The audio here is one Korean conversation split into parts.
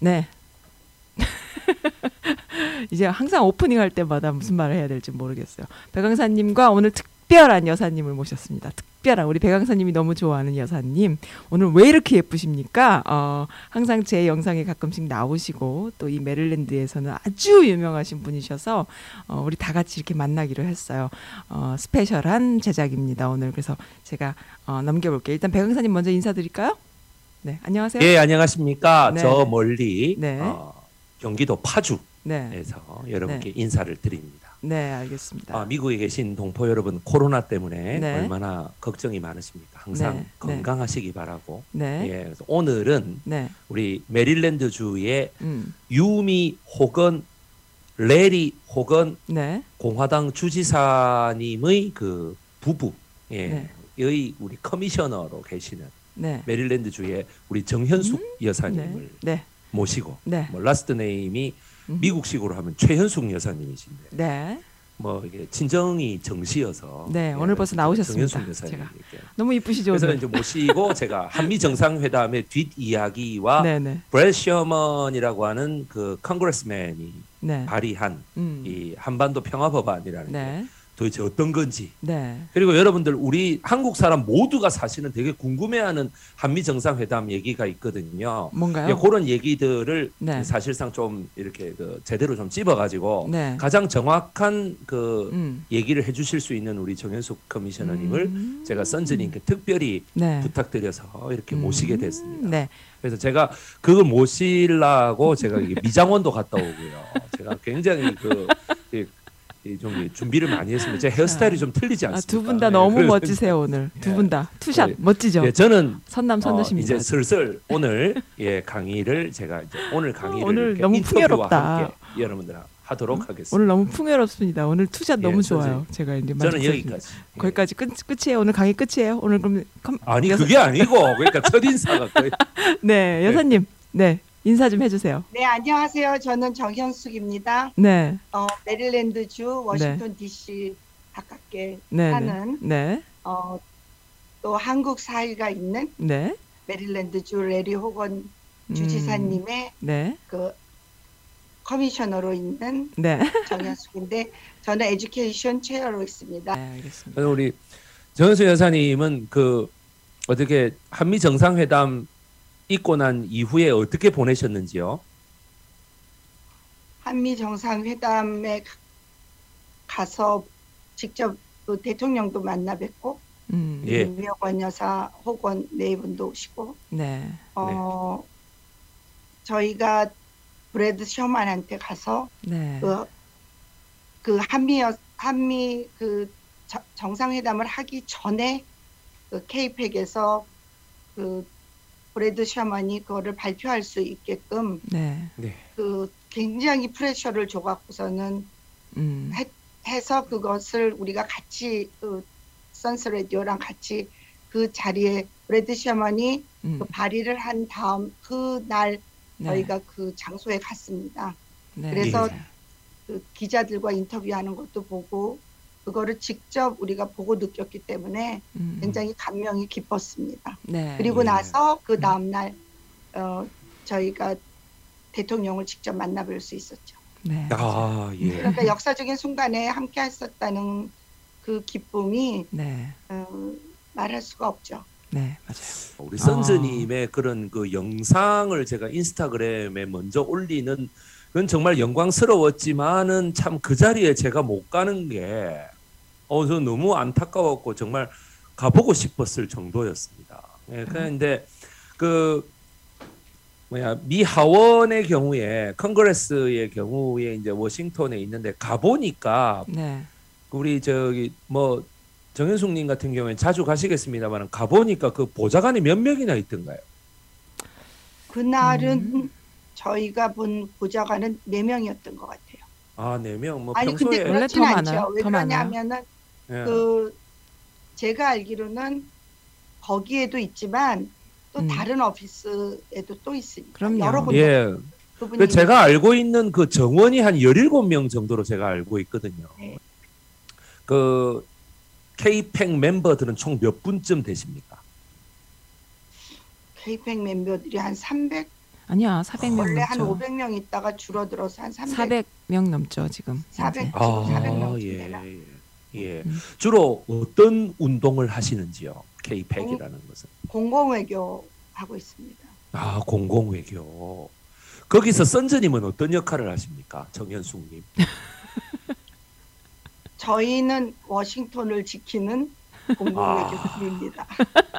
네. 이제 항상 오프닝 할 때마다 무슨 말을 해야 될지 모르겠어요. 백강사님과 오늘 특별한 여사님을 모셨습니다. 특별한 우리 백강사님이 너무 좋아하는 여사님. 오늘 왜 이렇게 예쁘십니까? 어, 항상 제 영상에 가끔씩 나오시고 또 이 메릴랜드에서는 아주 유명하신 분이셔서 어, 우리 다 같이 이렇게 만나기로 했어요. 어, 스페셜한 제작입니다. 오늘 그래서 제가 어, 넘겨볼게요. 일단 백강사님 먼저 인사드릴까요? 네, 안녕하세요. 예, 안녕하십니까. 네. 저 멀리 네. 어, 경기도 파주에서 네, 여러분께 인사를 드립니다. 네, 알겠습니다. 아, 미국에 계신 동포 여러분 코로나 때문에 네. 얼마나 걱정이 많으십니까? 항상 네, 네. 건강하시기 바라고. 네, 예, 그래서 오늘은 네, 우리 메릴랜드 주의 음, 유미 혹은 레리 혹은 네, 공화당 주지사님의 그 부부 예, 네. 의 우리 commissioner로 계시는 네, 메릴랜드 주의 우리 정현숙 여사님을 네, 네, 모시고 네, 뭐 last name이 음. 미국식으로 하면 최현숙 여사님이신데. 네. 뭐 이게 친정이 정씨여서. 네, 예, 오늘 벌써 나오셨습니다, 정현숙 여사님 제가. 너무 이쁘시죠 그래서 오늘. 이제 모시고 제가 한미 정상회담의 뒷 이야기와 네, 네, 브래드 셔먼이라고 하는 그 congressman이 네, 발의한 음, 이 한반도 평화 법안이라는 게 네, 도대체 어떤 건지 네, 그리고 여러분들 우리 한국 사람 모두가 사실은 되게 궁금해하는 한미 정상회담 얘기가 있거든요. 뭔가요? 예, 그런 얘기들을 네. 사실상 좀 이렇게 그 제대로 좀 찝어가지고 네, 가장 정확한 그 음, 얘기를 해주실 수 있는 우리 정현숙 커미셔너님을 음, 제가 선즈님께 특별히 네, 부탁드려서 이렇게 음, 모시게 됐습니다. 네, 그래서 제가 그걸 모시려고 제가 미장원도 갔다 오고요. 제가 굉장히 그. 이- 이좀 준비를 많이 했습니다. 제 헤어스타일이 좀 틀리지 아, 않습니까? 두분다 네, 너무 멋지세요 오늘. 두 예. 분다 two shot 예. 멋지죠. 예, 저는 선남 어, 선녀십니다. 이제 슬슬 오늘 예 강의를 제가 이제 오늘 강의를 오늘 너무 풍요롭다. 여러분들 하도록 하겠습니다. 오늘 너무 풍요롭습니다. 오늘 two shot 예, 너무 선생님. 좋아요. 제가 이제 저는. 여기까지. 예. 거기까지 끝 끝이에요. 오늘 강의 끝이에요. 오늘 그럼 컴, 아니 여사- 그게 아니고 그러니까 첫 인사가 거의 네 여사님 네 인사 좀 해주세요. 네, 안녕하세요. 저는 정현숙입니다. 네, 어, 메릴랜드주 워싱턴 DC 가깝게 네, 네, 사는 네, 어, 또 한국 사이가 있는 네, 메릴랜드주 레리 호건 음, 주지사님의 네, 그 커미셔너로 있는 네, 정현숙인데 저는 에듀케이션 체어로 있습니다. 네, 알겠습니다. 우리 정현수 여사님은 그 어떻게 한미 정상회담 있고 난 이후에 어떻게 보내셨는지요? 한미 정상회담에 가- 가서 직접 그 대통령도 만나 뵙고 음, 예. 임명권 여사 호건 네 분도 오시고 네, 어, 저희가 브래드 셔만한테 가서 네, 그, 그 한미 여- 한미 그 저- 정상회담을 하기 전에 그 KAPAC에서 그 브래드 셔먼이 그거를 발표할 수 있게끔 네, 네. 그 굉장히 pressure를 줘갖고서는 음, 해 서 그것을 우리가 같이 그 선스 라디오랑 같이 그 자리에 브래드 셔먼이 음, 그 발의를 한 다음 그날 네, 저희가 그 장소에 갔습니다. 네, 그래서 예. 그 기자들과 인터뷰하는 것도 보고 그거를 직접 우리가 보고 느꼈기 때문에 음, 굉장히 감명이 깊었습니다. 네, 그리고 예. 나서 그 다음 날 어, 저희가 대통령을 직접 만나뵐 수 있었죠. 네, 아 예. 그러니까 역사적인 순간에 함께 했었다는 그 기쁨이 네, 어, 말할 수가 없죠. 네, 맞아요. 우리 선즈님의 그런 그 영상을 제가 인스타그램에 먼저 올리는 그건 정말 영광스러웠지만은 참 그 자리에 제가 못 가는 게 어, 저 너무 안타까웠고 정말 가보고 싶었을 정도였습니다. 예, 그런데 그 뭐야 미 하원의 경우에 Congress의 경우에 이제 워싱턴에 있는데 가보니까 네, 우리 저기 뭐 정현숙님 같은 경우에 자주 가시겠습니다만 가보니까 그 보좌관이 몇 명이나 있던가요? 그날은 음. 저희가 본 보좌관은 네 명이었던 것 같아요. 아 네 명. 뭐 아니 근데 평소에 원래 그렇진 더 않죠. 많아요. 왜. 그러냐면은 예. 그 제가 알기로는 거기에도 있지만 또 음. 다른 오피스에도 또 있으니까 그럼요. 여러 분 예. 그분이 그 제가 알고 있는 그 정원이 한 17명 정도로 제가 알고 있거든요. 네. 그 K팩 멤버들은 총 몇 분쯤 되십니까? 케이펙 멤버들이 한 300, 아니야 400명 원래 한 넘죠. 500명 있다가 줄어들어서 한 300. 400명 넘죠 지금. 400. 현재. 아, 400명 예, 되나? 예. 예. 음. 주로 어떤 운동을 하시는지요? K-팩이라는 것은. 공공외교 하고 있습니다. 아, 공공외교. 거기서 선즈님은 어떤 역할을 하십니까? 정현숙님. 저희는 워싱턴을 지키는 공공외교팀입니다.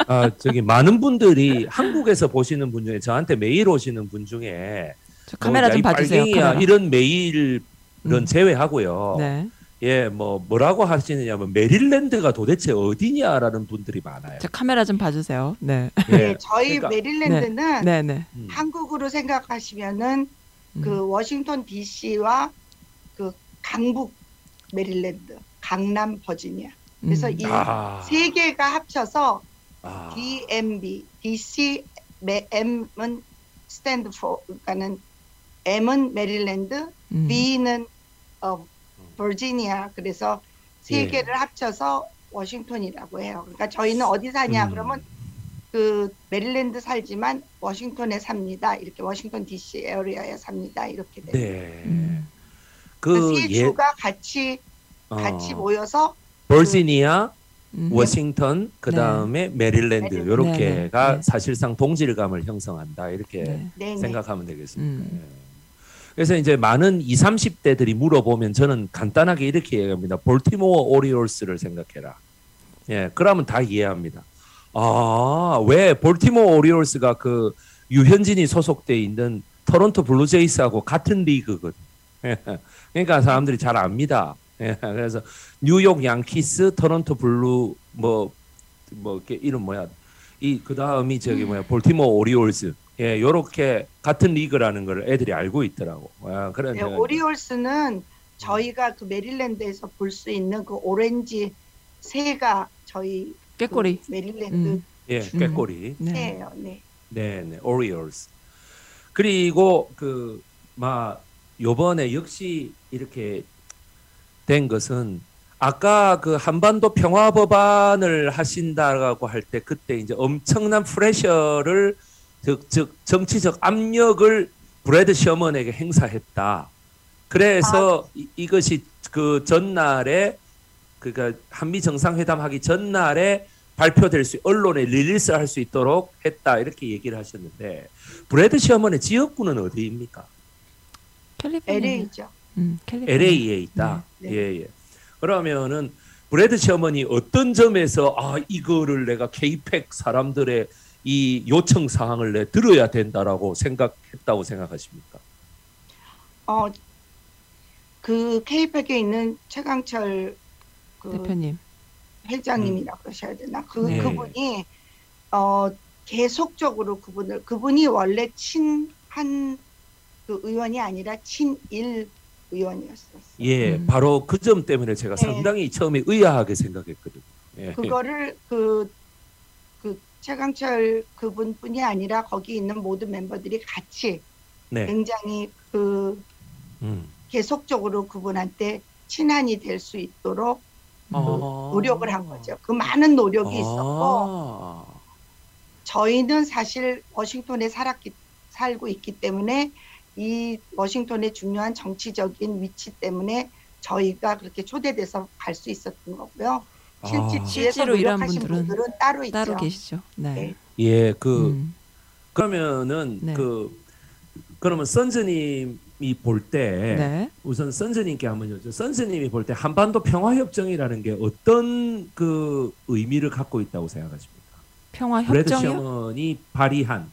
아, 저기 많은 분들이 한국에서 보시는 분 중에 저한테 메일 오시는 분 중에 저 카메라 뭐, 야, 좀이 봐주세요. 카메라. 이런 메일은 음. 제외하고요. 네. 예, 뭐 뭐라고 하시느냐면 메릴랜드가 도대체 어디냐라는 분들이 많아요. 저 카메라 좀 봐주세요. 네. 예. 네, 저희 그러니까, 메릴랜드는 네, 네. 음. 한국으로 생각하시면은 음. 그 워싱턴 D.C.와 그 강북 메릴랜드, 강남 버지니아. 그래서 음. 이 아, 세 개가 합쳐서 아, DMV, DC, M은 stand for, 그러니까는 M은 메릴랜드, 음. V는 어, 버지니아. 그래서 세 예. 개를 합쳐서 워싱턴이라고 해요. 그러니까 저희는 어디 사냐 음. 그러면 그 메릴랜드 살지만 워싱턴에 삽니다. 이렇게 워싱턴 D.C. area에 삽니다. 이렇게 돼요. 네. 음. 그세 예, 주가 같이 어, 같이 모여서 버지니아, 음. 워싱턴, 그 다음에 메릴랜드 메릴랜드. 요렇게가 네, 네. 사실상 동질감을 형성한다 이렇게 네. 네, 네. 생각하면 되겠습니다. 음. 예. 그래서 이제 많은 20, 30대들이 물어보면 저는 간단하게 이렇게 얘기합니다. 볼티모어 오리올스를 생각해라. 예, 그러면 다 이해합니다. 아, 왜 볼티모어 오리올스가 그 유현진이 소속돼 있는 토론토 블루제이스하고 같은 리그거든. 예, 그러니까 사람들이 잘 압니다. 예, 그래서 뉴욕 양키스, 토론토 블루 뭐뭐 이렇게 이름 뭐야? 이 그 다음이 저기 뭐야? 볼티모어 오리올스. 예, 요렇게 같은 리그라는 걸 애들이 알고 있더라고. 아, 그런 네, 오리올스는 저희가 그 메릴랜드에서 볼 수 있는 그 오렌지 새가 저희 꾀꼬리. 그 메릴랜드 음. 예, 꾀꼬리. 네. 새예요. 네. 네, 네, 오리올스. 그리고 그막 요번에 역시 이렇게 된 것은 아까 그 한반도 평화 법안을 하신다라고 할 때 그때 이제 엄청난 pressure를 즉, 즉 정치적 압력을 브래드 셔먼에게 행사했다. 그래서 이, 이것이 그 전날에 그니까 한미 정상회담 하기 전날에 발표될 수 언론에 release 할 수 있도록 했다 이렇게 얘기를 하셨는데 브래드 셔먼의 지역구는 어디입니까? LA죠. 음, 캘리포니아. LA에 있다. 네. 네. 예, 예. 그러면은 브래드 셔먼이 어떤 점에서 아 이거를 내가 KAPAC 사람들의 이 요청 사항을 내 들어야 된다라고 생각했다고 생각하십니까? 어, 그 K팩에 있는 최강철 그 대표님. 회장님이라 그러셔야 되나? 그 네. 그분이 어 계속적으로 그분을 그분이 원래 친한 그 의원이 아니라 친일 의원이었었어요. 예, 음. 바로 그 점 때문에 제가 네. 상당히 처음에 의아하게 생각했거든요. 예. 그거를 그, 그 최강철 그분뿐이 아니라 거기 있는 모든 멤버들이 같이 네. 굉장히 그 음. 계속적으로 그분한테 친한이 될 수 있도록 음. 아. 노력을 한 거죠. 그 많은 노력이 있었고 아. 저희는 사실 워싱턴에 살았기 살고 있기 때문에 이 워싱턴의 중요한 정치적인 위치 때문에 저희가 그렇게 초대돼서 갈 수 있었던 거고요. 실제 아. 실제로 일한 분들은 분들은 따로 있죠. 따로 계시죠. 네. 네. 예, 그 음. 그러면은 네. 그 그러면 선즈님이 볼때 네. 우선 선즈님께 한번 여쭤. 선즈님이 볼 때 한반도 평화 협정이라는 게 어떤 그 의미를 갖고 있다고 생각하십니까? 평화 브래드 협정이요? 셔먼이 발의한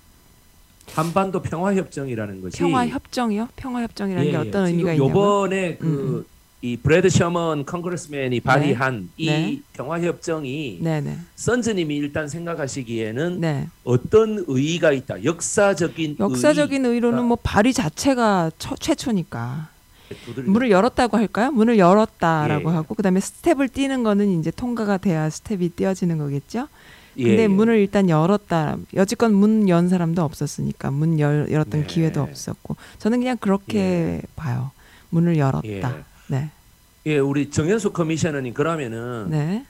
한반도 평화 협정이라는 것이 평화 협정이요? 평화 협정이라는 예, 게 예. 어떤 의미가 있냐면 요번에 음, 그 이 브래드 셔먼 congressman이 발의한 이 네. 평화 협정이 네, 네. 선생님이 일단 생각하시기에는 네. 어떤 의의가 있다. 역사적인 역사적인 의로는 아. 뭐 발의 자체가 처- 최초니까 의의. 두들겨- 문을 열었다고 할까요? 문을 열었다라고 예. 하고 그다음에 스텝을 띄는 거는 이제 통과가 돼야 스텝이 띄어지는 거겠죠. 예, 근데 예. 문을 일단 열었다. 여지껏 문 연 사람도 없었으니까 문 열, 열었던 네. 기회도 없었고 저는 그냥 그렇게 봐요. 문을 열었다. 예. 네, 예, 우리 정현수 커미셔너님 그러면은 네,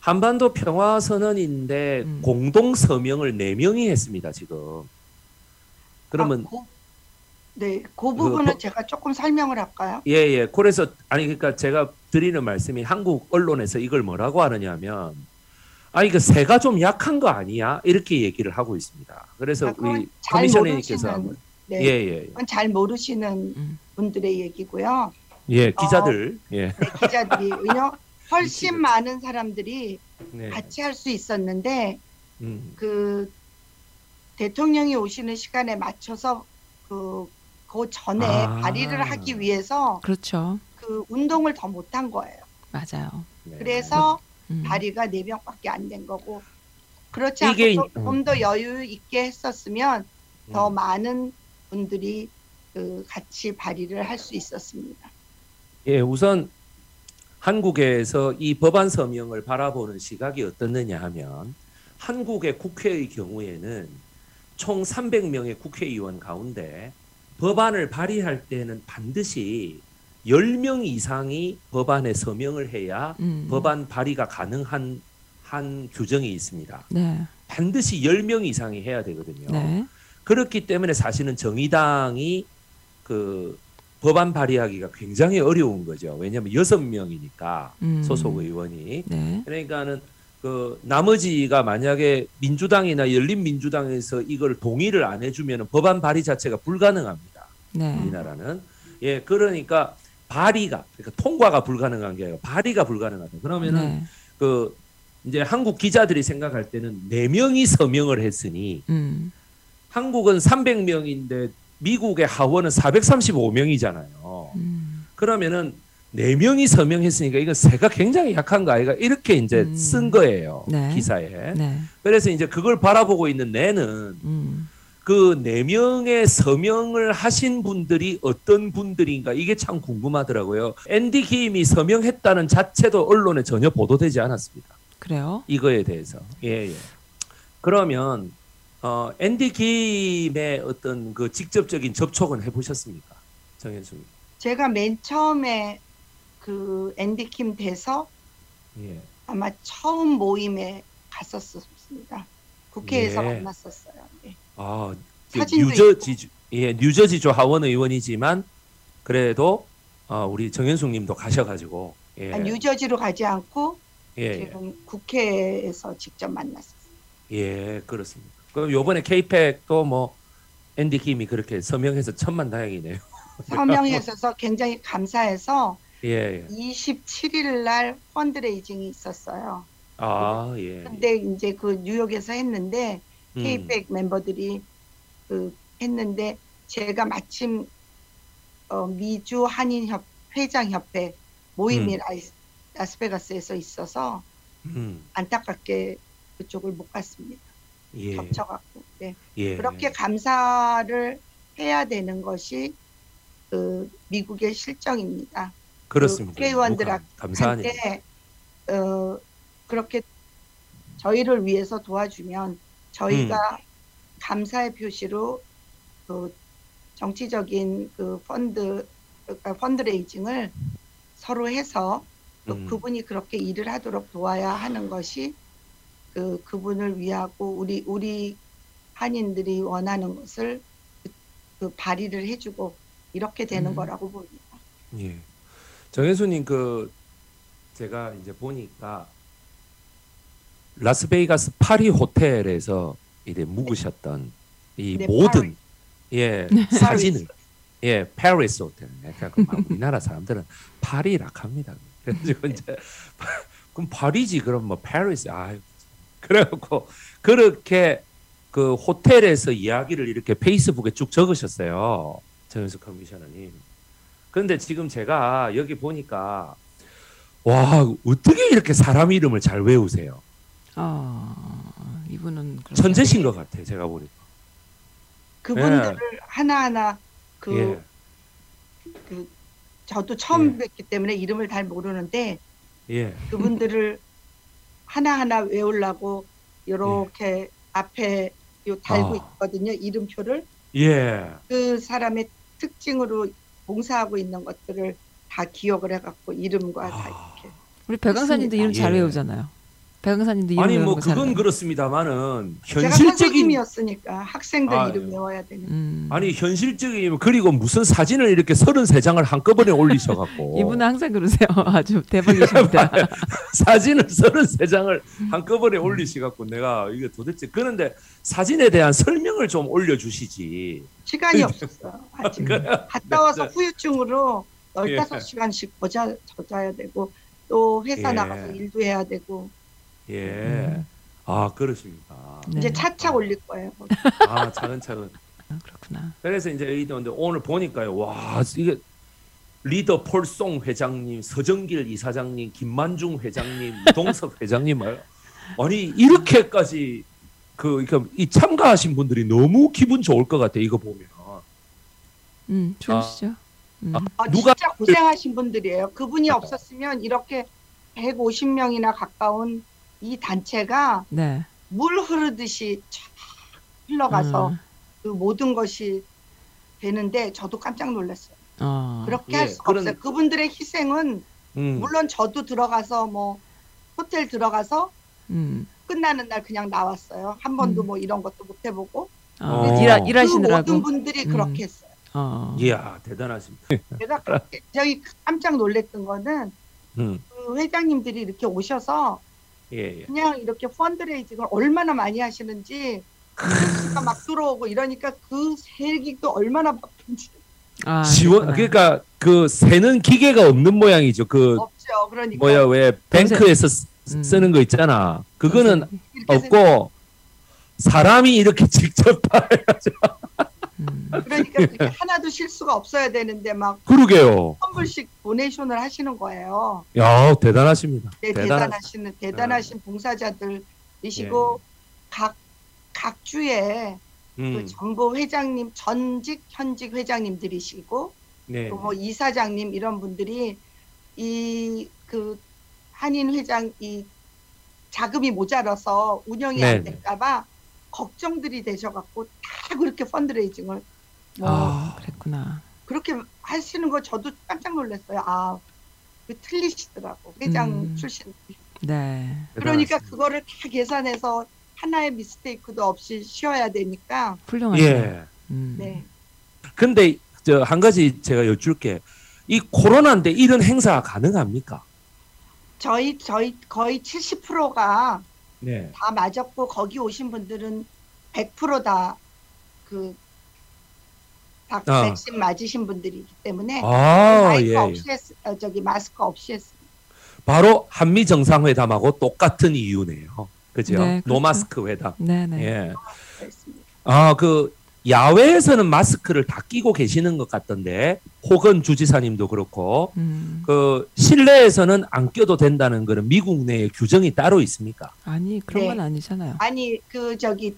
한반도 평화 선언인데 음. 공동 서명을 네 명이 했습니다 지금. 그러면 아, 그, 네, 그 부분은 뭐- 제가 조금 설명을 할까요? 예, 예. 그래서 아니 그러니까 제가 드리는 말씀이 한국 언론에서 이걸 뭐라고 하느냐면 아 이거 새가 좀 약한 거 아니야? 이렇게 얘기를 하고 있습니다. 그래서 아, 우리 잘 커미셔너님께서 네, 예, 예. 그건 잘 모르시는 음. 분들의 얘기고요. 예, 기자들. 예. 네, 기자들이 왜냐 훨씬. 많은 사람들이 네. 같이 할 수 있었는데 음. 그 대통령이 오시는 시간에 맞춰서 그, 그 전에 아. 발의를 하기 위해서 그렇죠. 그 운동을 더 못한 거예요. 맞아요. 네. 그래서 음. 발의가 네 명밖에 안 된 거고 그렇지 이게 않고 이- 좀더 여유 있게 했었으면 더 음. 많은 분들이 그 같이 발의를 할 수 있었습니다. 예, 우선 한국에서 이 법안 서명을 바라보는 시각이 어떻느냐 하면 한국의 국회의 경우에는 총 300명의 국회의원 가운데 법안을 발의할 때는 반드시 10명 이상이 법안에 서명을 해야 음. 법안 발의가 가능한 한 규정이 있습니다. 네. 반드시 10명 이상이 해야 되거든요. 네. 그렇기 때문에 사실은 정의당이 그 법안 발의하기가 굉장히 어려운 거죠. 왜냐하면 여섯 명이니까 음. 소속 의원이 네. 그러니까는 그 나머지가 만약에 민주당이나 열린민주당에서 이걸 동의를 안 해주면 법안 발의 자체가 불가능합니다. 네. 우리나라는 예 그러니까 발의가 그러니까 통과가 불가능한 게 아니라 발의가 불가능하다. 그러면은 네. 그 이제 한국 기자들이 생각할 때는 네 명이 서명을 했으니 음. 한국은 300명인데 미국의 하원은 435명이잖아요. 음. 그러면은 네 명이 서명했으니까 이건 세가 굉장히 약한 거 아이가 이렇게 이제 음. 쓴 거예요 네. 기사에. 네. 그래서 이제 그걸 바라보고 있는 내는 음. 그네 명의 서명을 하신 분들이 어떤 분들인가 이게 참 궁금하더라고요. 앤디 김이 서명했다는 자체도 언론에 전혀 보도되지 않았습니다. 그래요? 이거에 대해서. 예, 예. 그러면 어 앤디 김의 어떤 그 직접적인 접촉은 해보셨습니까, 정현수? 제가 맨 처음에 그 앤디킴 돼서 예. 아마 처음 모임에 갔었습니다. 국회에서 예. 만났었어요. 네. 아, 그 뉴저지 주- 예, 뉴저지주 하원 의원이지만 그래도 어, 우리 정현숙님도 가셔가지고 예, 아, 뉴저지로 가지 않고 예, 예, 지금 국회에서 직접 만났어요. 예, 그렇습니다. 그럼 요번에 케이펙도 뭐 앤디 김이 그렇게 서명해서 천만 다행이네요. 서명해서 굉장히 감사해서 예, 예. 27일 날 펀드레이징이 있었어요. 아, 예. 근데 이제 그 뉴욕에서 했는데 음, 케이백 멤버들이 그 했는데 제가 마침 어, 미주 한인 협 회장 협회 모임이 음. 라스베가스에서 있어서 음, 안타깝게 그쪽을 못 갔습니다. 예, 겹쳐갖고 네. 예. 그렇게 감사를 해야 되는 것이 그 미국의 실정입니다. 그렇습니다. 국회의원들한테 감- 감사하니. 한때 어, 그렇게 저희를 위해서 도와주면 저희가 음. 감사의 표시로 그 정치적인 그 펀드 그러니까 펀드레이징을 서로 해서 또 음. 그분이 그렇게 일을 하도록 도와야 하는 것이 그 그분을 위하고 우리 우리 한인들이 원하는 것을 그, 그 발의를 해주고 이렇게 되는 음. 거라고 봅니다. 예. 정혜수님 그 제가 이제 보니까 라스베이가스 파리 호텔에서 이제 묵으셨던 이 네, 모든 예 사진을 예 파리스 호텔 그러니까 막 우리나라 사람들은 파리라 합니다. 그래가지고 이제 그럼 파리지 그럼 뭐 파리스 아 그래갖고 그렇게 그 호텔에서 이야기를 이렇게 페이스북에 쭉 적으셨어요 정현수 커미셔너님. 그런데 지금 제가 여기 보니까 와 어떻게 이렇게 사람 이름을 잘 외우세요? 어, 이분은 천재신 것 같아 요 제가 보니까. 그분들을 하나하나 그, 예. 그 저도 처음 예. 뵀기 때문에 이름을 잘 모르는데 예. 그분들을 하나하나 외우려고 이렇게 앞에 요 달고 아. 있거든요. 이름표를 예. 그 사람의 특징으로 봉사하고 있는 것들을 다 기억을 해갖고 이름과 다 아. 이렇게 우리 배 강사님도 이름 잘 예. 외우잖아요. 백강사님도 이름 아니 뭐거 그건. 그렇습니다만은 현실적인 선생님이었으니까 학생들 아, 이름 예. 외워야 되는. 음. 아니 현실적인 그리고 무슨 사진을 이렇게 33장을 한꺼번에 올리셔 갖고 이분은 항상 그러세요. 아주 대박이십니다. 사진을 33장을 한꺼번에 올리시 갖고 내가 이게 도대체 그런데 사진에 대한 설명을 좀 올려 주시지. 시간이 없었어요. 아직 갔다 와서 네. 후유증으로 예. 15시간씩 버자, 져야 되고 또 회사 예. 나가서 일도 해야 되고 예. 음. 아 그렇습니다. 네. 이제 차차 올릴 거예요. 아 차근차근. 아, 그렇구나. 그래서 이제 이런데 오늘 보니까요. 와 이게 리더 폴송 회장님, 서정길 이사장님, 김만중 회장님, 이동석 회장님 말 아니 이렇게까지 그 그러니까 이 참가하신 분들이 너무 기분 좋을 것 같아 이거 보면. 음, 좋으시죠? 음. 아, 누가- 진짜 고생하신 분들이에요. 그분이 없었으면 이렇게 150명이나 가까운 이 단체가 네. 물 흐르듯이 쫙 흘러가서 음. 그 모든 것이 되는데 저도 깜짝 놀랐어요. 어. 그렇게 예, 할 수가 그런- 없어요. 그분들의 희생은 음. 물론 저도 들어가서 뭐 호텔 들어가서 음. 끝나는 날 그냥 나왔어요. 한 번도 음. 뭐 이런 것도 못 해보고 어, 어. 일하, 그 일하시느라고. 모든 분들이 음. 그렇게 했어요. 어. 이야 대단하십니다. 제가 그렇게 저희 깜짝 놀랐던 거는 음. 그 회장님들이 이렇게 오셔서 예, 예. 그냥 이렇게 펀드레이징을 얼마나 많이 하시는지 그막 들어오고 이러니까 그 세기도 얼마나 바쁜지 아, 지원 그렇구나. 그러니까 그 세는 기계가 없는 모양이죠. 그 없죠. 그러니까 뭐야 왜 뱅크에서 쓰- 음. 쓰는 거 있잖아. 그거는 생각- 없고 사람이 이렇게 직접 다 해야죠. 음. 그러니까 하나도 실수가 없어야 되는데 막 그러게요. 선불씩 도네이션을 하시는 거예요. 야 대단하십니다. 네, 대단하. 대단하시는 대단하신 봉사자들이시고 각각 주에 그 음, 정부 회장님 전직 현직 회장님들이시고 네. 또뭐 이사장님 이런 분들이 이 그 한인 회장 이 자금이 모자라서 운영이 네, 안 될까봐 걱정들이 되셔갖고 다 그렇게 펀드레이징을 뭐 아, 그랬구나. 그렇게 하시는 거 저도 깜짝 놀랐어요. 아, 그 틀리시더라고 회장 음. 출신. 네. 그러니까 대단하십니다. 그거를 다 계산해서 하나의 미스테이크도 없이 쉬어야 되니까. 훌륭하시네. 예. 음. 네. 근데 저 한 가지 제가 여쭐게 이 코로나인데 이런 행사 가능합니까? 저희 저희 거의 70%가 네. 다 맞았고 거기 오신 분들은 100%다그 다 아. 백신 맞으신 분들이기 때문에 아 마이크 예. 예. 없이 했, 어, 저기 마스크 없이 했습니다. 바로 한미 정상회담하고 똑같은 이유네요. 그죠? 네, 그렇죠. 노마스크 회담. 네네. 예. 그랬습니다. 아, 그 야외에서는 마스크를 다 끼고 계시는 것 같던데 혹은 주지사님도 그렇고 음. 그 실내에서는 안 껴도 된다는 거는 미국 내에 규정이 따로 있습니까? 아니 그런 네. 건 아니잖아요. 아니 그 저기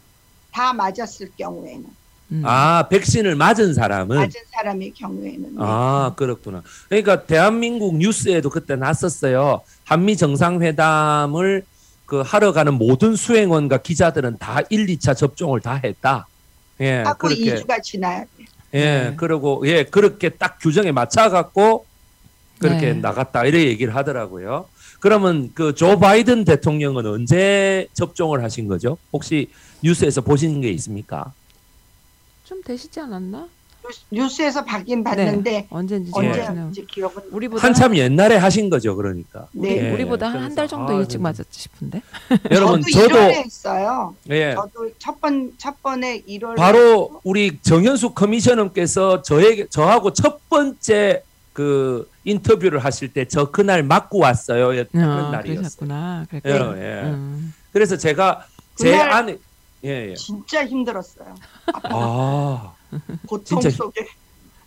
다 맞았을 경우에는 음. 아, 백신을 맞은 사람은 맞은 사람의 경우에는 네. 아, 그렇구나. 그러니까 대한민국 뉴스에도 그때 났었어요. 한미 정상회담을 그 하러 가는 모든 수행원과 기자들은 다 1, 2차 접종을 다 했다. 예, 하고 그렇게 2주가 지나야 돼. 예, 네. 그리고 예, 그렇게 딱 규정에 맞춰 갖고 그렇게 네. 나갔다 이래 얘기를 하더라고요. 그러면 그 조 바이든 대통령은 언제 접종을 하신 거죠? 혹시 뉴스에서 보신 게 있습니까? 좀 되시지 않았나? 뉴스에서 받긴 봤는데 언제인지 네. 예. 정확히는 언제인지 기억은 우리보다 한참 옛날에 하신 거죠, 그러니까. 네. 예, 우리보다 한한달 정도 아, 일찍 네. 맞았지 싶은데. 여러분 저도 저도 1월에 했어요. 예, 저도 첫번 첫 번에 1월 바로 우리 정현숙 커미셔너께서 저에게 저하고 첫 번째 그 인터뷰를 하실 때 저 그날 맞고 왔어요. 그런 어, 날이었어요. 그러셨구나. 예, 그랬구나. 예. 음. 그래서 제가 제 그날- 안에 예, 예. 진짜 힘들었어요. 아, 고통 진짜 속에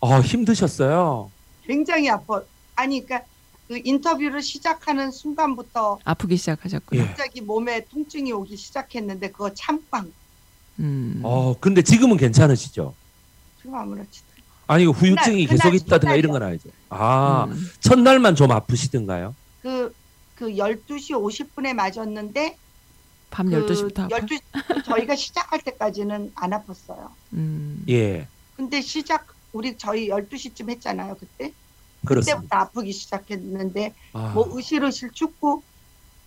아 힘드셨어요. 굉장히 아파. 아니 그러니까 그 인터뷰를 시작하는 순간부터 아프기 시작하셨구나. 예. 갑자기 몸에 통증이 오기 시작했는데 그거 참방 음. 어, 근데 지금은 괜찮으시죠? 좀 아무렇지도. 아니 후유증이 그날, 계속 그날 있다든가 이런 건. 아니죠. 아, 음. 첫날만 좀 아프시던가요? 그, 그 12시 50분에 맞았는데 밤 그 12시부터 아파. 12 저희가 시작할 때까지는 안 아팠어요. 음. 예, 근데 시작 우리 저희 12시쯤 했잖아요, 그때. 그렇습니다. 그때부터 아프기 시작했는데 아, 뭐 으실으실 춥고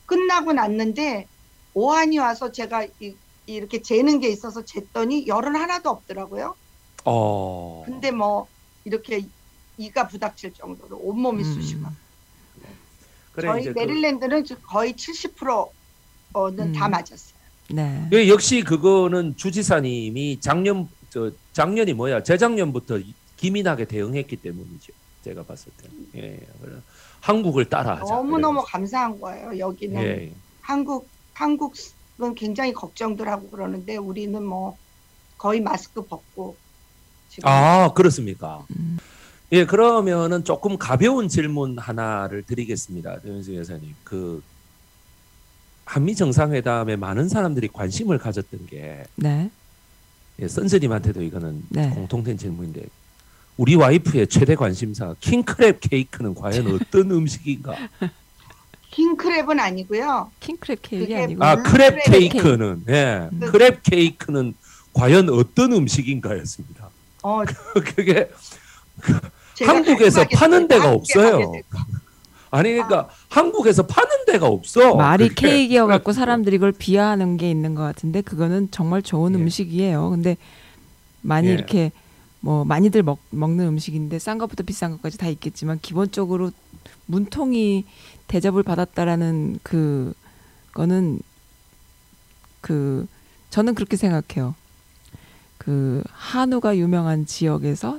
끝나고 났는데 오한이 와서 제가 이, 이렇게 재는 게 있어서 쟀더니 열은 하나도 없더라고요. 어. 근데 뭐 이렇게 이가 부닥칠 정도로 온몸이 음. 쑤시고 그래 저희 그- 메릴랜드는 거의 70% 는다 음. 맞았어요. 네. 그 역시 그거는 주지사님이 작년 저 작년이 뭐야 재작년부터 기민하게 대응했기 때문이죠. 제가 봤을 때. 예. 그래. 한국을 따라하자. 너무 너무 감사한 거예요. 여기는 예. 한국 한국은 굉장히 걱정들 하고 그러는데 우리는 뭐 거의 마스크 벗고 지금 아 그렇습니까? 음. 예 그러면은 조금 가벼운 질문 하나를 드리겠습니다, 변수 여사님. 그 한미 정상회담에 많은 사람들이 관심을 가졌던 게 네. 예, 선생님한테도 이거는 네. 공통된 질문인데 우리 와이프의 최대 관심사 king crab cake는 과연 어떤 음식인가? king crab은 아니고요. king crab cake 아니고 아 음, crab crab cake는 예 음. crab cake는 과연 어떤 음식인가였습니다. 어, 그게 한국에서 파는 데가 없어요. 아니 그러니까 한국에서 파는 데가 없어. 말이 그게. 케이크여 갖고 그래가지고. 사람들이 이걸 비하하는 게 있는 것 같은데 그거는 정말 좋은 예. 음식이에요. 근데 많이 예. 이렇게 뭐 많이들 먹, 먹는 음식인데 싼 것부터 비싼 것까지 다 있겠지만 기본적으로 문통이 대접을 받았다라는 그 거는 그 저는 그렇게 생각해요. 그 한우가 유명한 지역에서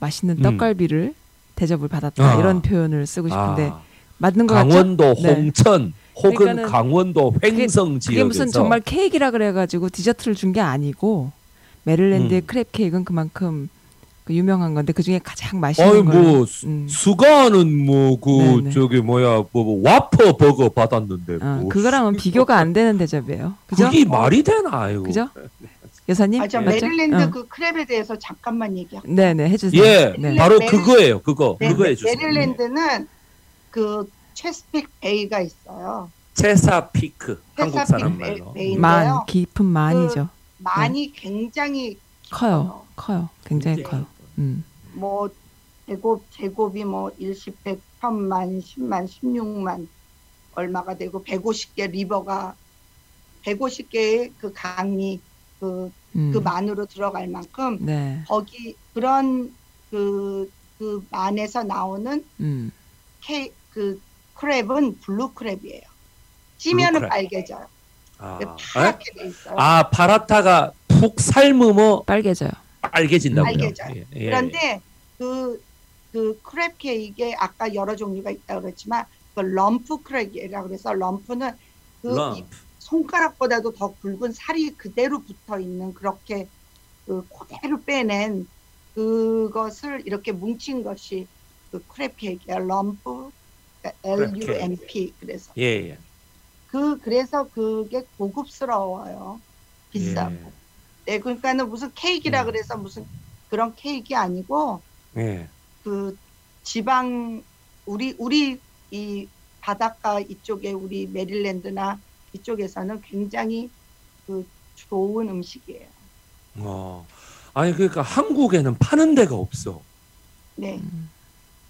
맛있는 음. 떡갈비를 대접을 받았다 아. 이런 표현을 쓰고 싶은데 아, 맞는 것 같죠? 강원도 네. 홍천 혹은 그러니까는 강원도 횡성 그게 지역에서 무슨 정말 케이크라 그래가지고 디저트를 준 게 아니고 메릴랜드의 음. crab cake는 그만큼 그 유명한 건데 그 중에 가장 맛있는 아니 걸뭐 수- 음. 수가는 뭐그 네네. 저기 뭐야 뭐, 뭐 와퍼 버거 받았는데 어, 뭐 그거랑은 비교가 안 되는 대접이에요. 그죠? 그게 말이 되나 이거. 그죠? 여사님 아, 저? 메릴랜드 어. 그 crab에 대해서 잠깐만 얘기할게요. 네네 해주세요. 예, 네. 바로 메릴- 그거예요. 그거 네, 그거 네, 해주세요. 메릴랜드는 그 Chesapeake Bay가 있어요. 체사피크 한국 사람 베- 말로. bay인데요. 만 깊은 만이죠. 만이 굉장히 커요, 커요, 굉장히 굉장히 커요. 음. 뭐 제곱 제곱이 뭐 일십백 천만 십만 십육만 얼마가 되고 150개 river가 150개의 그 강이 그, 음. 그 만으로 들어갈 만큼 네. 거기 그런 그, 그 만에서 나오는 음. 케, 그 crab은 blue crab이에요. 찌면은 blue crab. 빨개져요. 아, 파랗게 돼 있어요. 아 파랗다가 푹 삶으면 빨개져요. 빨개진다고요. 빨개져요. 예, 예. 그런데 그, 그 crab cake에 아까 여러 종류가 있다고 그랬지만 그 lump crab이라고 그래서 lump는 그 lump. 이 손가락보다도 더 굵은 살이 그대로 붙어 있는 그렇게 그 그대로 빼낸 그것을 이렇게 뭉친 것이 그 crab cake야 lump L U M P 그래서 예, 예. 그 그래서 그게 고급스러워요 비싸고 예. 네 그러니까는 무슨 케이크라 음. 그래서 무슨 그런 케이크 아니고 예. 그 지방 우리 우리 이 바닷가 이쪽에 우리 메릴랜드나 이쪽에서는 굉장히 그 좋은 음식이에요. 어. 아니 그러니까 한국에는 파는 데가 없어. 네. 음.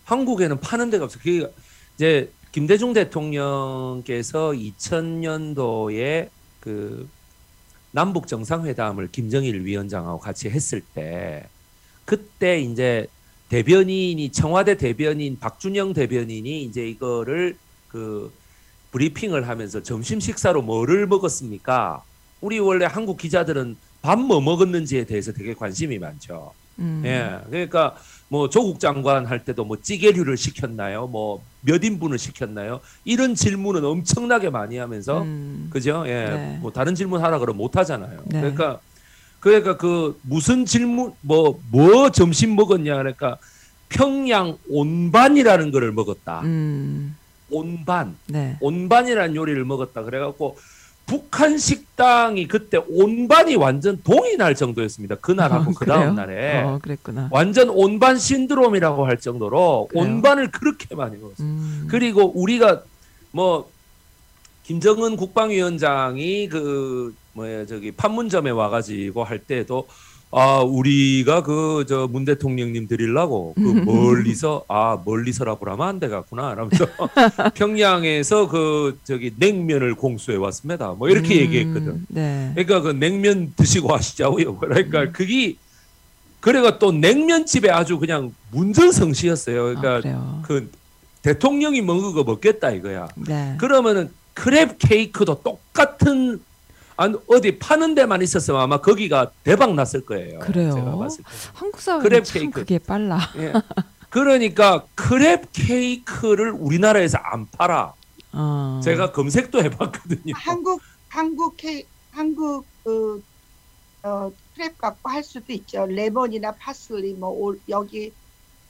한국에는 파는 데가 없어. 그게 이제 김대중 대통령께서 2000년도에 그 남북 정상회담을 김정일 위원장하고 같이 했을 때 그때 이제 대변인이 청와대 대변인 박준영 대변인이 이제 이거를 그 브리핑을 하면서 점심 식사로 뭐를 먹었습니까? 우리 원래 한국 기자들은 밥 뭐 먹었는지에 대해서 되게 관심이 많죠. 음. 예, 그러니까 뭐 조국 장관 할 때도 뭐 찌개류를 시켰나요? 뭐 몇 인분을 시켰나요? 이런 질문은 엄청나게 많이 하면서 음. 그죠? 예, 네. 뭐 다른 질문 하라 그러면 못 하잖아요. 네. 그러니까 그러니까 그 무슨 질문 뭐뭐 점심 먹었냐 그러니까 평양 온반이라는 거를 먹었다. 음. 온반, 네. 온반이라는 요리를 먹었다. 그래 갖고 북한 식당이 그때 온반이 완전 동이 날 정도였습니다. 그날하고 어, 그 다음? 날에. 어, 그랬구나. 완전 온반 신드롬이라고 할 정도로 그래요? 온반을 그렇게 많이 먹었어요. 음. 그리고 우리가 뭐 김정은 국방위원장이 그 뭐야 저기 판문점에 와가지고 할 때도 아 우리가 그 저 문 대통령님 드리려고 그 멀리서 아 멀리서라고 하면 안 되겠구나 라면서 평양에서 그 저기 냉면을 공수해 왔습니다. 뭐 이렇게 음, 얘기했거든. 네. 그러니까 그 냉면 드시고 하시자고요. 그러니까 음. 그게 그래가 또 냉면집에 아주 그냥 문전성시였어요. 아, 그러니까 그래요. 그 대통령이 먹은 거 먹겠다 이거야. 네. 그러면은 crab cake도 똑같은 안 어디 파는 데만 있었으면 아마 거기가 대박 났을 거예요. 그래요? 제가 봤을 때. 한국 사회는 crab 참 케이크. 그게 빨라. 예. 그러니까 crab cake를 우리나라에서 안 팔아. 어. 제가 검색도 해봤거든요. 한국 한국 케 한국 그 어, crab 갖고 할 수도 있죠. 레몬이나 파슬리 뭐 올, 여기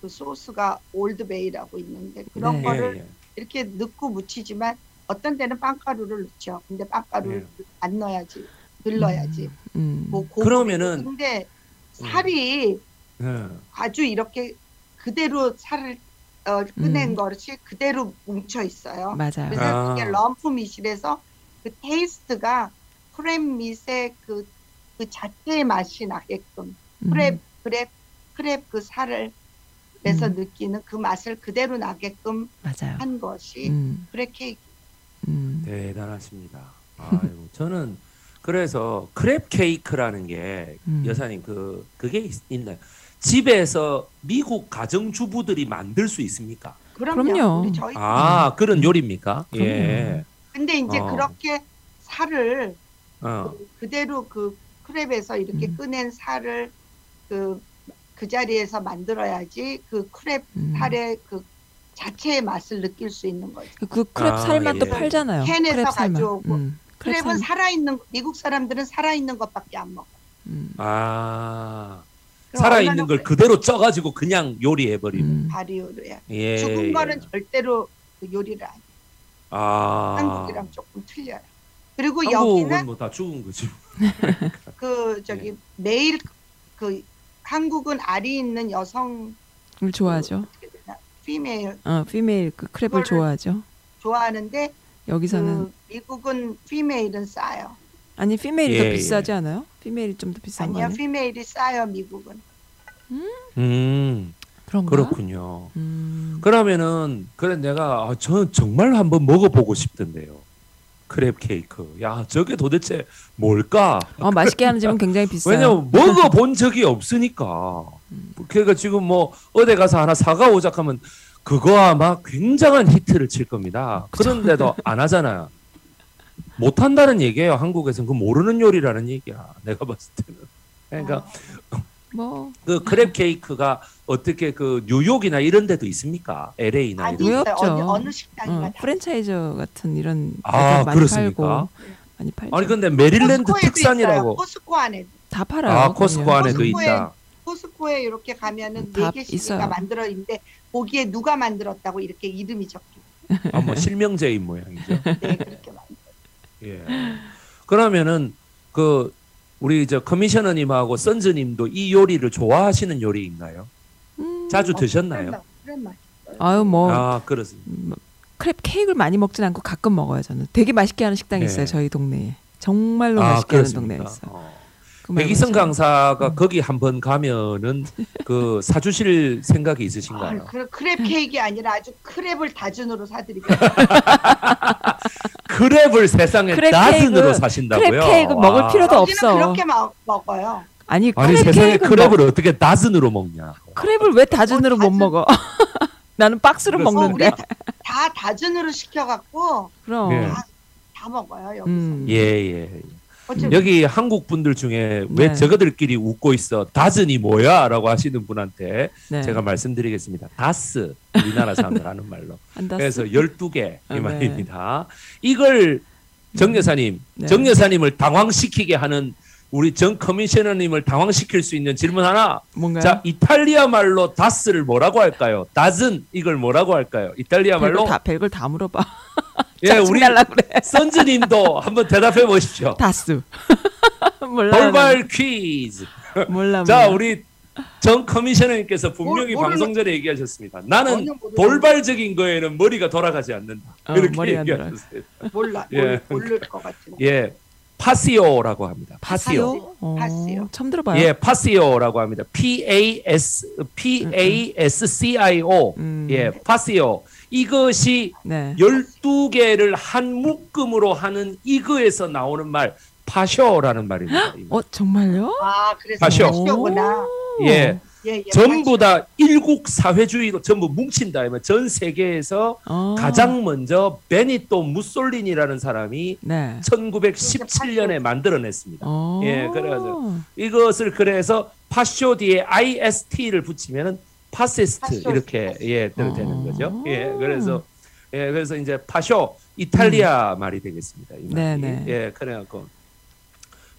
그 소스가 Old Bay라고 있는데 그런 네. 거를 예, 예. 이렇게 넣고 묻히지만 어떤 데는 빵가루를 넣죠. 근데 빵가루를 안 넣어야지. 늘러야지. 음. 뭐 고기. 그러면은- 근데 살이 예. 아주 이렇게 그대로 살을 어, 꺼낸 음. 것이 그대로 뭉쳐 있어요. 맞아요. 그래서 아. 그게 lump meat이라서 그 taste가 crab meat의 그, 그 자체의 맛이 나게끔 음. crab crab crab 그 살을 내서 음. 느끼는 그 맛을 그대로 나게끔 맞아요. 한 것이 음. crab cake. 음. 대단하십니다. 아이고, 저는 그래서 crab cake라는 게 음. 여사님 그 그게 있, 있나요? 집에서 미국 가정 주부들이 만들 수 있습니까? 그럼요. 그럼요. 우리 저희 아 그런 요리입니까? 그럼요. 예. 근데 이제 어. 그렇게 살을 어. 그 대로 그 crab에서 이렇게 음. 꺼낸 살을 그, 그 자리에서 만들어야지 그 crab 음. 살의 그 자체의 맛을 느낄 수 있는 거죠. 그 crab 아, 살만 또 예. 팔잖아요. 캔에서 crab. 가져오고. 음. crab crab은 살. 살아있는 미국 사람들은 살아있는 것밖에 안 먹어. 음. 아 그럼 살아 얼마나 있는 걸? 그대로 쪄가지고 그냥 요리해 버리는. 음. 발효로야. 예. 죽은 예. 거는 절대로 그 요리를 안 해. 아 한국이랑 조금 틀려요. 그리고 여기는 뭐 다 죽은 거지. 그 저기 예. 매일 그 한국은 알이 있는 여성 을 좋아하죠. 되나 피메일 어, 피메일 그 크랩을 좋아하죠. 좋아하는데 여기서는 그 미국은 피메일은 싸요. 아니 피메일이 예, 더 예. 비싸지 않아요? 피메일이 좀 더 비싼 거 아니야 아니에요? 피메일이 싸요 미국은. 음 그런가? 그렇군요. 음. 그러면은 그래 내가 아, 저는 정말 한번 먹어보고 싶던데요. 크랩 케이크. 야 저게 도대체 뭘까? 어, 맛있게 하는 집은 굉장히 비싸요. 왜냐면 먹어본 적이 없으니까. 음. 그러니까 지금 뭐 어디 가서 하나 사가 오작하면 그거 아마 굉장한 히트를 칠 겁니다. 그런데도 안 하잖아요. 못 한다는 얘기예요. 한국에서는 그 모르는 요리라는 얘기야. 내가 봤을 때는. 그러니까 뭐그 crab cake가 어떻게 그 뉴욕이나 이런 데도 있습니까? LA나 아니 이런. 왜 있어요. 없죠? 어느, 어느 식당이나 어, 다. 프랜차이즈 같은 이런 아, 많이 그렇습니까? 팔고 많이 팔죠. 아니 근데 메릴랜드 Costco에도 있어요. 특산이라고. 코스코 안에 다 팔아요. 아 코스코. 안에도 Costco에 있다. Costco에 이렇게 가면은 다 네. 개씩이가 만들어 있는데 거기에 누가 만들었다고 이렇게 이름이 적혀. 아뭐 실명제인 모양이죠. 네 그렇게 만들어. 예. 그러면은 그 우리 저 커미셔너님하고 선즈님도 이 요리를 좋아하시는 요리인가요? 음, 자주 어, 드셨나요? 아유 뭐 아 그렇습니다. 음, 크랩 케이크를 많이 먹진 않고 가끔 먹어요. 저는 되게 맛있게 하는 식당이 네. 있어요. 저희 동네에 정말로 아 맛있게 하는 그렇습니까? 동네에 있어요. 어. 그 백이성 저- 강사가 음. 거기 한번 가면은 그 사주실 생각이 아, 있으신가요? 그 크랩 케이크가 아니라 아주 크랩을 다준으로 사드리고 crab을 세상에 crab cake, 사신다고요? crab cake 와. 먹을 필요도 없어. 그렇게 먹, 먹어요. 아니 아니 crab 세상에 cake crab을 먹, 어떻게 dozen으로 먹냐? crab을 왜 dozen으로 어, 못 dozen- 먹어? 나는 박스로 먹는데. 다 dozen으로 시켜갖고 그럼 예. 다, 다 먹어요 여기서. 음. 예 예. 어차피 여기 한국 분들 중에 왜 네. 저거들끼리 웃고 있어? dozen이 뭐야?라고 하시는 분한테 네. 제가 말씀드리겠습니다. 다스 우리나라 사람들 하는 말로. 그래서 12개 아, 이 네. 말입니다. 이걸 정 여사님, 네. 정 여사님을 당황시키게 하는 우리 정 커미셔너님을 당황시킬 수 있는 질문 하나. 뭔가요? 자, 이탈리아 말로 다스를 뭐라고 할까요? 다즌 이걸 뭐라고 할까요? 이탈리아 말로 별걸 다 별걸 다 물어봐. 예, 우리 그래. 선즈님도 한번 대답해 보십시오. 다스. 몰라. 돌발 퀴즈. 몰라. 자, 몰라. 우리 정 커미셔너님께서 분명히 모르는- 방송 전에 얘기하셨습니다. 나는 돌발적인 거에는 머리가 돌아가지 않는다. 어, 이렇게 얘기하셨어요. 몰라 예. 몰- 모를 것 같은데. 예, 파시오라고 합니다. 파시오. 파시오. 어, 파시오. 처음 들어봐요. 예, 파시오라고 합니다. P A S P A S C I O. 음. 예, 파시오. 이것이 네. 12개를 한 묶음으로 하는 이거에서 나오는 말 파쇼라는 말입니다. 어 정말요? 아 그래서. 파시오구나. 예. 예, 예, 전부 다 일국 사회주의로 전부 뭉친다 하면 전 세계에서 어. 가장 먼저 베니토 무솔리니라는 사람이 네. 1917년에 만들어냈습니다. 어. 예, 그래가지고. 이것을 그래서 파쇼 뒤에 IST를 붙이면은 파시스트 파쇼, 이렇게. 예 되는 어. 거죠. 예, 그래서 예, 그래서 이제 파쇼 이탈리아 말이 되겠습니다. 이 말이. 음. 네네. 예, 그래갖고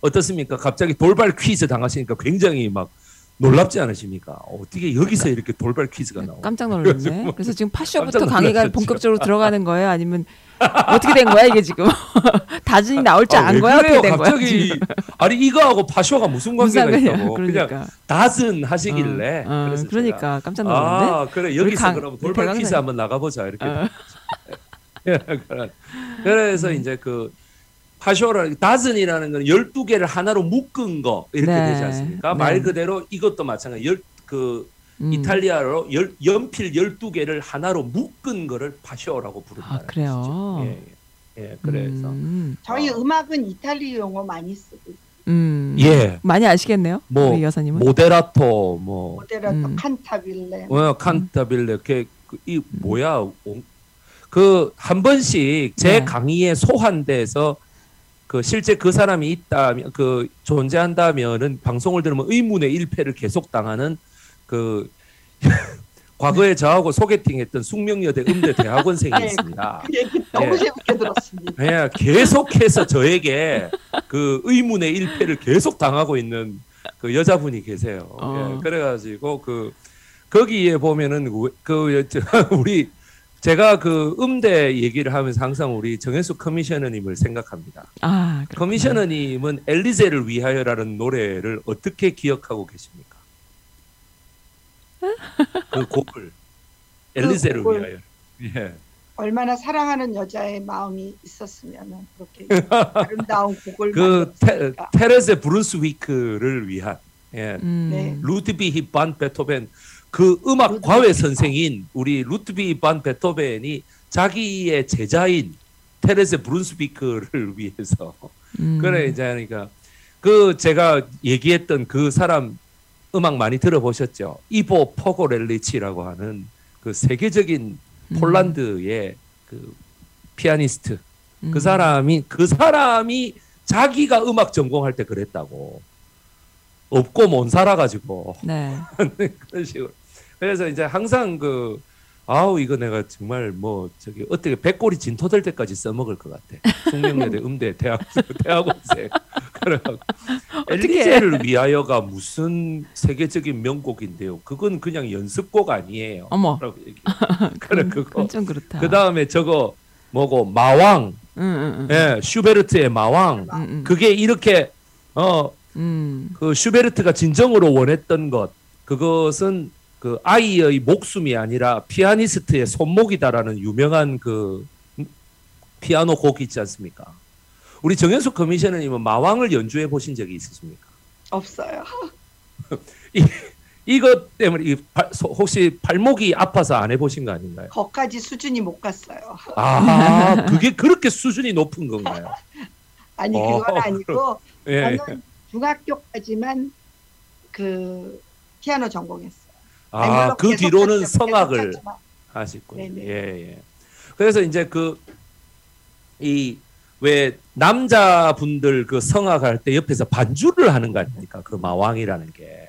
어떻습니까? 갑자기 돌발 퀴즈 당하시니까 굉장히 막 놀랍지 않으십니까? 어떻게 여기서 이렇게 돌발 퀴즈가 나오? 깜짝 놀랐네. 뭐 그래서 지금 파쇼부터 강의가. 본격적으로 들어가는 거예요? 아니면 어떻게 된 거야 이게 지금? 다준이 나올 줄 아, 안 거야? 어떻게 된 거야? 갑자기 지금? 아니 이거하고 파쇼가 무슨 무슨 관계가 상관이야? 있다고? 그러니까. 닷은 하시길래 어, 어, 그래서 그러니까 깜짝 놀랐네. 아 그래 여기서 강- 그럼 돌발. 퀴즈 한번 나가보자 이렇게 어. 그래- 그래서 이제 그 파쇼라 다즌이라는 건 12개를 하나로 묶은 거 이렇게 네. 되지 않습니까? 네. 말 그대로 이것도 마찬가지 열 그 음. 이탈리아로 열, 연필 12개를 하나로 묶은 거를 파쇼라고 부른다. 아, 그래요? 예, 예. 예, 그래서 음. 저희 어. 음악은 이탈리 용어 많이 쓰고. 음. 예. 많이 아시겠네요. 뭐, 우리 여사님은. 모데라토 뭐 모데라토 음. 칸타빌레 어, 칸타빌레 그, 그, 이 뭐야 그 한 번씩 제 네. 강의에 소환돼서 그 실제 그 사람이 있다면 그 존재한다면은 방송을 들으면 의문의 일패를 계속 당하는 그 과거에 저하고 소개팅했던 숙명여대 음대 대학원생이 네. 있습니다. 그 얘기 너무 예. 재밌게 들었습니다. 예, 계속해서 저에게 그 의문의 일패를 계속 당하고 있는 그 여자분이 계세요. 어. 예, 그래가지고 그 거기에 보면은 우- 그 저, 우리 제가 그 음대 얘기를 하면서 항상 우리 정현수 커미셔너님을 생각합니다. 아, 그렇구나. 커미셔너님은 엘리제를 위하여라는 노래를 어떻게 기억하고 계십니까? 그 곡을 엘리제를 곡을- 위하여. 예. 얼마나 사랑하는 여자의 마음이 있었으면 그렇게 아름다운 곡을 그 테. 테레세 브룬스위크를 위한 예. 음. 네. 루드비히 반 베토벤 그 음악 과외 반. 선생인 우리 루드비히 반 베토벤이 자기의 제자인 테레세 브룬스비크를 위해서 음. 그래 이제 하니까 그 제가 얘기했던 그 사람 음악 많이 들어보셨죠? 이보 포고렐리치라고 하는 그 세계적인 음. 폴란드의 그 피아니스트 음. 그 사람이 그 사람이 자기가 음악 전공할 때 그랬다고 없고 못 살아가지고 네. 그런 식으로 그래서 이제 항상 그 아우 이거 내가 정말 뭐 저기 어떻게 백골이 진토될 때까지 써먹을 것 같아 숙명여대 음대 대학 대학원생 그래갖고 엘리제를 위하여가 무슨 세계적인 명곡인데요 그건 그냥 연습곡 아니에요 어머. 그래 그건- 그거 좀 그렇다. 그 다음에 저거 뭐고 마왕 응, 응, 응. 예, 슈베르트의 마왕. 음, 음. 그게 이렇게 어, 음. 그 슈베르트가 진정으로 원했던 것 그것은 그 아이의 목숨이 아니라 피아니스트의 손목이다라는 유명한 그 피아노 곡 있지 않습니까? 우리 정현숙 커미셔너님은 마왕을 연주해 보신 적이 있으십니까? 없어요. 이것 때문에 이 발- 소- 혹시 발목이 아파서 안 해보신 거 아닌가요? 거기까지 수준이 못 갔어요. 아, 그게 그렇게 수준이 높은 건가요? 아니 어, 그건 아니고 예. 저는 중학교까지만 그 피아노 전공했어요. 아, 그 뒤로는. 성악을. 네네. 예, 예. 그래서 이제 그 이 왜 남자분들 그 성악할 때 옆에서 반주를 하는 거 아닙니까? 그 마왕이라는 게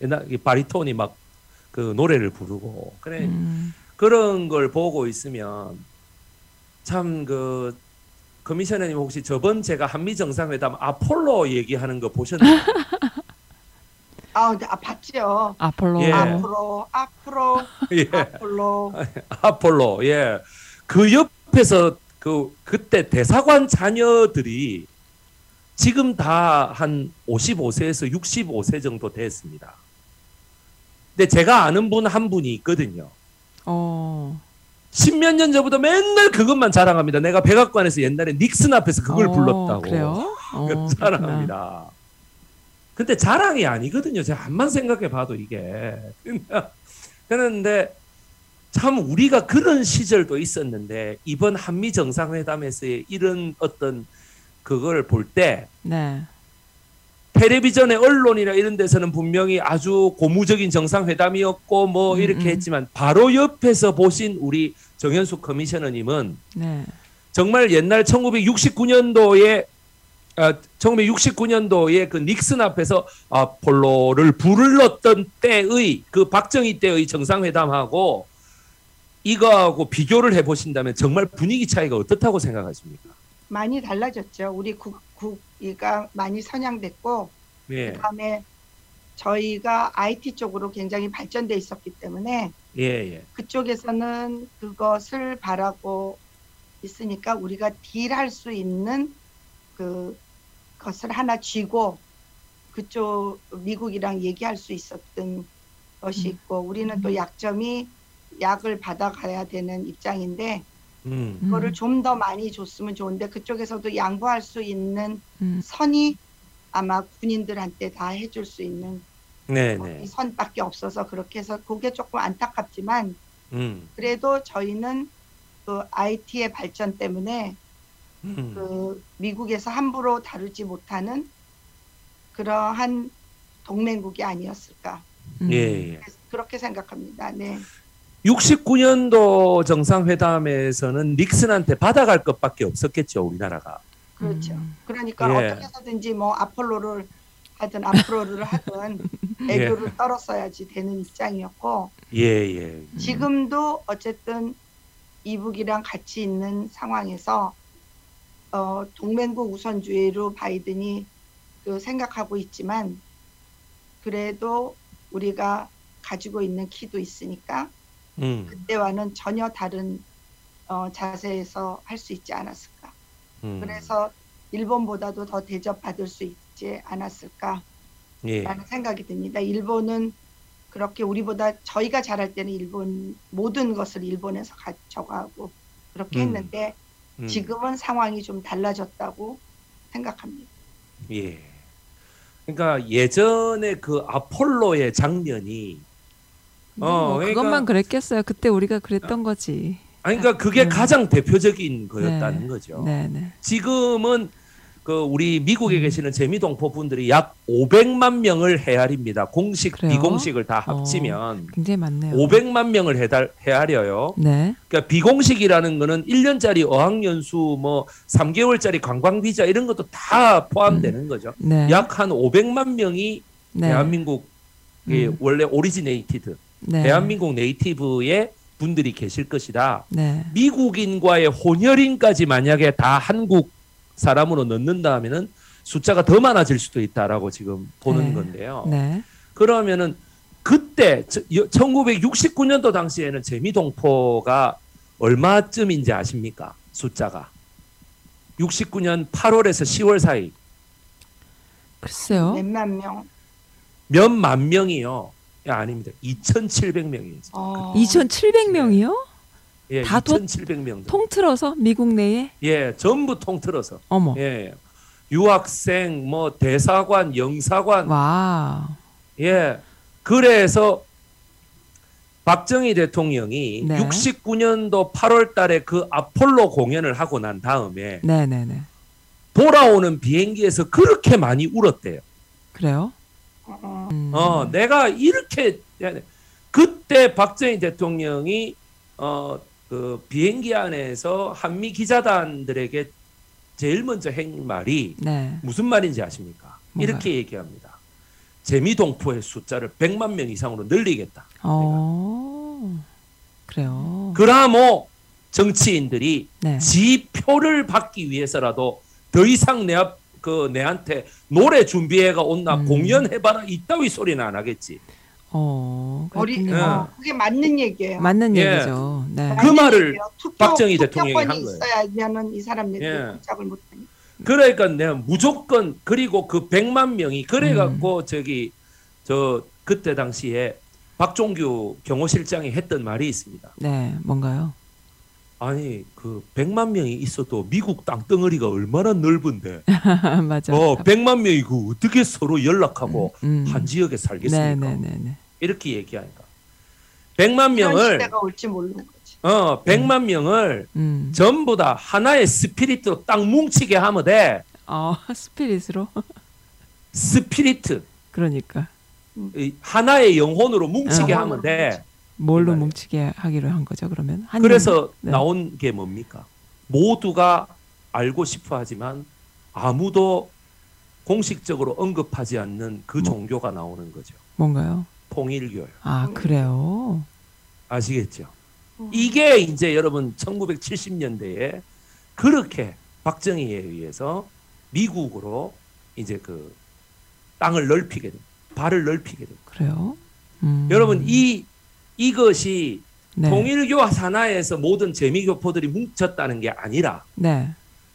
옛날 이 바리톤이 막 그 노래를 부르고 그래 음. 그런 걸 보고 있으면 참 그 커미셔너님 혹시 저번 제가 한미 정상회담 아폴로 얘기하는 거 보셨나요? 아, 아 봤죠. 아폴로. 예. 앞으로 앞으로 예. 앞으로 아폴로 예. 그 옆에서 그 그때 대사관 자녀들이 지금 다 한 55세에서 65세 정도 됐습니다. 근데 제가 아는 분 한 분이 있거든요. 어. 십몇 년 전부터 맨날 그것만 자랑합니다. 내가 백악관에서 옛날에 닉슨 앞에서 그걸 어, 불렀다고. 그래요? 어, 그렇구나. 자랑합니다. 근데 자랑이 아니거든요. 제가 한만 생각해 봐도 이게. 그런데 참 우리가 그런 시절도 있었는데 이번 한미 정상회담에서의 이런 어떤 그걸 볼때 네. 텔레비전의 언론이나 이런 데서는 분명히 아주 고무적인 정상회담이었고 뭐 음, 이렇게 음. 했지만 바로 옆에서 보신 우리 정현숙 커미셔너님은 네. 정말 옛날 1969년도에 아, 1969년도에 그 닉슨 앞에서 아 폴로를 불렀던 때의 그 박정희 때의 정상회담하고 이거하고 비교를 해보신다면 정말 분위기 차이가 어떻다고 생각하십니까? 많이 달라졌죠. 우리 국, 국위가 많이 선양됐고 예, 그다음에 저희가 IT 쪽으로 굉장히 발전돼 있었기 때문에 예, 예. 그쪽에서는 그것을 바라고 있으니까 우리가 딜할 수 있는 그 것을 하나 쥐고 그쪽 미국이랑 얘기할 수 있었던 것이 음. 있고 우리는 또 약점이 약을 받아가야 되는 입장인데 음, 그거를 음. 좀더 많이 줬으면 좋은데 그쪽에서도 양보할 수 있는 음. 선이 아마 군인들한테 다 해줄 수 있는 네, 이 네. 선밖에 없어서 그렇게 해서 그게 조금 안타깝지만 음, 그래도 저희는 그 IT의 발전 때문에 음. 그 미국에서 함부로 다루지 못하는 그러한 동맹국이 아니었을까 음. 예, 예. 그렇게 생각합니다. 네, 69년도 정상회담에서는 닉슨한테 받아갈 것밖에 없었겠죠 우리나라가. 그렇죠. 음. 그러니까 예. 어떻게 해서든지 뭐 아폴로를 하든 아프로를 하든 예. 애교를 떨었어야지 되는 입장이었고 예, 예. 음. 지금도 어쨌든 이북이랑 같이 있는 상황에서 어, 동맹국 우선주의로 바이든이 그 생각하고 있지만 그래도 우리가 가지고 있는 키도 있으니까 음, 그때와는 전혀 다른 어, 자세에서 할 수 있지 않았을까. 음. 그래서 일본보다도 더 대접받을 수 있지 않았을까라는 예, 생각이 듭니다. 일본은 그렇게 우리보다 저희가 잘할 때는 일본 모든 것을 일본에서 가져가고 그렇게 음. 했는데 음. 지금은 상황이 좀 달라졌다고 생각합니다. 예. 그러니까 예전에 그 아폴로의 장면이 뭐 어, 그러니까- 그것만 그랬겠어요. 그때 우리가 그랬던 거지. 아니 그러니까 그게 음. 가장 대표적인 거였다는 네. 거죠. 네, 네. 지금은 그 우리 미국에 음. 계시는 재미동포 분들이 약 500만 명을 헤아립니다. 공식 그래요? 비공식을 다 어. 합치면 굉장히 많네요. 500만 명을 해달, 헤아려요. 네. 그러니까 비공식이라는 거는 1년짜리 어학연수 뭐 3개월짜리 관광 비자 이런 것도 다 포함되는 거죠. 네. 약한 500만 명이 네. 대한민국 이 음. 원래 originated 네. 대한민국 native의 분들이 계실 것이다. 네. 미국인과의 혼혈인까지 만약에 다 한국 사람으로 넣는다 하면은 숫자가 더 많아질 수도 있다라고 지금 보는 네. 건데요. 네. 그러면은 그때 1969년도 당시에는 재미동포가 얼마쯤인지 아십니까? 숫자가 69년 8월에서 10월 사이 글쎄요. 몇만 명. 몇 만 명이요. 야, 아닙니다. 2,700명이었어요. 어, 2,700명이요? 예, 다 도- 2,700명. 통틀어서 미국 내에? 예, 전부 통틀어서. 어머. 예. 유학생, 뭐 대사관, 영사관, 와. 예. 그래서 박정희 대통령이 네. 69년도 8월 달에 그 아폴로 공연을 하고 난 다음에 네, 네, 네. 돌아오는 비행기에서 그렇게 많이 울었대요. 그래요? 어, 음. 어, 내가 이렇게 그때 박정희 대통령이 어, 그 비행기 안에서 한미 기자단들에게 제일 먼저 한 말이 네. 무슨 말인지 아십니까? 뭔가요? 이렇게 얘기합니다. 재미 동포의 숫자를 100만 명 이상으로 늘리겠다. 어. 그래요. 그라모 정치인들이 네. 지 표를 받기 위해서라도 더 이상 내 앞, 그 내한테 노래 준비해가 온나 음. 공연해봐라 이따위 소리는 안 하겠지. 어. 그렇군요. 어, 그게 맞는 얘기예요. 맞는 예. 얘기죠. 네. 그 말을 얘기예요. 투표, 박정희 대통령이 한 거예요. 있어야면은 이 사람들이 예. 공작을 못하니. 그러니까 내가 무조건 그리고 그 100만 명이 그래갖고 음. 저기 저 그때 당시에 박종규 경호실장이 했던 말이 있습니다. 네, 뭔가요? 아니 그 100만 명이 있어도 미국 땅덩어리가 얼마나 넓은데 맞아. 어 100만 명이 그 어떻게 서로 연락하고 음, 음. 한 지역에 살겠습니까? 네, 네, 네, 네. 이렇게 얘기하니까 100만 이런 명을 시대가 올지 모르는 거지. 어 100만 명을 음. 전부 다 하나의 스피릿으로 딱 뭉치게 하면 돼. 어, 스피릿으로. 스피릿 그러니까 이 하나의 영혼으로 뭉치게 어. 하면 돼. 뭘로. 뭉치게 하기로 한 거죠, 그러면? 한 그래서 네. 나온 게 뭡니까? 모두가 알고 싶어 하지만 아무도 공식적으로 언급하지 않는 그 뭐. 종교가 나오는 거죠. 뭔가요? 통일교요. 아, 음. 그래요. 아시겠죠? 음. 이게 이제 여러분 1970년대에 그렇게 박정희에 의해서 미국으로 이제 그 땅을 넓히게 됩니다. 발을 넓히게 됩니다. 그래요. 음. 여러분 이 이것이 네. 통일교 산하에서 모든 재미교포들이 뭉쳤다는 게 아니라 네.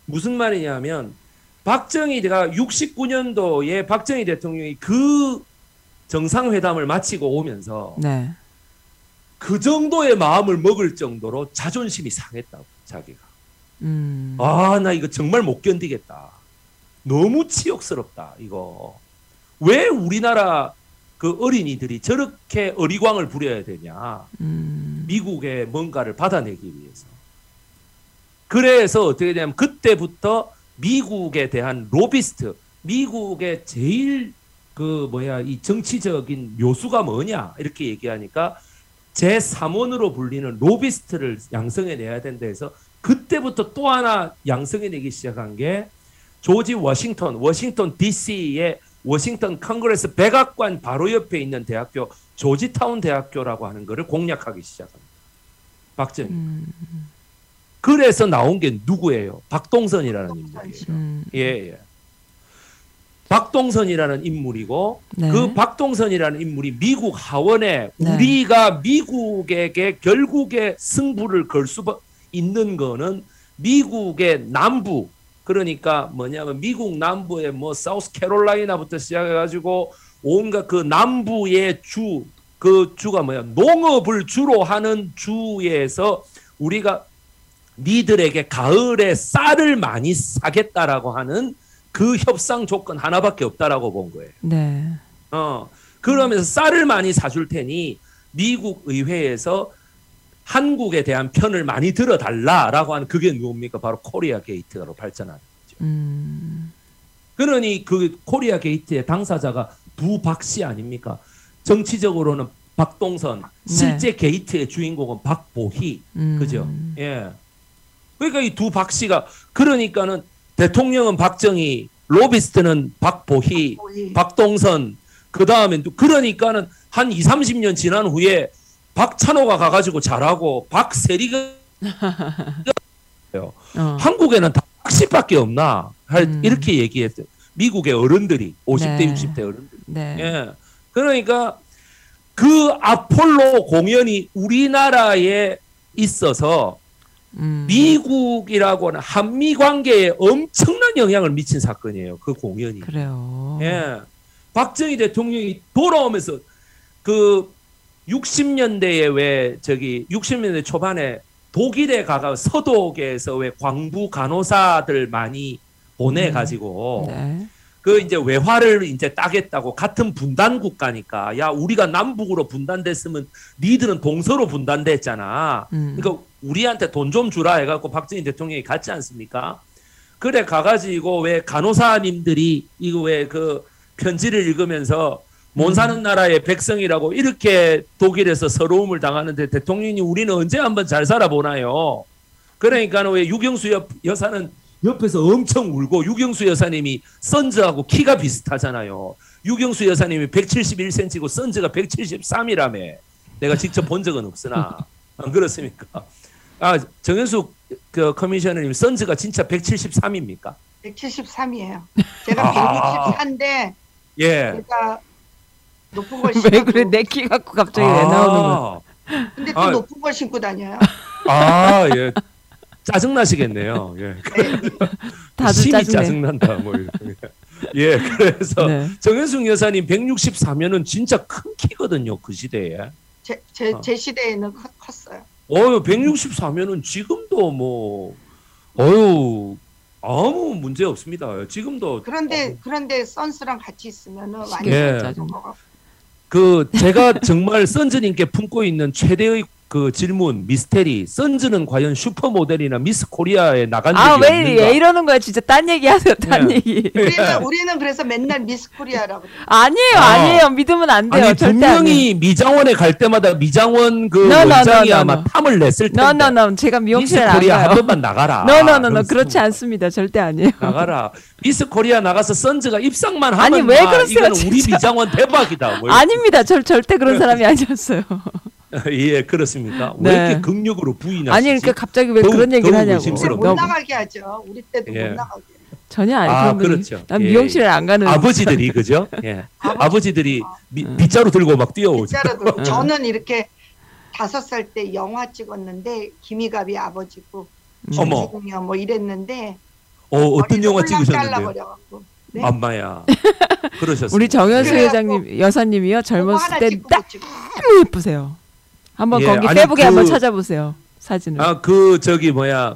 무슨 말이냐면 박정희가 69년도에 박정희 대통령이 그 정상회담을 마치고 오면서 네. 그 정도의 마음을 먹을 정도로 자존심이 상했다고 자기가 음. 아나 이거 정말 못 견디겠다 너무 치욕스럽다 이거 왜 우리나라 그 어린이들이 저렇게 어리광을 부려야 되냐 음. 미국의 뭔가를 받아내기 위해서. 그래서 어떻게 되냐면 그때부터 미국에 대한 로비스트, 미국의 제일 그 뭐야 이 정치적인 묘수가 뭐냐 이렇게 얘기하니까 제 3원으로 불리는 로비스트를 양성해 내야 된다 해서 그때부터 또 하나 양성해 내기 시작한 게 조지 워싱턴, 워싱턴 DC의 워싱턴 Congress 백악관 바로 옆에 있는 대학교 조지타운 대학교라고 하는 것을 공략하기 시작합니다. 박정희. 음. 그래서 나온 게 누구예요? 박동선이라는 인물이에요. 음. 예, 예. 박동선이라는 인물이고 네. 그 박동선이라는 인물이 미국 하원에 네. 우리가 미국에게 결국에 승부를 걸 수 있는 거는 미국의 남부 그러니까 뭐냐면 미국 남부의 뭐 사우스 캐롤라이나부터 시작해 가지고 온갖 그 남부의 주 그 주가 뭐야 농업을 주로 하는 주에서 우리가 니들에게 가을에 쌀을 많이 사겠다라고 하는 그 협상 조건 하나밖에 없다라고 본 거예요. 네. 어, 그러면서 쌀을 많이 사줄 테니 미국 의회에서 한국에 대한 편을 많이 들어달라라고 하는 그게 뭡니까? 바로 코리아 게이트로 발전하는 거죠. 음. 그러니 그 코리아 게이트의 당사자가 부박 씨 아닙니까? 정치적으로는 박동선, 네. 실제 게이트의 주인공은 박보희, 음. 그죠? 예. 그러니까 이 두 박 씨가 그러니까는 대통령은 박정희, 로비스트는 박보희, 거의 박동선 그 다음에 그러니까는 한 2, 30년 지난 후에 박찬호가 가가지고 잘하고 박세리가 어. 한국에는 다 박씨밖에 없나 할 음. 이렇게 얘기했어요. 미국의 어른들이 50대 네. 60대 어른들. 네. 예. 그러니까 그 아폴로 공연이 우리나라에 있어서 음. 미국이라고 하는 한미 관계에 엄청난 영향을 미친 사건이에요. 그 공연이. 그래요. 예. 박정희 대통령이 돌아오면서 그 60년대에 왜 저기 60년대 초반에 독일에 가가 서독에서 왜 광부 간호사들 많이 보내 가지고 네. 그 이제 외화를 이제 따겠다고 같은 분단 국가니까 야 우리가 남북으로 분단됐으면 니들은 동서로 분단됐잖아. 음. 그러니까 우리한테 돈 좀 주라 해갖고 박정희 대통령이 갔지 않습니까? 그래 가가지고 왜 간호사님들이 이거 왜 그 편지를 읽으면서 못 사는 나라의 백성이라고 이렇게 독일에서 서러움을 당하는데 대통령이 우리는 언제 한번 잘 살아보나요? 그러니까 왜 유경수 여, 여사는 옆에서 엄청 울고 유경수 여사님이 선즈하고 키가 비슷하잖아요. 유경수 여사님이 171cm고 선즈가 173이라며. 내가 직접 본 적은 없으나 안 그렇습니까? 아 정현숙 그 커미셔너님 선즈가 진짜 173입니까? 173이에요. 제가 아. 164인데 예. 제가 높은 걸왜 신고 그래 내 키 갖고 갑자기 왜 나오는 거야? 근데 또 아. 높은 걸 신고 다녀요. 아, 예. 짜증 나시겠네요. 예. 다들 심히 짜증내. 짜증 난다 뭐 이렇게. 예, 그래서 네. 정현숙 여사님 164면은 진짜 큰 키거든요. 그 시대에. 제, 제, 어. 제 시대에는 커- 컸어요. 어유 164면은 지금도 뭐 어유 아무 문제 없습니다. 지금도 그런데 어, 그런데 선스랑 같이 있으면은 예. 완전 짜증. 넘어가고. 그 제가 정말 선즈님께 품고 있는 최대의 그 질문 미스테리 선즈는 과연 슈퍼모델이나 미스 코리아에 나간 적이 아, 왜, 없는가? 왜 이러는 거야? 진짜 딴 얘기 하세요, 딴 네. 얘기. 우리는 우리는 그래서 맨날 미스 코리아라고. 아니에요, 아. 아니에요. 믿으면 안 돼요. 아니 절대 아니에요. 분명히 미장원에 갈 때마다 미장원 그 No, no, 원장이 no, no, 아마 no. 탐을 냈을 텐데 No, no, no. 제가 미스 미용실에 안 코리아 한. 번만 나가라. No, no, no, no. 그럼 그렇지 않습니다. 절대 아니에요. 나가라. 미스 코리아 나가서 선즈가 입상만 하면 아니, 왜막 그러세요, 이거는 우리. 미장원 대박이다. 뭐 아닙니다. 절, 절대 그런 사람이 아니었어요. 예, 그렇습니까? 왜 네. 이렇게 극력으로 부인하시지? 아니, 그러니까 갑자기 왜 더욱- 그런 얘기를 하냐고. 못 나가게 하죠. 우리 때도 예. 못 나가게. 전혀 아니 아, 그렇죠. 난 예, 미용실을 안 가는 아버지들이 그죠? 예. 아버지들이 미, 음. 빗자루 들고 막 뛰어오죠. 진짜로도 음. 저는 이렇게 다섯 살 때 영화 찍었는데 김희갑이 아버지고 음. 어머. 주중이야 뭐 이랬는데 어, 어떤 영화 찍으셨는데요? 네? 엄마야. 그러셨어요. 우리 정현수 회장님 여사님이요 젊었을 때. 너무 예쁘세요. 한번 예, 거기 아니, 페북에 그- 한번 찾아보세요 사진을. 아, 그 저기 뭐야.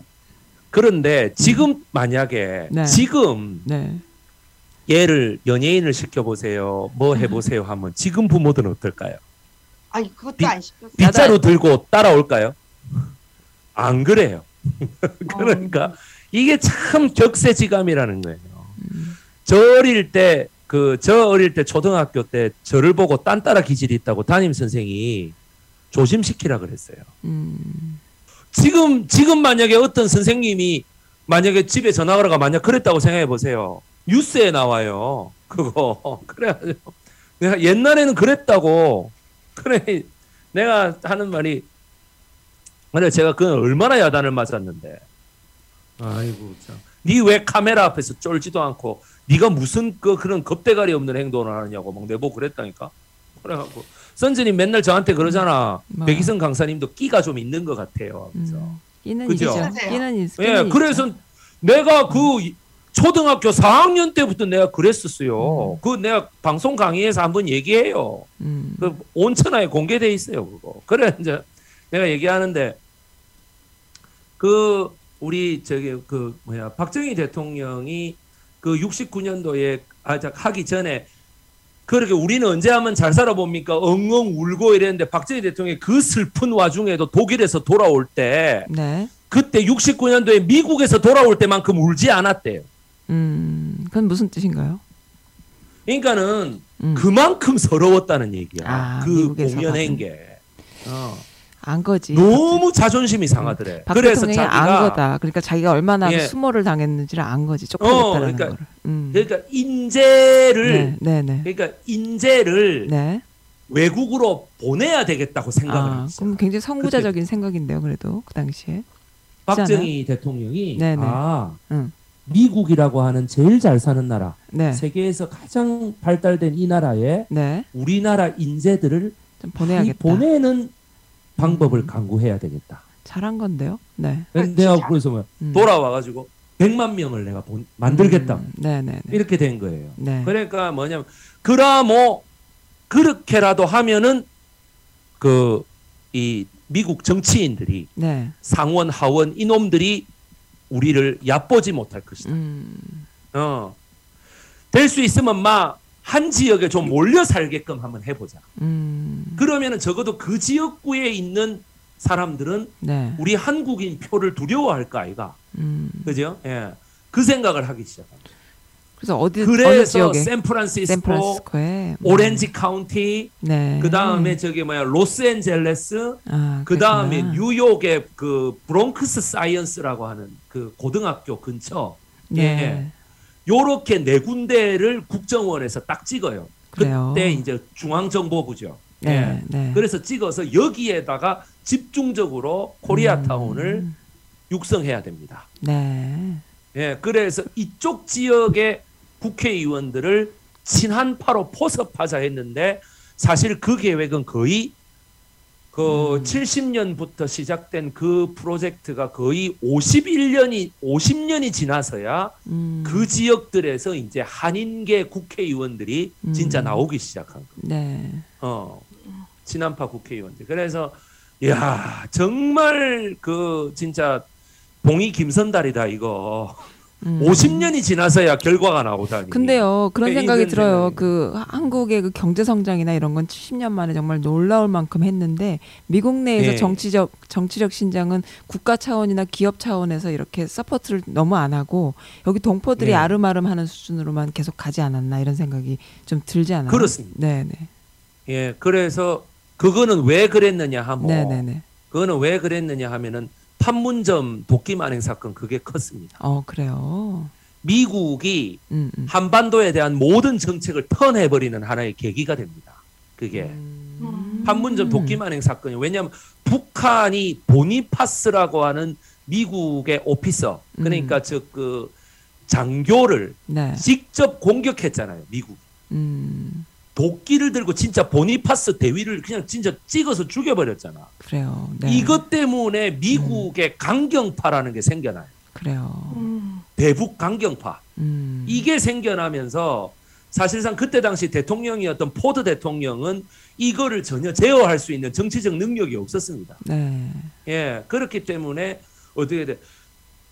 그런데 지금 만약에 네. 지금 네. 얘를 연예인을 시켜 보세요. 뭐 해 보세요 하면 지금 부모들은 어떨까요? 아니 그것도 비- 안 시켰어요. 빗자루 들고 따라올까요? 안 그래요. 그러니까 어. 이게 참 격세지감이라는 거예요. 음. 저 어릴 때 그 저 어릴 때 초등학교 때 저를 보고 딴 따라 기질이 있다고 담임 선생이 조심시키라 그랬어요. 음. 지금 지금 만약에 어떤 선생님이 만약에 집에 전화 걸어가 만약 그랬다고 생각해 보세요. 뉴스에 나와요. 그거 그래가지고 내가 옛날에는 그랬다고 그래 내가 하는 말이 근데 제가 그 얼마나 야단을 맞았는데 아이고 참. 니왜 카메라 앞에서 쫄지도 않고 네가 무슨 그 그런 겁대가리 없는 행동을 하느냐고 막 내보고 그랬다니까 그래갖고 선생님 맨날 저한테 그러잖아 뭐. 백이성 강사님도 끼가 좀 있는 것 같아요 하면서 음. 끼는 그죠? 있죠. 끼는 있. 예, 끼는 그래서 내가 그 이- 초등학교 4학년 때부터 내가 그랬었어요. 음. 그 내가 방송 강의에서 한번 얘기해요. 있죠. 음. 그 온천하에 공개돼 있어요, 그거. 그래 이제 내가 얘기하는데 그 우리 저기 그 뭐야 박정희 대통령이 그 69년도에 아 자, 하기 전에 그렇게 우리는 언제 하면 잘 살아봅니까? 엉엉 울고 이랬는데 박정희 대통령이 그 슬픈 와중에도 독일에서 돌아올 때 네. 그때 69년도에 미국에서 돌아올 때만큼 울지 않았대요. 음. 그건 무슨 뜻인가요? 그러니까는 음. 그만큼 서러웠다는 얘기야. 아, 그 공연한. 게. 어. 안 거지. 너무 자존심이 상하더래. 박 그래서 자기가 안 거다. 그러니까 자기가 얼마나 예. 수모를 당했는지를 안 거지. 쪽팔렸다는 어, 그러니까- 거를. 음. 그러니까 인재를 네, 네, 네. 그러니까 인재를 네. 외국으로 보내야 되겠다고 생각을 아, 했어요. 그럼 굉장히 선구자적인 생각인데요, 그래도 그 당시에. 박정희 대통령이 네네. 아 응. 미국이라고 하는 제일 잘 사는 나라, 네, 세계에서 가장 발달된 이 나라에 네, 우리나라 인재들을 좀 보내야겠다. 보내는 방법을 음. 강구해야 되겠다. 잘한 건데요. 네. 내가 그래서 뭐 음. 돌아와가지고 100만 명을 내가 본- 만들겠다. 음, 네, 네, 네. 이렇게 된 거예요. 네. 그러니까 뭐냐면 그라 뭐 그렇게라도 하면은 그 이 미국 정치인들이 네. 상원 하원 이놈들이 우리를 얕보지 못할 것이다. 음. 어. 될 수 있으면 막 한 지역에 좀 몰려 살게끔 한번 해보자. 음. 그러면은 적어도 그 지역구에 있는 사람들은 네. 우리 한국인 표를 두려워할까 아이가. 음. 그죠? 예. 그 생각을 하기 시작합니다. 그래서 어디 그래서? 샌프란시스코, 음. 오렌지 카운티, 네. 그 다음에 저기 뭐야 로스앤젤레스, 아, 그 다음에. 뉴욕의 그 브롱크스 사이언스라고 하는 그 고등학교 근처 네. 요렇게 네 군데를 국정원에서 딱 찍어요. 그래요. 그때 이제 중앙정보부죠. 네. 예. 네. 그래서 찍어서 여기에다가 집중적으로 코리아타운을 음. 육성해야 됩니다. 네. 예, 그래서 이쪽 지역의 국회의원들을 친한파로 포섭하자 했는데 사실 그 계획은 거의 그 음. 70년부터 시작된 그 프로젝트가 거의 51년이 50년이 지나서야 음. 그 지역들에서 이제 한인계 국회의원들이 진짜 음. 나오기 시작한 거. 네. 어. 친한파 국회의원들. 그래서 야, 정말 그 진짜 봉이 김선달이다 이거. 음. 50년이 지나서야 결과가 나오다니. 근데요 그런 네, 생각이 들어요. 생각이. 그 한국의 그 경제 성장이나 이런 건 70년 만에 정말 놀라울 만큼 했는데 미국 내에서 예. 정치적 정치적 신장은 국가 차원이나 기업 차원에서 이렇게 support를 너무 안 하고 여기 동포들이 예. 아름아름하는 수준으로만 계속 가지 않았나 이런 생각이 좀 들지 않아요? 그렇습니다. 네, 네, 예, 그래서 그거는 왜 그랬느냐 하면 네, 네, 네. 그거는 왜 그랬느냐 하면은 판문점 도끼 만행 사건 그게 컸습니다. 어 그래요. 미국이 음, 음. 한반도에 대한 모든 정책을 턴해버리는 하나의 계기가 됩니다. 그게 음. 판문점 도끼 만행 사건이 왜냐하면 북한이 보니파스라고 하는 미국의 오피서 그러니까 음. 즉그 장교를 네. 직접 공격했잖아요. 미국 음. 도끼를 들고 진짜 보니파스 대위를 그냥 진짜 찍어서 죽여버렸잖아. 그래요. 네. 이것 때문에 미국의 강경파라는 게 생겨나요. 그래요. 음. 대북 강경파. 음. 이게 생겨나면서 사실상 그때 당시 대통령이었던 포드 대통령은 이거를 전혀 제어할 수 있는 정치적 능력이 없었습니다. 네. 예, 그렇기 때문에 어떻게 돼?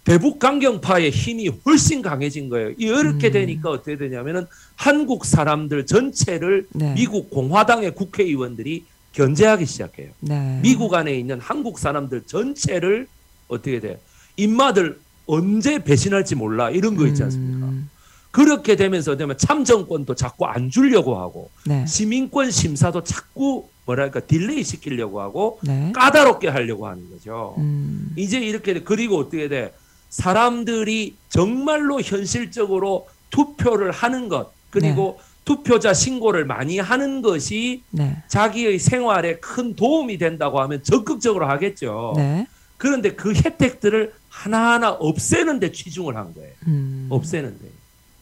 대북 강경파의 힘이 훨씬 강해진 거예요. 이렇게 음. 되니까 어떻게 되냐면은 한국 사람들 전체를 네. 미국 공화당의 국회의원들이 견제하기 시작해요. 네. 미국 안에 있는 한국 사람들 전체를 어떻게 돼? 인마들 언제 배신할지 몰라 이런 거 있지 않습니까? 음. 그렇게 되면서 되면 참정권도 자꾸 안 주려고 하고 네. 시민권 심사도 자꾸 뭐랄까 delay 시키려고 하고 네. 까다롭게 하려고 하는 거죠. 음. 이제 이렇게 돼. 그리고 어떻게 돼? 사람들이 정말로 현실적으로 투표를 하는 것 그리고 네. 투표자 신고를 많이 하는 것이 네. 자기의 생활에 큰 도움이 된다고 하면 적극적으로 하겠죠. 네. 그런데 그 혜택들을 하나하나 없애는 데 치중을 한 거예요. 음. 없애는 데.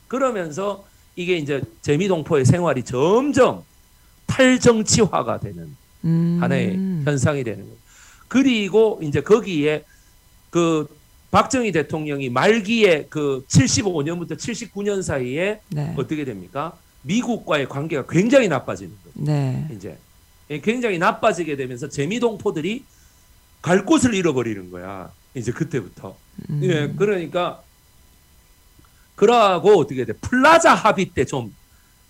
그러면서 이게 이제 재미동포의 생활이 점점 탈정치화가 되는 음. 하나의 현상이 되는 거예요. 그리고 이제 거기에 그 박정희 대통령이 말기에 그 75년부터 79년 사이에 네. 어떻게 됩니까? 미국과의 관계가 굉장히 나빠지는 거예요. 네. 이제 예, 굉장히 나빠지게 되면서 재미동포들이 갈 곳을 잃어버리는 거야. 이제 그때부터. 음. 예, 그러니까 그러고 어떻게 돼? 플라자 합의 때 좀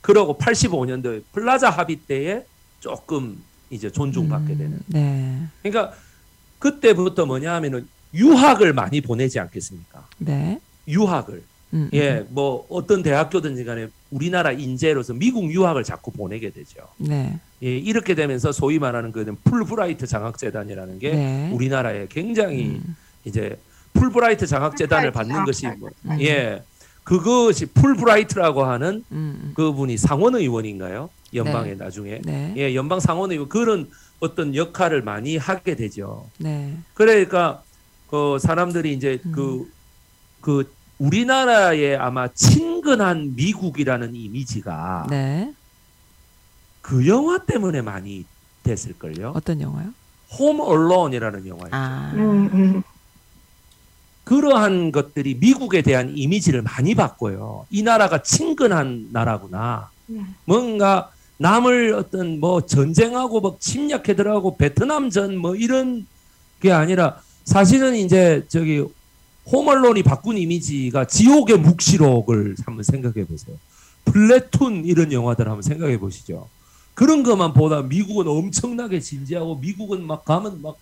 그러고 85년도에 플라자 합의 때에 조금 이제 존중받게 음. 되는. 네. 그러니까 그때부터 뭐냐 하면은 유학을 많이 보내지 않겠습니까? 네. 유학을. 음. 예, 뭐 어떤 대학교든지 간에 우리나라 인재로서 미국 유학을 자꾸 보내게 되죠. 네. 예, 이렇게 되면서 소위 말하는 그 풀브라이트 장학재단이라는 게 네. 우리나라에 굉장히 음. 이제 풀브라이트 장학재단을 받는 것이 뭐. 예 그것이 풀브라이트라고 하는 음. 그분이 상원 의원인가요? 연방에 나중에 네. 예 연방 상원 의원 그런 어떤 역할을 많이 하게 되죠. 네. 그러니까 그 사람들이 이제 음. 그그 우리나라에 아마 친근한 미국이라는 이미지가 네. 그 영화 때문에 많이 됐을걸요. 어떤 영화요? 홈 얼론이라는 영화 있죠. 아. 음, 음. 그러한 것들이 미국에 대한 이미지를 많이 바꿔요. 이 나라가 친근한 나라구나. 음. 뭔가 남을 어떤 뭐 전쟁하고 막 침략해 들어가고 베트남 전 뭐 이런 게 아니라 사실은 이제 저기 홈얼론이 바꾼 이미지가 지옥의 묵시록을 한번 생각해 보세요. 플래툰 이런 영화들 한번 생각해 보시죠. 그런 것만 보다 미국은 엄청나게 진지하고 미국은 막 가면 막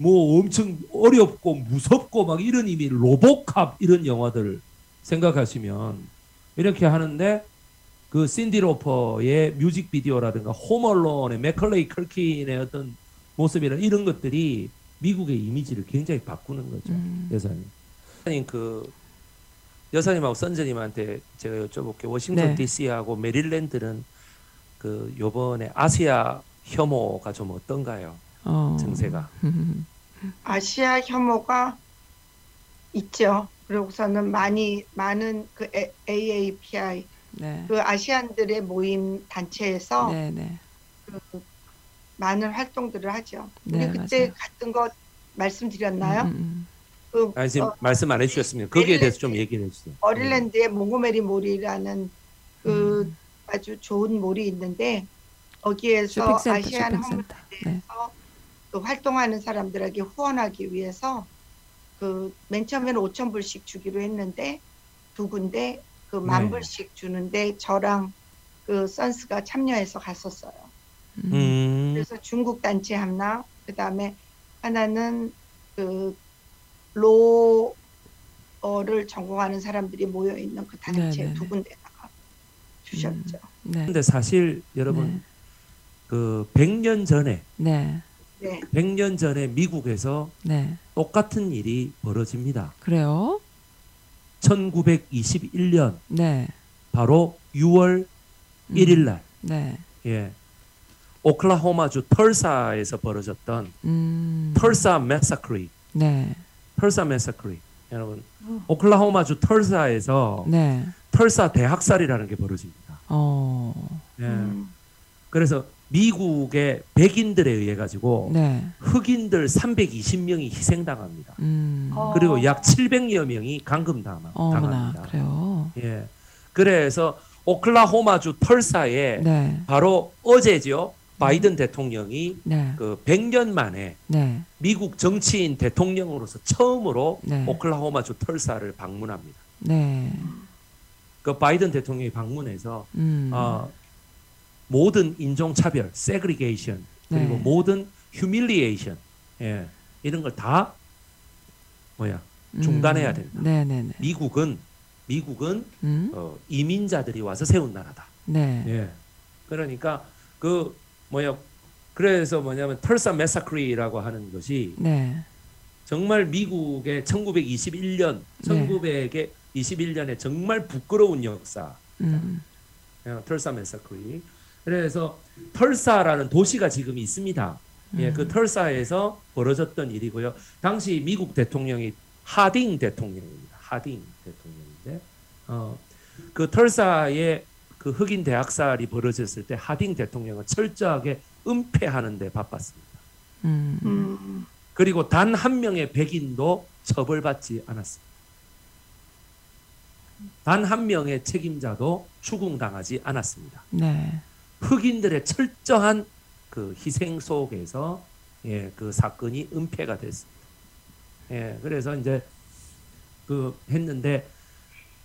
뭐 엄청 어렵고 무섭고 막 이런 이미 로보캅 이런 영화들을 생각하시면 이렇게 하는데 그 신디 로퍼의 뮤직비디오라든가 홈얼론의 맥컬레이 컬킨의 어떤 모습이나 이런 것들이 미국의 이미지를 굉장히 바꾸는 거죠. 음. 여사님. 여사님 그 여사님하고 선재님한테 제가 여쭤볼게요. 워싱턴 네. DC하고 메릴랜드는 그 요번에 아시아 혐오가 좀 어떤가요? 어. 증세가. 아시아 혐오가 있죠. 그리고서는 많이 많은 그 A- AAPI 네. 그 아시안들의 모임 단체에서 네, 네. 그 많은 활동들을 하죠. 우리 네, 그때 맞아요. 갔던 거 말씀드렸나요? 음, 음, 그 아니 지금 어, 말씀 안 해주셨으면 거기에 대해서 좀 얘기를 해주세요. 어릴랜드의 몽고메리 몰이라는 그 음. 아주 좋은 몰이 있는데 거기에서 쇼핑센터, 아시안. 항공에 네. 그 활동하는 사람들에게 후원하기 위해서 그 맨 처음에는 5천 불씩 주기로 했는데 두 군데 그만 네. 불씩 주는데 저랑 그 선스가 참여해서 갔었어요. 음. 음, 그래서 중국 단체 하나, 그 다음에 하나는 그 로어를 전공하는 사람들이 모여 있는 그 단체 네네네. 두 군데다가 주셨죠. 네. 근데 사실 여러분 네. 그 100년 전에 네. 네, 100년 전에 미국에서 네. 똑같은 일이 벌어집니다. 그래요? 1921년 네. 바로 6월 음. 1일 날 네. 예. 오클라호마주 털사에서 벌어졌던 음. 털사 메사크리 네. 털사 메사크리 여러분 음. 오클라호마주 털사에서 네. 털사 대학살이라는 게 벌어집니다. 어. 예. 음, 그래서 미국의 백인들에 의해 가지고 네. 흑인들 320명이 희생당합니다. 음. 어. 그리고 약 700여 명이 감금당합니다. 어머나. 그래요. 예. 그래서 오클라호마주 털사에 네. 바로 어제죠. 바이든 대통령이 네. 그 100년 만에 네. 미국 정치인 대통령으로서 처음으로 네. 오클라호마주 털사를 방문합니다. 네. 그 바이든 대통령이 방문해서 음. 어, 모든 인종 차별, segregation 그리고 네. 모든 humiliation 예, 이런 걸 다 뭐야 중단해야 된다. 네. 미국은 미국은 음. 어, 이민자들이 와서 세운 나라다. 네. 예. 그러니까 그 뭐야 그래서 뭐냐면 털사 메사크리라고 하는 것이 네. 정말 미국의 1921년 네. 1921년에 정말 부끄러운 역사 음. 어, 털사 메사크리 그래서 털사라는 도시가 지금 있습니다. 예, 음. 그 털사에서 벌어졌던 일이고요. 당시 미국 대통령이 하딩 대통령입니다. 하딩 대통령인데, 어, 그 털사에 그 흑인 대학살이 벌어졌을 때 하딩 대통령은 철저하게 은폐하는 데 바빴습니다. 음. 음, 그리고 단 한 명의 백인도 처벌받지 않았습니다. 단 한 명의 책임자도 추궁당하지 않았습니다. 네. 흑인들의 철저한 그 희생 속에서 예, 그 사건이 은폐가 됐습니다. 예, 그래서 이제 그 했는데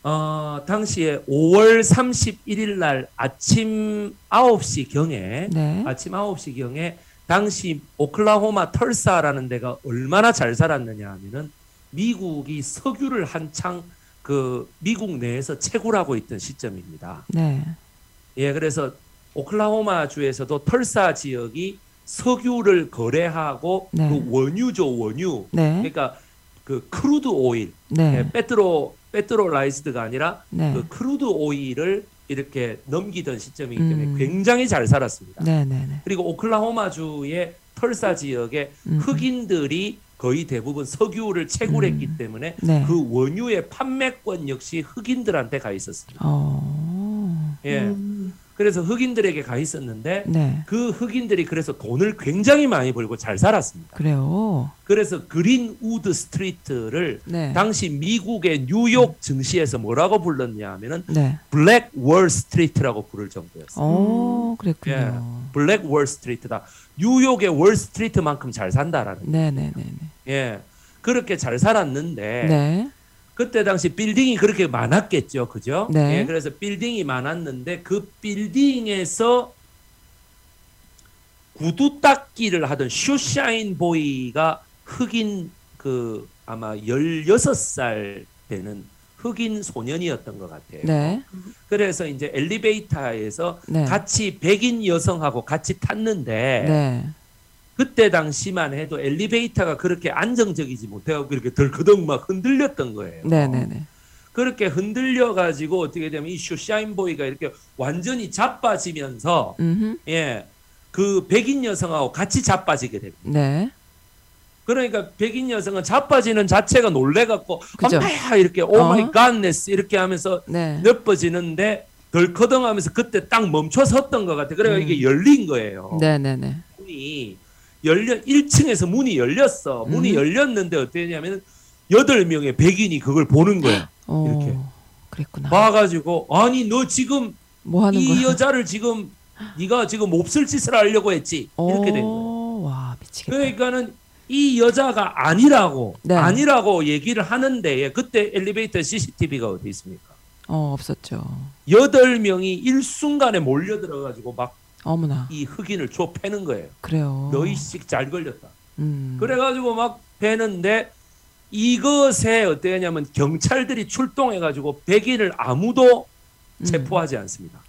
어, 당시에 5월 31일 날 아침 9시 경에 네. 아침 9시 경에 당시 오클라호마 털사라는 데가 얼마나 잘 살았느냐 하면은 미국이 석유를 한창 그 미국 내에서 채굴하고 있던 시점입니다. 네. 예, 그래서 오클라호마 주에서도 털사 지역이 석유를 거래하고 네. 그 원유죠 원유. 네. 그러니까 그 crude oil, 네. 예, petro petrolized가 아니라 네. 그 crude oil을 이렇게 넘기던 시점이기 때문에 음. 굉장히 잘 살았습니다. 네, 네, 네. 그리고 오클라호마 주의 털사 지역에 음. 흑인들이 거의 대부분 석유를 채굴했기 음. 때문에 네. 그 원유의 판매권 역시 흑인들한테 가 있었습니다. 어. 예. 음, 그래서 흑인들에게 가 있었는데 네. 그 흑인들이 그래서 돈을 굉장히 많이 벌고 잘 살았습니다. 그래요. 그래서 그린우드 스트리트를 네. 당시 미국의 뉴욕 증시에서 뭐라고 불렀냐 하면은 네. 블랙 월 스트리트라고 부를 정도였어요. 어, 그랬군요. 블랙 월 스트리트다. 뉴욕의 월 스트리트만큼 잘 산다라는. 네, 네, 네, 네. 예. 그렇게 잘 살았는데 네. 그때 당시 빌딩이 그렇게 많았겠죠. 그죠? 네. 예, 그래서 빌딩이 많았는데 그 빌딩에서 구두 닦기를 하던 shoeshine boy가 흑인 그 아마 16살 되는 흑인 소년이었던 것 같아요. 네. 그래서 이제 엘리베이터에서 네. 같이 백인 여성하고 같이 탔는데 네. 그때 당시만 해도 엘리베이터가 그렇게 안정적이지 못해갖고 이렇게 덜커덩 막 흔들렸던 거예요. 네, 네, 네. 그렇게 흔들려 가지고 어떻게 되면 이 shoeshine boy가 이렇게 완전히 자빠지면서 음. 예. 그 백인 여성하고 같이 자빠지게 됩니다. 네. 그러니까 백인 여성은 자빠지는 자체가 놀래 갖고 그죠. 엄마야 이렇게 oh 어. my goodness 이렇게 하면서 네. 엎어지는데 덜커덩하면서 그때 딱 멈춰 섰던 것 같아. 그래가 음. 이게 열린 거예요. 네, 네, 네. 문이 문이 열려 1층에서 문이 열렸어. 문이 음. 열렸는데 어땠냐면 여덟 명의 백인이 그걸 보는 거야. 어, 이렇게. 그랬구나. 봐가지고 아니 너 지금 뭐 하는 이 거야? 여자를 지금 네가 지금 몹쓸 짓을 하려고 했지 이렇게 된. 어, 와 미치겠다. 그러니까는 이 여자가 아니라고 네. 아니라고 얘기를 하는데 그때 엘리베이터 CCTV가 어디 있습니까? 어 없었죠. 여덟 명이 일순간에 몰려 들어가지고 막이 어머나 흑인을 줘 패는 거예요. 그래요. 너희씩 잘 걸렸다. 음. 그래가지고 막 패는데 이것에 어떠냐면 경찰들이 출동해가지고 백인을 아무도 음. 체포하지 않습니다.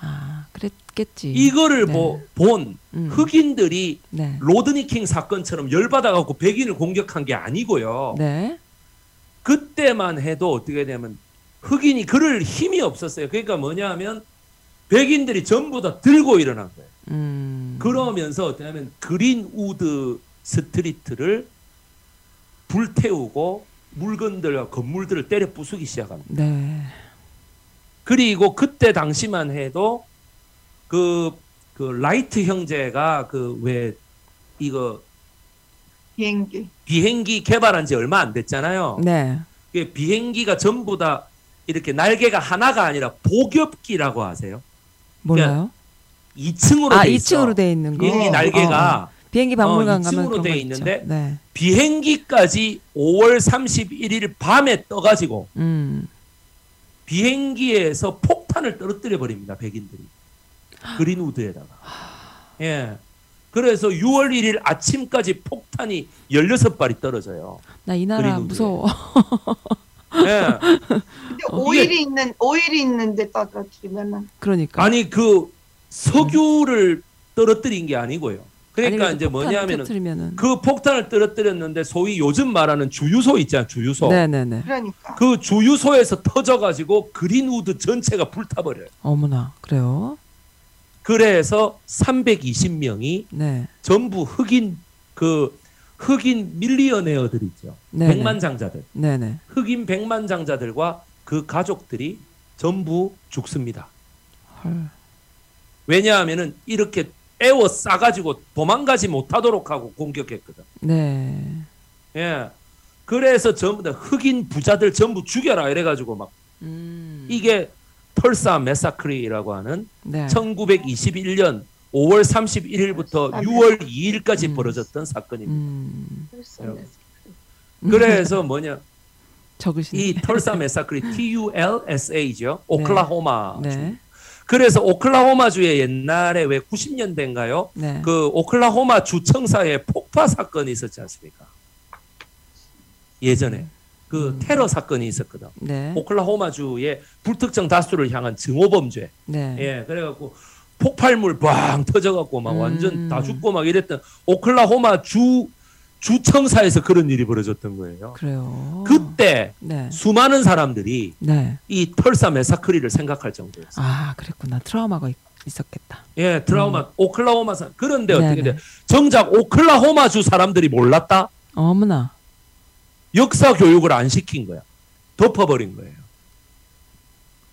아 그랬겠지. 이거를 네. 뭐 본 음. 흑인들이 네. 로드니 킹 사건처럼 열받아갖고 백인을 공격한 게 아니고요. 네. 그때만 해도 어떻게 되냐면 흑인이 그럴 힘이 없었어요. 그러니까 뭐냐 하면 백인들이 전부 다 들고 일어난 거예요. 음. 그러면서 어떠냐면 그린우드 스트리트를 불태우고 물건들과 건물들을 때려 부수기 시작합니다. 네. 그리고 그때 당시만 해도 그, 그 라이트 형제가 그 왜 이거 비행기. 비행기 개발한 지 얼마 안 됐잖아요. 네. 그 비행기가 전부 다 이렇게 날개가 하나가 아니라 복엽기라고 하세요. 몰라요? 2층으로 아돼 있어. 2층으로 돼 있는 거. 비행기 어, 날개가 어, 어. 비행기 박물관 어, 가면 2층으로 그런 돼거 있는데. 네. 비행기까지 5월 31일 밤에 떠가지고 음. 비행기에서 폭탄을 떨어뜨려 버립니다. 백인들이 그린우드에다가. 예. 그래서 6월 1일 아침까지 폭탄이 16발이 떨어져요. 나 이 나라 그린우드에. 무서워. 예. 근데 어, 오일이 있는 오일이 있는데 떨어뜨리면은 그러니까. 아니 그 석유를 떨어뜨린 게 아니고요. 그러니까 아니, 이제 폭탄 뭐냐면은 터뜨리면은. 그 폭탄을 떨어뜨렸는데 소위 요즘 말하는 주유소 있잖아요. 주유소. 네네네. 그러니까 그 주유소에서 터져가지고 그린우드 전체가 불타버려요. 어머나 그래요? 그래서 320명이 네. 전부 흑인 그 흑인 밀리어네어들 있죠. 네네. 백만장자들. 네네. 흑인 백만장자들과 그 가족들이 전부 죽습니다. 헐. 왜냐하면은 이렇게 애워 싸가지고 도망가지 못하도록 하고 공격했거든. 네. 예. 그래서 전부 다 흑인 부자들 전부 죽여라 이래가지고 막 음. 이게 털사 메사크리라고 하는 네. 1921년 5월 31일부터 아, 6월 2일까지 음. 벌어졌던 사건입니다. 음. 그래서 뭐냐 적으신. 이 털사 메사크리 TULSA죠. 오클라호마. 주. 네. 그래서 오클라호마 주에 옛날에 왜 90년대인가요? 네. 그 오클라호마 주청사에 폭파 사건이 있었지 않습니까? 예전에 그 음. 테러 사건이 있었거든. 네. 오클라호마 주의 불특정 다수를 향한 증오범죄. 네. 예, 그래갖고 폭발물 빵 터져갖고 막 음. 완전 다 죽고 막 이랬던 오클라호마 주 주청사에서 그런 일이 벌어졌던 거예요. 그래요. 그때 네. 수많은 사람들이 네. 이 털사 메사크리를 생각할 정도였어요. 아 그랬구나. 트라우마가 있, 있었겠다. 예, 트라우마 오클라호마 사 그런데 음. 네네. 어떻게 돼? 정작 오클라호마 주 사람들이 몰랐다. 어머나. 역사 교육을 안 시킨 거야. 덮어버린 거예요.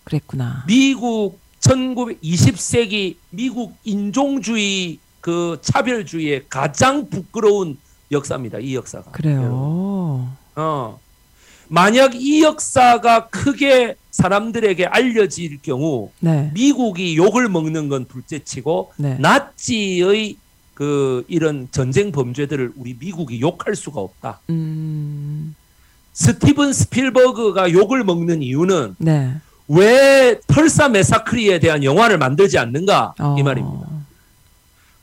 그랬구나. 미국 1920세기 미국 인종주의 그 차별주의의 가장 부끄러운 역사입니다. 이 역사가. 그래요. 어. 만약 이 역사가 크게 사람들에게 알려질 경우 네. 미국이 욕을 먹는 건 둘째치고 네. 나치의 그 이런 전쟁 범죄들을 우리 미국이 욕할 수가 없다. 음. 스티븐 스필버그가 욕을 먹는 이유는 네. 왜 털사 massacre에 대한 영화를 만들지 않는가 어. 이 말입니다.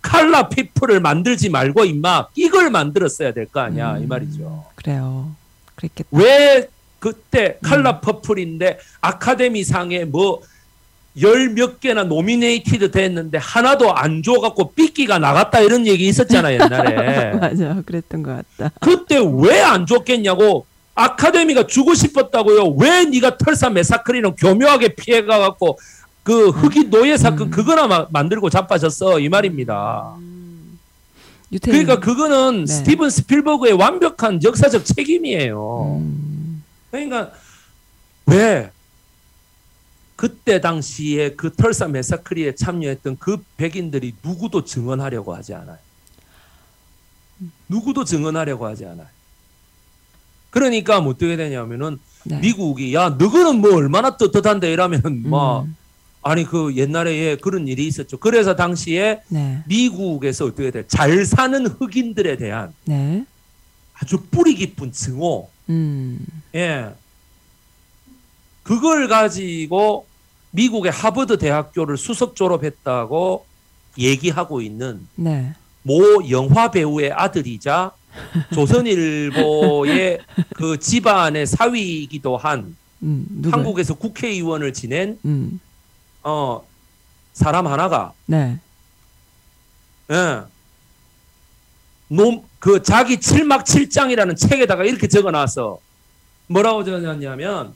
칼라 피플을 만들지 말고 임마 이걸 만들었어야 될 거 아니야 이 음, 말이죠. 그래요. 그랬겠다. 왜 그때 음. 칼라 퍼플인데 아카데미상에 뭐 열 몇 개나 nominated 됐는데 하나도 안 줘갖고 삐껴가 나갔다 이런 얘기 있었잖아 옛날에. 맞아. 그랬던 것 같다. 그때 왜 안 줬겠냐고 아카데미가 주고 싶었다고요. 왜 네가 털사 메사크리는 교묘하게 피해가갖고 그 흑인 노예 사건 음. 그거나 마- 만들고 자빠졌어 이 말입니다. 음. 그러니까 그거는 네. 스티븐 스필버그의 완벽한 역사적 책임이에요. 음. 그러니까 왜 그때 당시에 그 털사 메사크리에 참여했던 그 백인들이 누구도 증언하려고 하지 않아요. 누구도 증언하려고 하지 않아요. 그러니까 뭐 어떻게 되냐면은 네. 미국이 야 너거는 뭐 얼마나 떳떳한데 이러면 뭐 음. 아니 그 옛날에 예, 그런 일이 있었죠. 그래서 당시에 네. 미국에서 어떻게 돼? 잘 사는 흑인들에 대한 네. 아주 뿌리 깊은 증오, 음. 예, 그걸 가지고 미국의 하버드 대학교를 수석 졸업했다고 얘기하고 있는 네. 모 영화 배우의 아들이자 조선일보의 그 집안의 사위이기도 한 음. 한국에서 국회의원을 지낸 음. 어 사람 하나가 네. 예. 놈그 자기 칠막 칠장이라는 책에다가 이렇게 적어 놨어. 뭐라고 적어놨냐면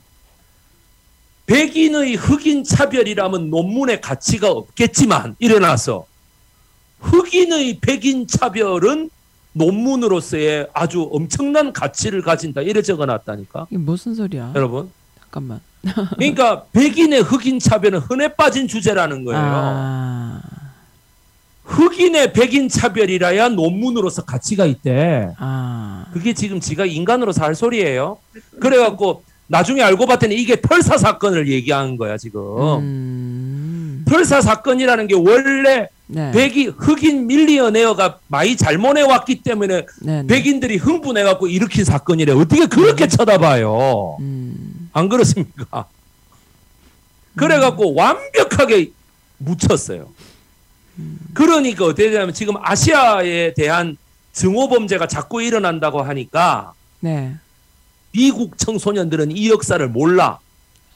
백인의 흑인 차별이라면 논문의 가치가 없겠지만 이래놨어. 흑인의 백인 차별은 논문으로서의 아주 엄청난 가치를 가진다. 이래 적어 놨다니까. 이게 무슨 소리야? 여러분. 잠깐만. 그러니까 백인의 흑인 차별은 흔해 빠진 주제라는 거예요. 아. 흑인의 백인 차별이라야 논문으로서 가치가 있대. 아. 그게 지금 지가 인간으로서 할 소리예요. 그래갖고 나중에 알고 봤더니 이게 털사 사건을 얘기하는 거야 지금. 음. 털사 사건이라는 게 원래 네. 백이 흑인 밀리어네어가 많이 잘못해 왔기 때문에 네. 네. 백인들이 흥분해갖고 일으킨 사건이래. 어떻게 그렇게 쳐다봐요? 음. 안 그렇습니까? 그래갖고 완벽하게 묻혔어요. 그러니까 어떻게 되냐면 지금 아시아에 대한 증오 범죄가 자꾸 일어난다고 하니까 네. 미국 청소년들은 이 역사를 몰라.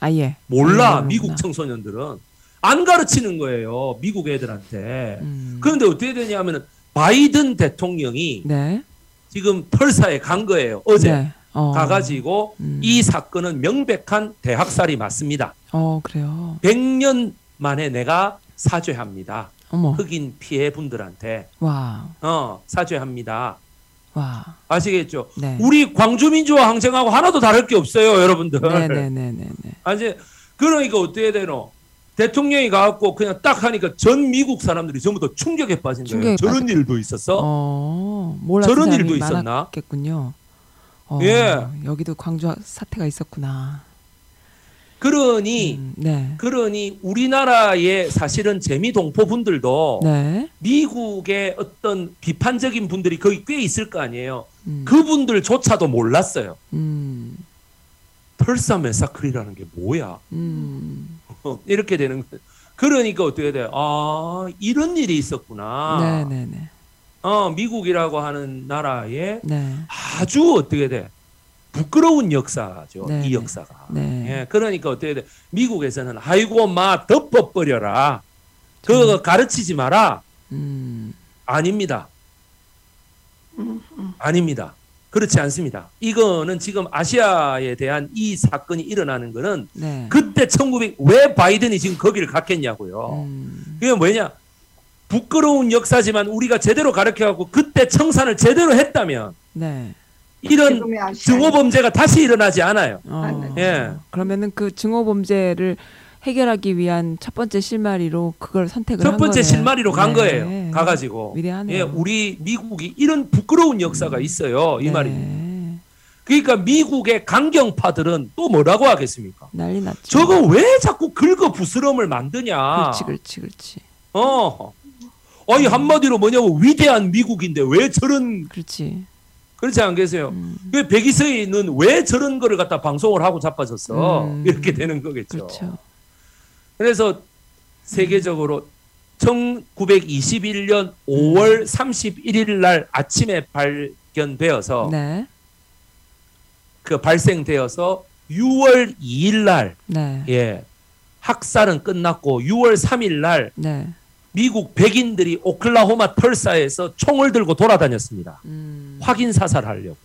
아예. 몰라. 음, 미국 그렇구나. 청소년들은 안 가르치는 거예요. 미국 애들한테. 음. 그런데 어떻게 되냐면은 바이든 대통령이 네. 지금 털사에 간 거예요. 어제 네. 어. 가가지고 음. 이 사건은 명백한 대학살이 맞습니다. 어, 그래요. 100년 만에 내가 사죄합니다. 어머. 흑인 피해 분들한테 와. 어 사죄합니다. 와. 아시겠죠? 네. 우리 광주 민주화 항쟁하고 하나도 다를 게 없어요, 여러분들. 네, 네, 네, 네, 네. 아니 그러니까 어떻게 되노? 대통령이 가갖고 그냥 딱 하니까 전 미국 사람들이 전부 다 충격에 빠진 거예요. 충격에 저런 빠져- 일도 있었어? 어. 몰랐던 저런 사람이 일도 있었나? 많았겠군요. 어, 예. 여기도 광주 사태가 있었구나. 그러니 음, 네. 그러니 우리나라의 사실은 재미 동포 분들도 네. 미국의 어떤 비판적인 분들이 거기 꽤 있을 거 아니에요. 음. 그분들조차도 몰랐어요. 음. 털사 메사클이라는 게 뭐야? 음. 이렇게 되는 거예요. 그러니까 어떻게 돼? 아 이런 일이 있었구나. 네, 네, 네. 어 미국이라고 하는 나라에 네. 아주 어떻게 돼? 부끄러운 역사죠. 네, 이 네. 역사가. 네. 예, 그러니까 어떻게 돼? 미국에서는 아이고 마 덮어버려라. 그거 가르치지 마라. 음. 아닙니다. 음, 음. 아닙니다. 그렇지 않습니다. 이거는 지금 아시아에 대한 이 사건이 일어나는 거는 네. 그때 1900, 왜 바이든이 지금 거기를 갔겠냐고요. 음. 그게 뭐냐? 부끄러운 역사지만 우리가 제대로 가르쳐갖고 그때 청산을 제대로 했다면 네. 이런 지금의 아시아 증오 범죄가 다시 일어나지 않아요. 어. 예. 그러면은 그 증오 범죄를 해결하기 위한 첫 번째 실마리로 그걸 선택을 첫한 번째. 실마리로 간 네. 거예요. 가가지고. 위대하네요. 예, 우리 미국이 이런 부끄러운 역사가 있어요. 이 네. 말입니다. 그러니까 미국의 강경파들은 또 뭐라고 하겠습니까? 난리 났죠. 저거 왜 자꾸 긁어 부스럼을 만드냐? 그렇지, 그렇지, 그렇지. 어. 아니 한마디로 뭐냐면 위대한 미국인데 왜 저런 그렇지. 그렇지 않겠어요? 음. 그 백이서인은 왜 저런 거를 갖다 방송을 하고 자빠졌어? 음. 이렇게 되는 거겠죠. 그렇죠. 그래서 세계적으로 1921년 5월 31일 날 아침에 발견되어서 네. 그 발생되어서 6월 2일 날 네. 예. 학살은 끝났고 6월 3일 날 네. 미국 백인들이 오클라호마 털사에서 총을 들고 돌아다녔습니다. 음. 확인 사살하려고.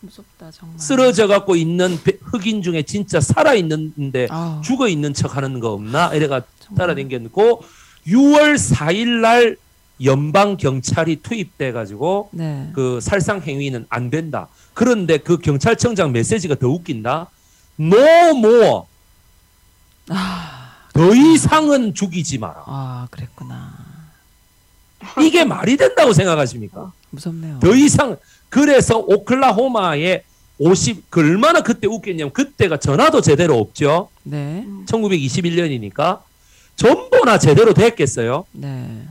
무섭다 정말. 쓰러져 갖고 있는 배- 흑인 중에 진짜 살아 있는데 아, 죽어 있는 척 하는 거 없나? 이래가. 따라다녔고 6월 4일 날 연방 경찰이 투입돼 가지고 네. 그 살상 행위는 안 된다. 그런데 그 경찰청장 메시지가 더 웃긴다. No more. 아, 더 이상은 죽이지 마라. 아 그랬구나. 이게 말이 된다고 생각하십니까? 무섭네요. 더 이상 그래서 오클라호마에 50 그 얼마나 그때 웃겼냐면 그때가 전화도 제대로 없죠. 네. 음. 1921년이니까 전보나 제대로 됐겠어요. 네.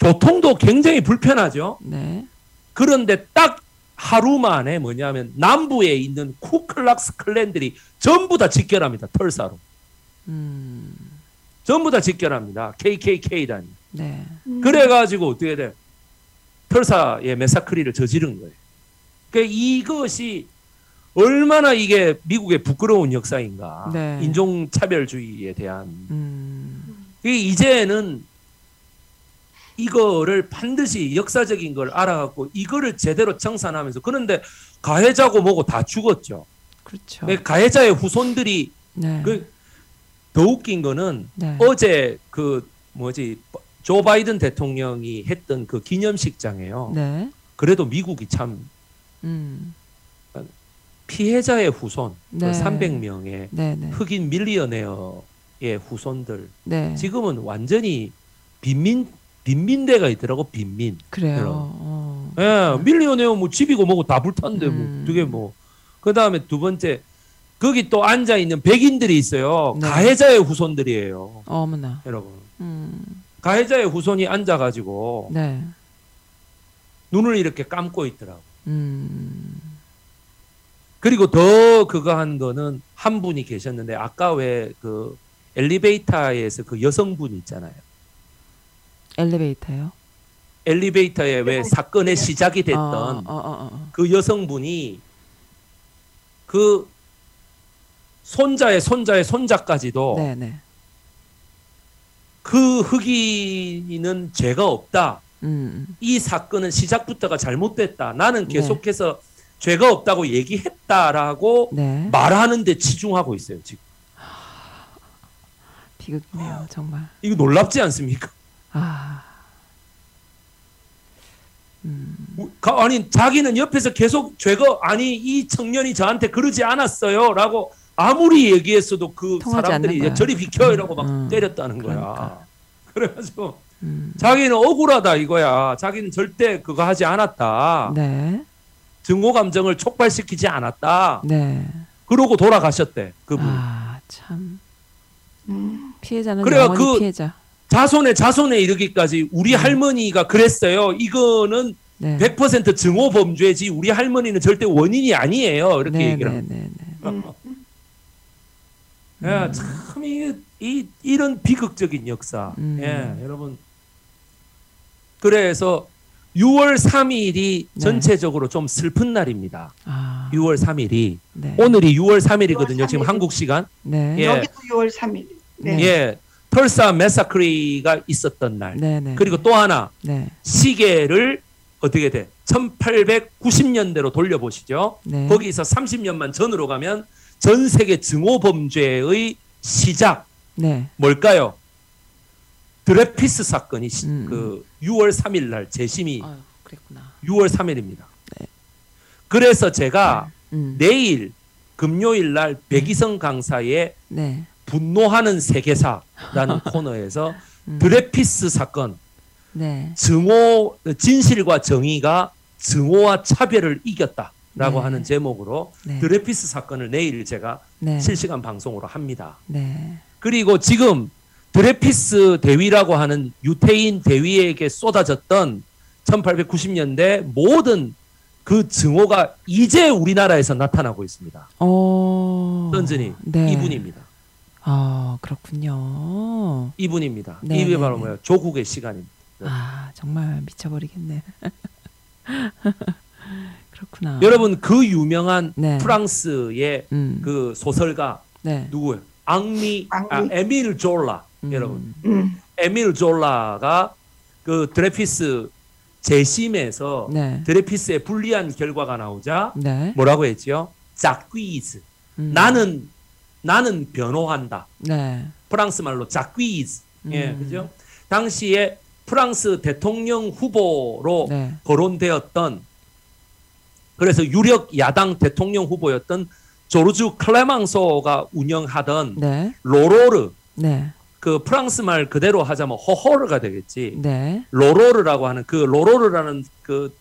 교통도 굉장히 불편하죠. 네. 그런데 딱 하루 만에 뭐냐면 남부에 있는 쿠클락스 클랜들이 전부 다 직결합니다. 털사로. 음. 전부 다 직결합니다. KKK단이. 네. 음. 그래가지고 어떻게 돼? 털사의 메사크리를 저지른 거예요. 그러니까 이것이 얼마나 이게 미국의 부끄러운 역사인가. 네. 인종차별주의에 대한. 음. 이제는 이거를 반드시 역사적인 걸 알아갖고 이거를 제대로 청산하면서 그런데 가해자고 뭐고 다 죽었죠. 그렇죠. 그 가해자의 후손들이 네. 그더 웃긴 거는 네. 어제 그 뭐지 조 바이든 대통령이 했던 그 기념식장에요. 네. 그래도 미국이 참 음. 피해자의 후손 그 네. 300명의 네, 네. 흑인 밀리어네어의 후손들 네. 지금은 완전히 빈민 빈민대가 있더라고 빈민. 그래요. 어. 예, 밀리어네어 뭐 집이고 뭐고 다 불탔는데 음. 뭐 어떻게 뭐. 그 다음에 두 번째 거기 또 앉아 있는 백인들이 있어요. 네. 가해자의 후손들이에요, 어머나. 여러분. 음. 가해자의 후손이 앉아 가지고 네. 눈을 이렇게 감고 있더라고. 음. 그리고 더 그거 한 거는 한 분이 계셨는데 아까 왜 그 엘리베이터에서 그 여성분 있잖아요. 엘리베이터요? 엘리베이터에 왜 네. 사건의 시작이 됐던 어, 어, 어, 어. 그 여성분이 그 손자의 손자의 손자까지도 네, 네. 그 흑인은 죄가 없다. 음. 이 사건은 시작부터가 잘못됐다. 나는 네. 계속해서 죄가 없다고 얘기했다라고 네. 말하는데 치중하고 있어요. 지금 비극이네요, 정말. 이거 놀랍지 않습니까? 아. 음. 가- 아니 자기는 옆에서 계속 죄가 아니 이 청년이 저한테 그러지 않았어요라고 아무리 얘기했어도 그 사람들이. 저리 비켜이라고 막 음, 때렸다는 거야. 그러니까. 그래가지고 음. 자기는 억울하다 이거야. 자기는 절대 그거 하지 않았다. 네. 증오 감정을 촉발시키지 않았다. 네. 그러고 돌아가셨대 그분. 아, 참. 음. 피해자는 그래요, 그- 피해자. 자손의 자손에 이르기까지 우리 음. 할머니가 그랬어요. 이거는 네. 100% 증오 범죄지 우리 할머니는 절대 원인이 아니에요. 이렇게 네, 얘기를 네, 합니다. 네, 네. 음. 예, 음. 참 이, 이 이런 비극적인 역사. 음. 예, 여러분. 그래서 6월 3일이 네. 전체적으로 좀 슬픈 날입니다. 아. 6월 3일이 네. 오늘이 6월 3일이거든요. 6월 지금 3일. 한국 시간. 네. 예. 여기도 6월 3일. 네. 네. 예. 털사 메사크리가 있었던 날. 네, 네. 그리고 또 하나 네. 시계를 어떻게 돼? 1890년대로 돌려보시죠. 네. 거기서 30년만 전으로 가면 전 세계 증오 범죄의 시작 네. 뭘까요? 드레피스 사건이 시- 음. 그 6월 3일 날 재심이 아유, 그랬구나. 6월 3일입니다. 네. 그래서 제가 음. 내일 금요일 날 백이성 강사의 네. 분노하는 세계사라는 코너에서 음. 드레피스 사건 네. 증오 진실과 정의가 증오와 차별을 이겼다라고 네. 하는 제목으로 네. 드레피스 사건을 내일 제가 네. 실시간 방송으로 합니다. 네. 그리고 지금 드레피스 대위라고 하는 유태인 대위에게 쏟아졌던 1890년대 모든 그 증오가 이제 우리나라에서 나타나고 있습니다. 어. 던전이 네. 이분입니다. 아, 그렇군요. 이분입니다. 네, 이게 네, 바로 네. 뭐야? 조국의 시간입니다. 아, 정말 미쳐버리겠네. 그렇구나. 여러분 그 유명한 아. 네. 프랑스의 음. 그 소설가 네. 누구예요? 앙미, 아, 앙미. 에밀 졸라 음. 여러분 음. 에밀 졸라가 그 드레피스 재심에서 네. 드레피스의 불리한 결과가 나오자 네. 뭐라고 했지요? 자퀴즈 음. 나는 나는 변호한다 네. 프랑스 말로 자퀴즈 예 음. 그죠? 당시에 프랑스 대통령 후보로 네. 거론되었던 그래서 유력 야당 대통령 후보였던 조르주 클레망소가 운영하던 네. 로로르 네. 그 프랑스 말 그대로 하자면 호호르가 되겠지. 네. 로로르라고 하는 그 로로르라는 그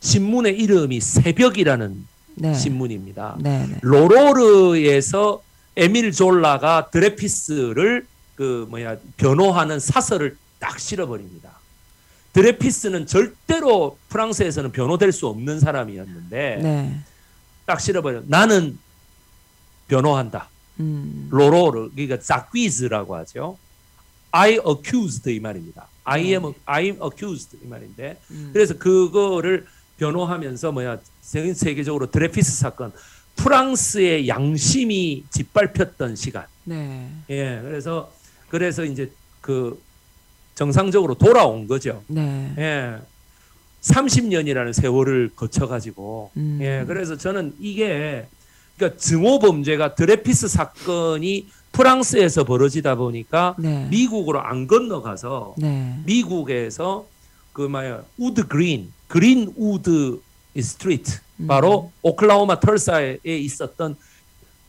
신문의 이름이 새벽이라는 네. 신문입니다. 네, 네. 로로르에서 에밀 졸라가 드레피스를 그 뭐야 변호하는 사설을 딱 실어버립니다. 드레피스는 절대로 프랑스에서는 변호될 수 없는 사람이었는데 네. 딱 실어버려. 나는 변호한다. 음. 로로르 그러니까 자퀴즈라고 하죠. I accused 이 말입니다. I am I'm accused 이 말인데 음. 그래서 그거를 변호하면서 뭐야 전 세계적으로 드레피스 사건 프랑스의 양심이 짓밟혔던 시간. 네. 예, 그래서 그래서 이제 그 정상적으로 돌아온 거죠. 네. 예, 30년이라는 세월을 거쳐 가지고 음. 예, 그래서 저는 이게 그러니까 증오 범죄가 드레피스 사건이 프랑스에서 벌어지다 보니까 네. 미국으로 안 건너가서 네. 미국에서 그 뭐야 우드 그린 그린 우드 스트리트 음. 바로 오클라호마 털사에 있었던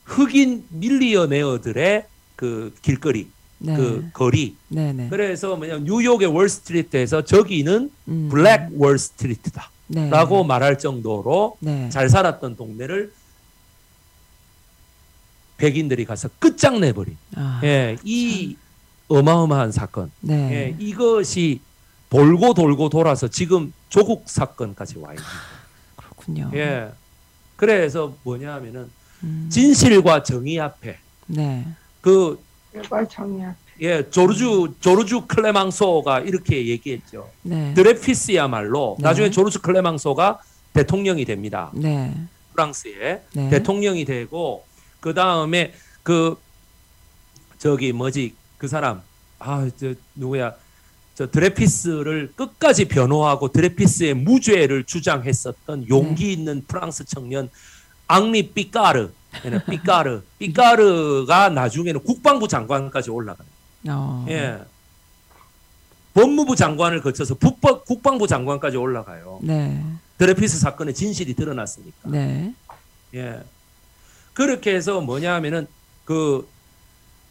흑인 millionaire들의 그 길거리 네. 그 거리 네, 네. 그래서 뭐냐 뉴욕의 월스트리트에서 저기는 음. 블랙 월스트리트다라고 네. 말할 정도로 네. 잘 살았던 동네를 백인들이 가서 끝장내버린 아. 예, 이 어마어마한 사건 네. 예, 이것이 돌고 돌고 돌아서 지금 조국 사건까지 와 있는 그렇군요. 예. 그래서 뭐냐 하면은 음. 진실과 정의 앞에 네. 그 결과 정의야. 예, 조르주 조르주 클레망소가 이렇게 얘기했죠. 네. 드레피스야말로 네. 나중에 조르주 클레망소가 대통령이 됩니다. 네. 프랑스에 네. 대통령이 되고 그 다음에 그 저기 뭐지 그 사람 아 저 누구야 저 드레피스를 끝까지 변호하고 드레피스의 무죄를 주장했었던 용기 있는 프랑스 청년 앙리 삐까르 예, 삐까르 삐까르가 나중에는 국방부 장관까지 올라가요. 어. 예. 법무부 장관을 거쳐서 북부, 국방부 장관까지 올라가요. 네. 드레피스 사건의 진실이 드러났으니까. 네. 예. 그렇게 해서 뭐냐 하면은 그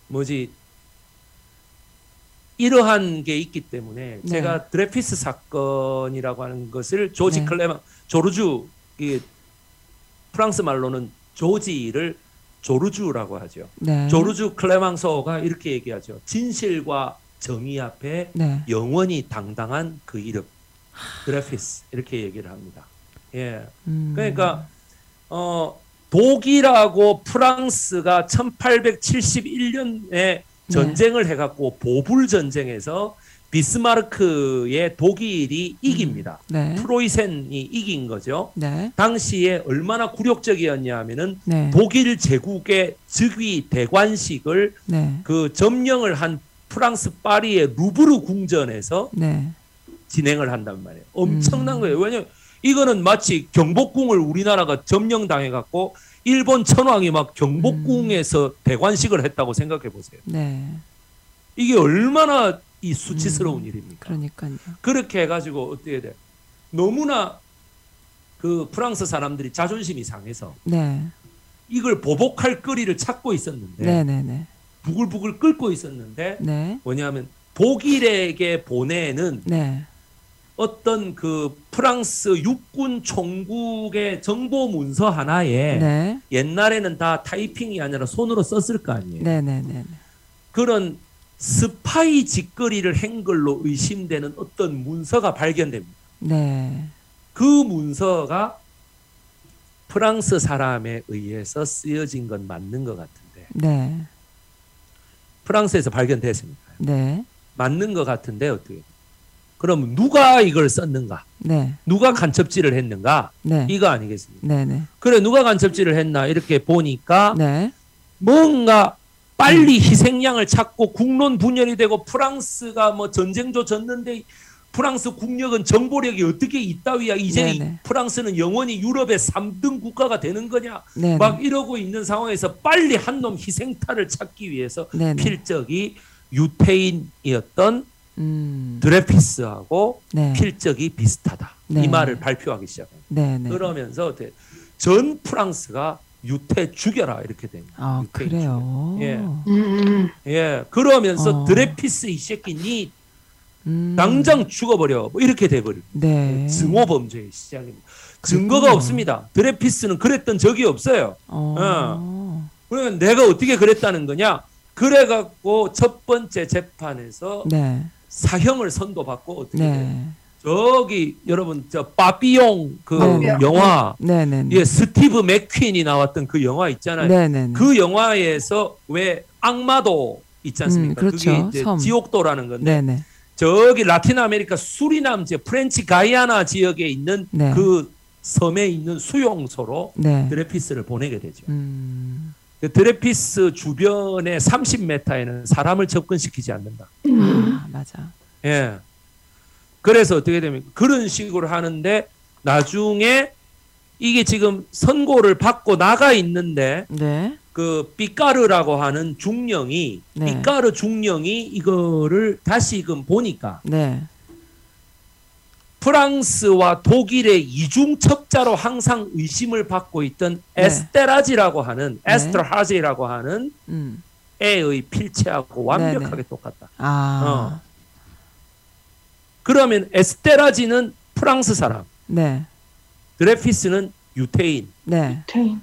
뭐지 이러한 게 있기 때문에 네. 제가 드레피스 사건이라고 하는 것을 조지 네. 클레망 조르주 이 프랑스 말로는 조지를 조르주라고 하죠. 네. 조르주 클레망소가 이렇게 얘기하죠. 진실과 정의 앞에 네. 영원히 당당한 그 이름 드레피스 이렇게 얘기를 합니다. 예. 음. 그러니까 어 독일하고 프랑스가 1871년에 전쟁을 해갖고 보불 전쟁에서 비스마르크의 독일이 이깁니다. 네. 프로이센이 이긴 거죠. 네. 당시에 얼마나 굴욕적이었냐면은 네. 독일 제국의 즉위 대관식을 네. 그 점령을 한 프랑스 파리의 루브르 궁전에서 네. 진행을 한단 말이에요. 엄청난 음. 거예요. 왜냐면 이거는 마치 경복궁을 우리나라가 점령당해 갖고 일본 천황이 막 경복궁에서 음. 대관식을 했다고 생각해 보세요. 네. 이게 얼마나 이 수치스러운 음. 일입니까? 그러니까요. 그렇게 해가지고 어떻게 돼? 너무나 그 프랑스 사람들이 자존심이 상해서 네. 이걸 보복할 거리를 찾고 있었는데 네, 네, 네. 부글부글 끓고 있었는데 네. 뭐냐면 독일에게 보내는 네. 어떤 그 프랑스 육군 총국의 정보 문서 하나에 네. 옛날에는 다 타이핑이 아니라 손으로 썼을 거 아니에요. 네, 네, 네. 그런 스파이 짓거리를 한 걸로 의심되는 어떤 문서가 발견됩니다. 네. 그 문서가 프랑스 사람에 의해서 쓰여진 건 맞는 것 같은데 네. 프랑스에서 발견됐습니다. 네. 맞는 것 같은데 어떻게? 그럼 누가 이걸 썼는가? 네. 누가 간첩질을 했는가? 네. 이거 아니겠습니까? 네, 네. 그래 누가 간첩질을 했나 이렇게 보니까 네. 뭔가 빨리 희생양을 찾고 국론 분열이 되고 프랑스가 뭐 전쟁조 졌는데 프랑스 국력은 정보력이 어떻게 있다위야 이제 네네. 프랑스는 영원히 유럽의 3등 국가가 되는 거냐 네. 막 이러고 있는 상황에서 빨리 한 놈 희생타를 찾기 위해서 네, 네. 필적이 유태인이었던 음. 드레피스하고 네. 필적이 비슷하다 네. 이 말을 발표하기 시작합니다. 네, 네. 그러면서? 전 프랑스가 유태 죽여라 이렇게 됩니다. 아, 그래요. 예. 음, 음. 예, 그러면서 어. 드레피스 이 새끼 니 음. 당장 죽어버려. 뭐 이렇게 돼버려. 네. 증오 범죄의 시작입니다. 증거가 그렇군요. 없습니다. 드레피스는 그랬던 적이 없어요. 어. 그러면 내가 어떻게 그랬다는 거냐? 그래갖고 첫 번째 재판에서 네. 사형을 선고받고 어떻게? 네. 저기 여러분 저 빠삐용 그 네. 영화 네, 네. 예 스티브 맥퀸이 나왔던 그 영화 있잖아요. 네, 네. 그 영화에서 왜 악마도 있지 않습니까? 음, 그렇죠. 그게 이제 섬. 지옥도라는 건데 네, 네. 저기 라틴 아메리카 수리남 지 프렌치 가이아나 지역에 있는 네. 그 섬에 있는 수용소로 네. 드레퓌스를 보내게 되죠. 음. 그 드레피스 주변에 30m에는 사람을 접근시키지 않는다. 아, 맞아. 예. 그래서 어떻게 됩니까? 그런 식으로 하는데 나중에 이게 지금 선고를 받고 나가 있는데 네. 그 삐까르라고 하는 중령이 네. 삐까르 중령이 이거를 다시금 보니까 네. 프랑스와 독일의 이중 첩자로 항상 의심을 받고 있던 네. 에스테라지라고 하는 네. 에스터하지라고 하는 음. 애의 필체하고 완벽하게 네네. 똑같다. 아. 그러면 에스테라지는 프랑스 사람, 네. 드레퓌스는 유태인. 네. 태인.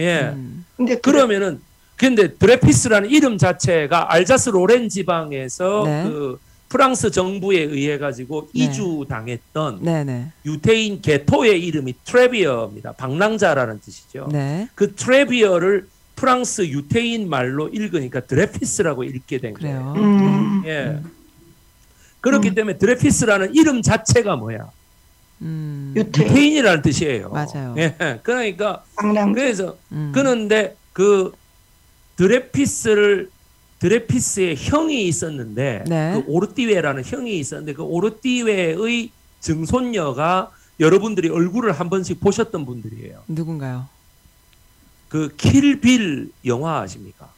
예. 음. 근데 그 그러면은 근데 드레퓌스라는 이름 자체가 알자스 로렌 지방에서 네. 그 프랑스 정부에 의해 가지고 네. 이주 당했던 네, 네. 유태인 게토의 이름이 트레비어입니다. 방랑자라는 뜻이죠. 네. 그 트레비어를 프랑스 유태인 말로 읽으니까 드레피스라고 읽게 된. 거예요. 음. 예. 그렇기 음. 때문에 드레피스라는 이름 자체가 뭐야? 음. 유태 유태인 이라는 뜻이에요. 맞아요. 예. 그러니까 방랑 그래서 음. 그런데 그 드레피스를 드레피스의 형이 있었는데 네. 그 오르띠웨라는 형이 있었는데 그 오르띠웨의 증손녀가 여러분들이 얼굴을 한 번씩 보셨던 분들이에요. 누군가요? 그 킬빌 영화 아십니까?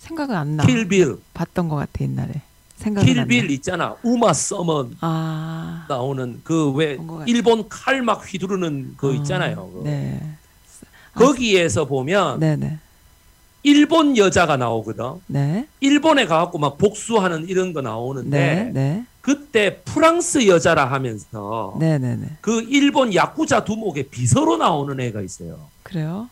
생각은 안 나. 킬빌 봤던 것 같아 옛날에. 킬빌 나. 있잖아. 우마 서먼 아. 나오는 그 왜. 일본 칼 막 휘두르는 그 아, 있잖아요. 그. 네. 거기에서 보면 네, 네. 일본 여자가 나오거든. 네. 일본에 가갖고 막 복수하는 이런 거 나오는데 네. 네. 그때 프랑스 여자라 하면서 네, 네, 네. 그 일본 야쿠자 두목의 비서로 나오는 애가 있어요. 그래요?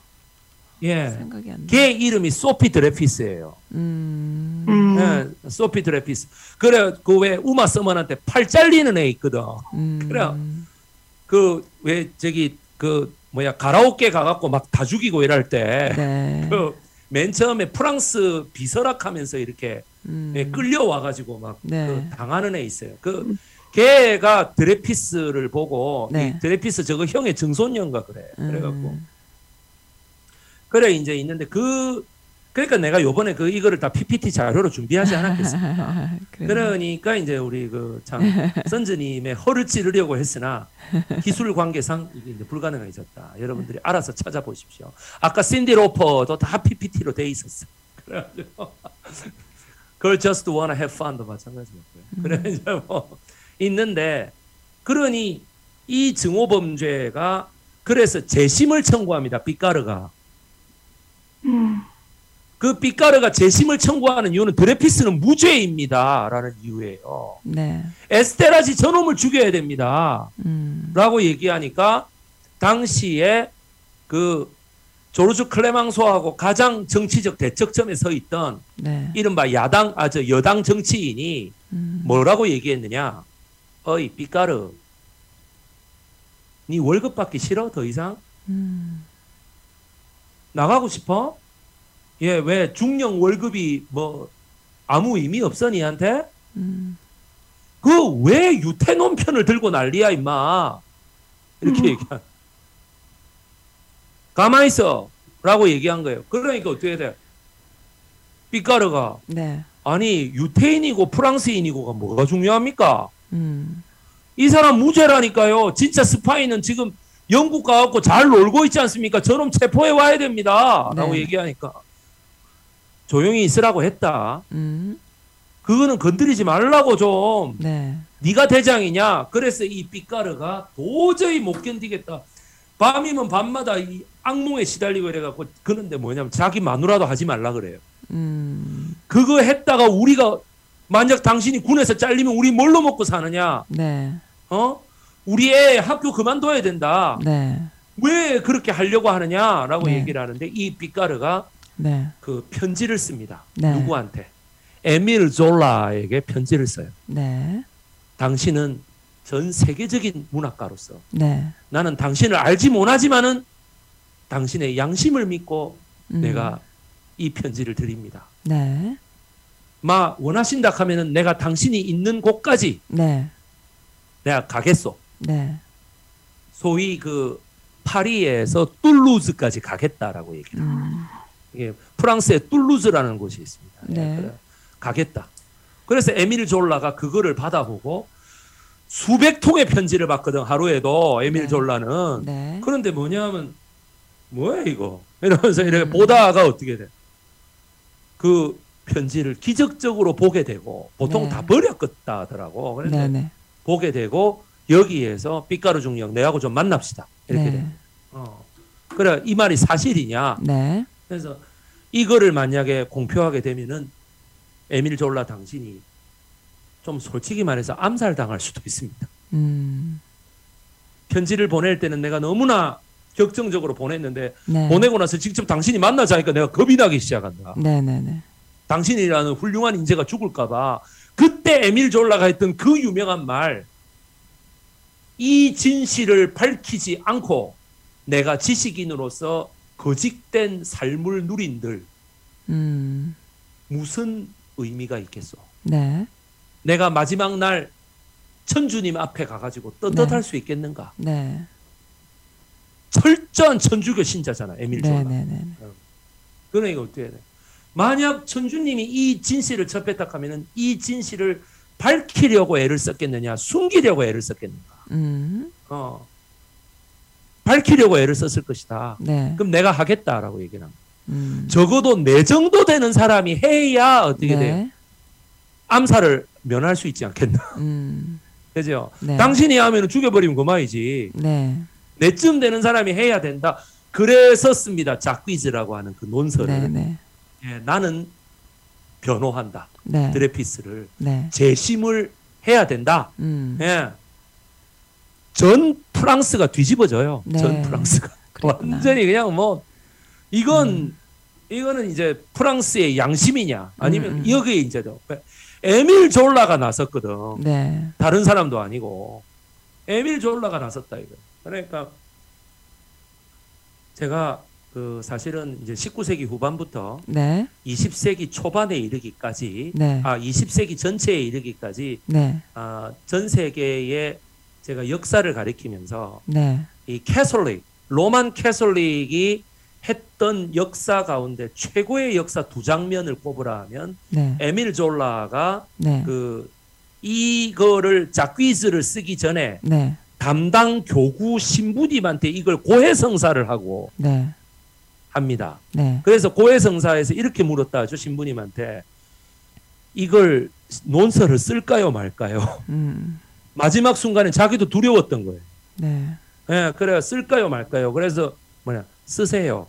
예. 생각이 안 나. 걔 이름이 소피 드레피스예요. 음. 음. 예, 소피 드레피스. 그래 그 왜 우마 서먼한테 팔 잘리는 애 있거든. 음. 그래요. 그왜 저기 그 뭐야 가라오케 가갖고 막 다 죽이고 이럴 때 네. 그 맨 처음에 프랑스 비서라 하면서 이렇게 음. 예, 끌려와 가지고 막 네. 그 당하는 애 있어요. 그 걔가 드레피스를 보고 네. 이 드레피스 저거 형의 증손녀인가 그래. 그래갖고 음. 그래 이제 있는데 그 그러니까 내가 요번에 그 이거를 다 PPT 자료로 준비하지 않았겠습니까? 그러니까 이제 우리 그 참 선즈님의 허를 찌르려고 했으나 기술 관계상 이게 이제 불가능해졌다. 여러분들이 알아서 찾아보십시오. 아까 신디 로퍼도 다 PPT로 돼 있었어. 그래가지고 그걸 just wanna have fun도 마찬가지였고요. 그래 이제 뭐 있는데 그러니 이 증오 범죄가 그래서 재심을 청구합니다. 삐까르가. 음. 그 삐까르가 재심을 청구하는 이유는 드레피스는 무죄입니다라는 이유예요. 네. 에스테라지 저놈을 죽여야 됩니다. 음. 라고 얘기하니까 당시에 그 조르주 클레망소하고 가장 정치적 대척점에 서 있던 네. 이른바 야당 아 저 여당 정치인이 음. 뭐라고 얘기했느냐? 어이 삐까르, 네 월급 받기 싫어 더 이상 음. 나가고 싶어? 예, 왜 중령 월급이 뭐 아무 의미 없어 니한테? 음. 그왜 유태놈 편을 들고 난리야 임마 이렇게 음. 얘기한 가만히 있어 라고 얘기한 거예요 그러니까 어떻게 돼 삐까르가 네. 아니 유태인이고 프랑스인이고가 뭐가 중요합니까 음. 이 사람 무죄라니까요 진짜 스파이는 지금 영국 가갖고 잘 놀고 있지 않습니까 저놈 체포해 와야 됩니다 라고 네. 얘기하니까 조용히 있으라고 했다 음. 그거는 건드리지 말라고 좀 네. 네가 대장이냐? 그래서 이 삐까르가 도저히 못 견디겠다. 밤이면 밤마다 이 악몽에 시달리고 이래갖고 그런데 뭐냐면 자기 마누라도 하지 말라 그래요. 음. 그거 했다가 우리가 만약 당신이 군에서 잘리면 우리 뭘로 먹고 사느냐? 네. 어? 우리 애 학교 그만둬야 된다. 네. 왜 그렇게 하려고 하느냐라고 네. 얘기를 하는데 이 삐까르가 네. 그 편지를 씁니다. 네. 누구한테? 에밀 졸라에게 편지를 써요. 네. 당신은 전 세계적인 문학가로서 네. 나는 당신을 알지 못하지만은 당신의 양심을 믿고 음. 내가 이 편지를 드립니다. 네. 마 원하신다 하면은 내가 당신이 있는 곳까지 네. 내가 가겠소. 네. 소위 그 파리에서 툴루즈까지 가겠다라고 얘기를 해요. 음. 이게 프랑스의 툴루즈라는 곳이 있습니다. 예, 네. 그래, 가겠다. 그래서 에밀 졸라가 그거를 받아보고 수백 통의 편지를 받거든 하루에도 에밀 네. 졸라는 네. 그런데 뭐냐면 뭐야 이거 이러면서 이렇게 음. 보다가 어떻게 돼? 그 편지를 기적적으로 보게 되고 보통 네. 다 버렸겠다 하더라고. 그런데 네. 네. 보게 되고 여기에서 삐까루 중령 내하고 좀 만납시다 이렇게 돼. 네. 어. 그래 이 말이 사실이냐? 네. 그래서 이거를 만약에 공표하게 되면은 에밀 졸라 당신이 좀 솔직히 말해서 암살 당할 수도 있습니다. 음. 편지를 보낼 때는 내가 너무나 격정적으로 보냈는데 네. 보내고 나서 직접 당신이 만나자니까 내가 겁이 나기 시작한다. 네. 네. 네. 당신이라는 훌륭한 인재가 죽을까봐 그때 에밀 졸라가 했던 그 유명한 말, 이 진실을 밝히지 않고 내가 지식인으로서 거짓된 삶을 누린들 음. 무슨 의미가 있겠소? 네. 내가 마지막 날 천주님 앞에 가가지고 떳떳할 네. 수 있겠는가? 네. 철저한 천주교 신자잖아, 에밀. 네. 네. 네. 그러니까 어떻게 해야 돼? 만약 천주님이 이 진실을 접했다 하면은 이 진실을 밝히려고 애를 썼겠느냐, 숨기려고 애를 썼겠는가? 음. 어. 밝히려고 애를 썼을 것이다. 네. 그럼 내가 하겠다라고 얘기를 합니다. 음. 적어도 내 정도 되는 사람이 해야 어떻게 돼요? 네. 암살을 면할 수 있지 않겠나? 음. 그죠? 네. 당신이 하면 죽여버리면 그만이지. 네. 내쯤 되는 사람이 해야 된다. 그래서 씁니다. 자퀴즈라고 하는 그 논설을. 네. 네. 예, 나는 변호한다. 네. 드레피스를 네. 재심을 해야 된다. 음. 예. 전 프랑스가 뒤집어져요. 네. 전 프랑스가 그랬구나. 완전히 그냥 뭐 이건 음. 이거는 이제 프랑스의 양심이냐 아니면 음, 음. 여기에 이제 저 에밀 졸라가 나섰거든. 네. 다른 사람도 아니고 에밀 졸라가 나섰다 이거. 그러니까 제가 그 사실은 이제 19세기 후반부터 네. 20세기 초반에 이르기까지 네. 아 20세기 전체에 이르기까지 네. 아, 전 세계의 제가 역사를 가리키면서 네. 이 캐솔릭 로만 캐솔릭이 했던 역사 가운데 최고의 역사 두 장면을 꼽으라 하면 네. 에밀 졸라가 네. 그 이거를 자퀴즈를 쓰기 전에 네. 담당 교구 신부님한테 이걸 고해성사를 하고 네. 합니다. 네. 그래서 고해성사에서 이렇게 물었다 하죠 신부님한테 이걸 논설을 쓸까요 말까요? 음. 마지막 순간에 자기도 두려웠던 거예요. 네. 예, 그래 쓸까요 말까요? 그래서 뭐냐 쓰세요.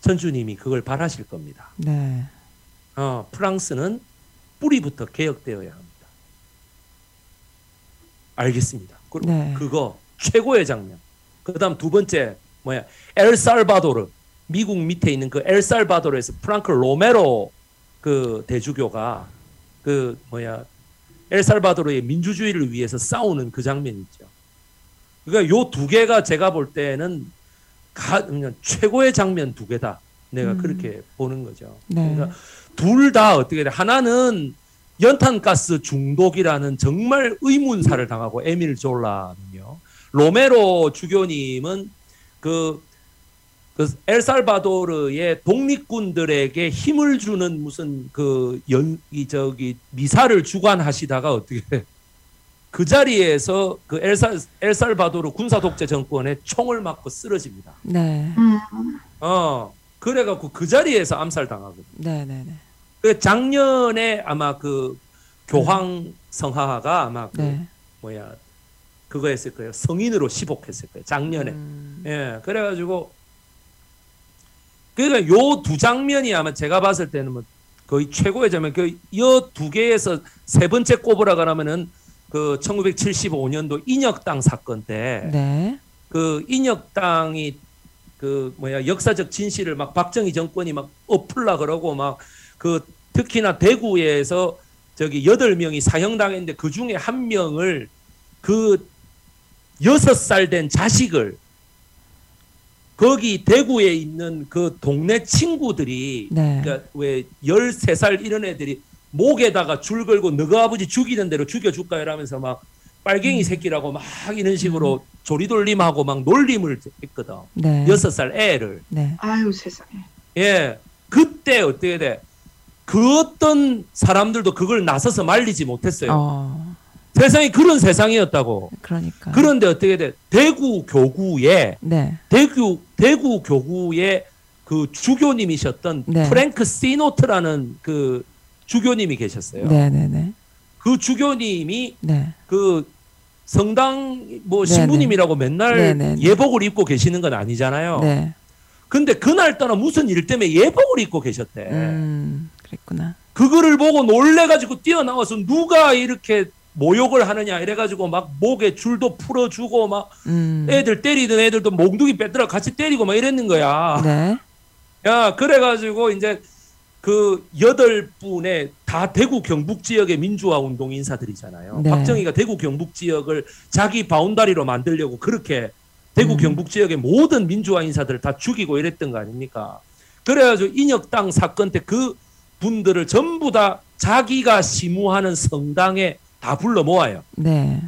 천주님이 그걸 바라실 겁니다. 네. 어, 프랑스는 뿌리부터 개혁되어야 합니다. 알겠습니다. 그, 네. 그거 최고의 장면. 그다음 두 번째 뭐야 엘살바도르 미국 밑에 있는 그 엘살바도르에서 프랑크 로메로 그 대주교가 그 뭐야 엘살바도르의 민주주의를 위해서 싸우는 그 장면 있죠. 그러니까 요 두 개가 제가 볼 때는 가, 그냥 최고의 장면 두 개다. 내가 음. 그렇게 보는 거죠. 네. 그러니까 둘 다 어떻게 돼? 하나는 연탄가스 중독이라는 정말 의문사를 당하고 에밀 졸라는요. 로메로 주교님은 그, 그 엘살바도르의 독립군들에게 힘을 주는 무슨 그 연, 이 저기 미사를 주관하시다가 어떻게 돼? 그 자리에서 그 엘살, 엘살바도르 군사 독재 정권에 총을 맞고 쓰러집니다. 네. 음. 어, 그래갖고 그 자리에서 암살 당하거든요. 네. 네. 네. 그 작년에 아마 그 교황 성하가 아마 그 네. 뭐야 그거 했을 거예요. 성인으로 시복했을 거예요. 작년에. 음. 예. 그래가지고 그러니까 요 두 장면이 아마 제가 봤을 때는 뭐 거의 최고의 점은 그여 두 개에서 세 번째 꼽으라 그러면은 그 1975년도 인혁당 사건 때 네. 그 인혁당이 그 뭐야 역사적 진실을 막 박정희 정권이 막 엎을라 그러고 막 그 특히나 대구에서 저기 여덟 명이 사형당했는데 그 중에 한 명을 그 여섯 살 된 자식을 거기 대구에 있는 그 동네 친구들이 네. 그러니까 왜 13살 이런 애들이 목에다가 줄 걸고 너가 아버지 죽이는 대로 죽여줄까 이러면서 막 빨갱이 음. 새끼라고 막 이런 식으로 조리돌림하고 막 놀림을 했거든. 네. 여섯 살 애를. 네. 아유 세상에. 예. 그때 어떻게 돼? 그 어떤 사람들도 그걸 나서서 말리지 못했어요. 어. 세상이 그런 세상이었다고. 그러니까. 그런데 어떻게 돼? 대구 교구에 네. 대구 대구 교구의 그 주교님이셨던 네. 프랭크 시노트라는 그 주교님이 계셨어요. 네, 네, 네. 그 주교님이 네. 그 성당 뭐 네네. 신부님이라고 맨날 네네네. 예복을 입고 계시는 건 아니잖아요. 네. 근데 그날따라 무슨 일 때문에 예복을 입고 계셨대. 음. 그랬구나. 그거를 보고 놀래가지고 뛰어나와서 누가 이렇게 모욕을 하느냐 이래가지고 막 목에 줄도 풀어주고 막 음. 애들 때리던 애들도 몽둥이 빼들어 같이 때리고 막 이랬는 거야. 네. 야 그래가지고 이제 그 여덟 분의 다 대구 경북 지역의 민주화 운동 인사들이잖아요. 네. 박정희가 대구 경북 지역을 자기 바운다리로 만들려고 그렇게 대구 음. 경북 지역의 모든 민주화 인사들을 다 죽이고 이랬던 거 아닙니까? 그래가지고 인혁당 사건 때 그 분들을 전부 다 자기가 시무하는 성당에 다 불러 모아요. 네.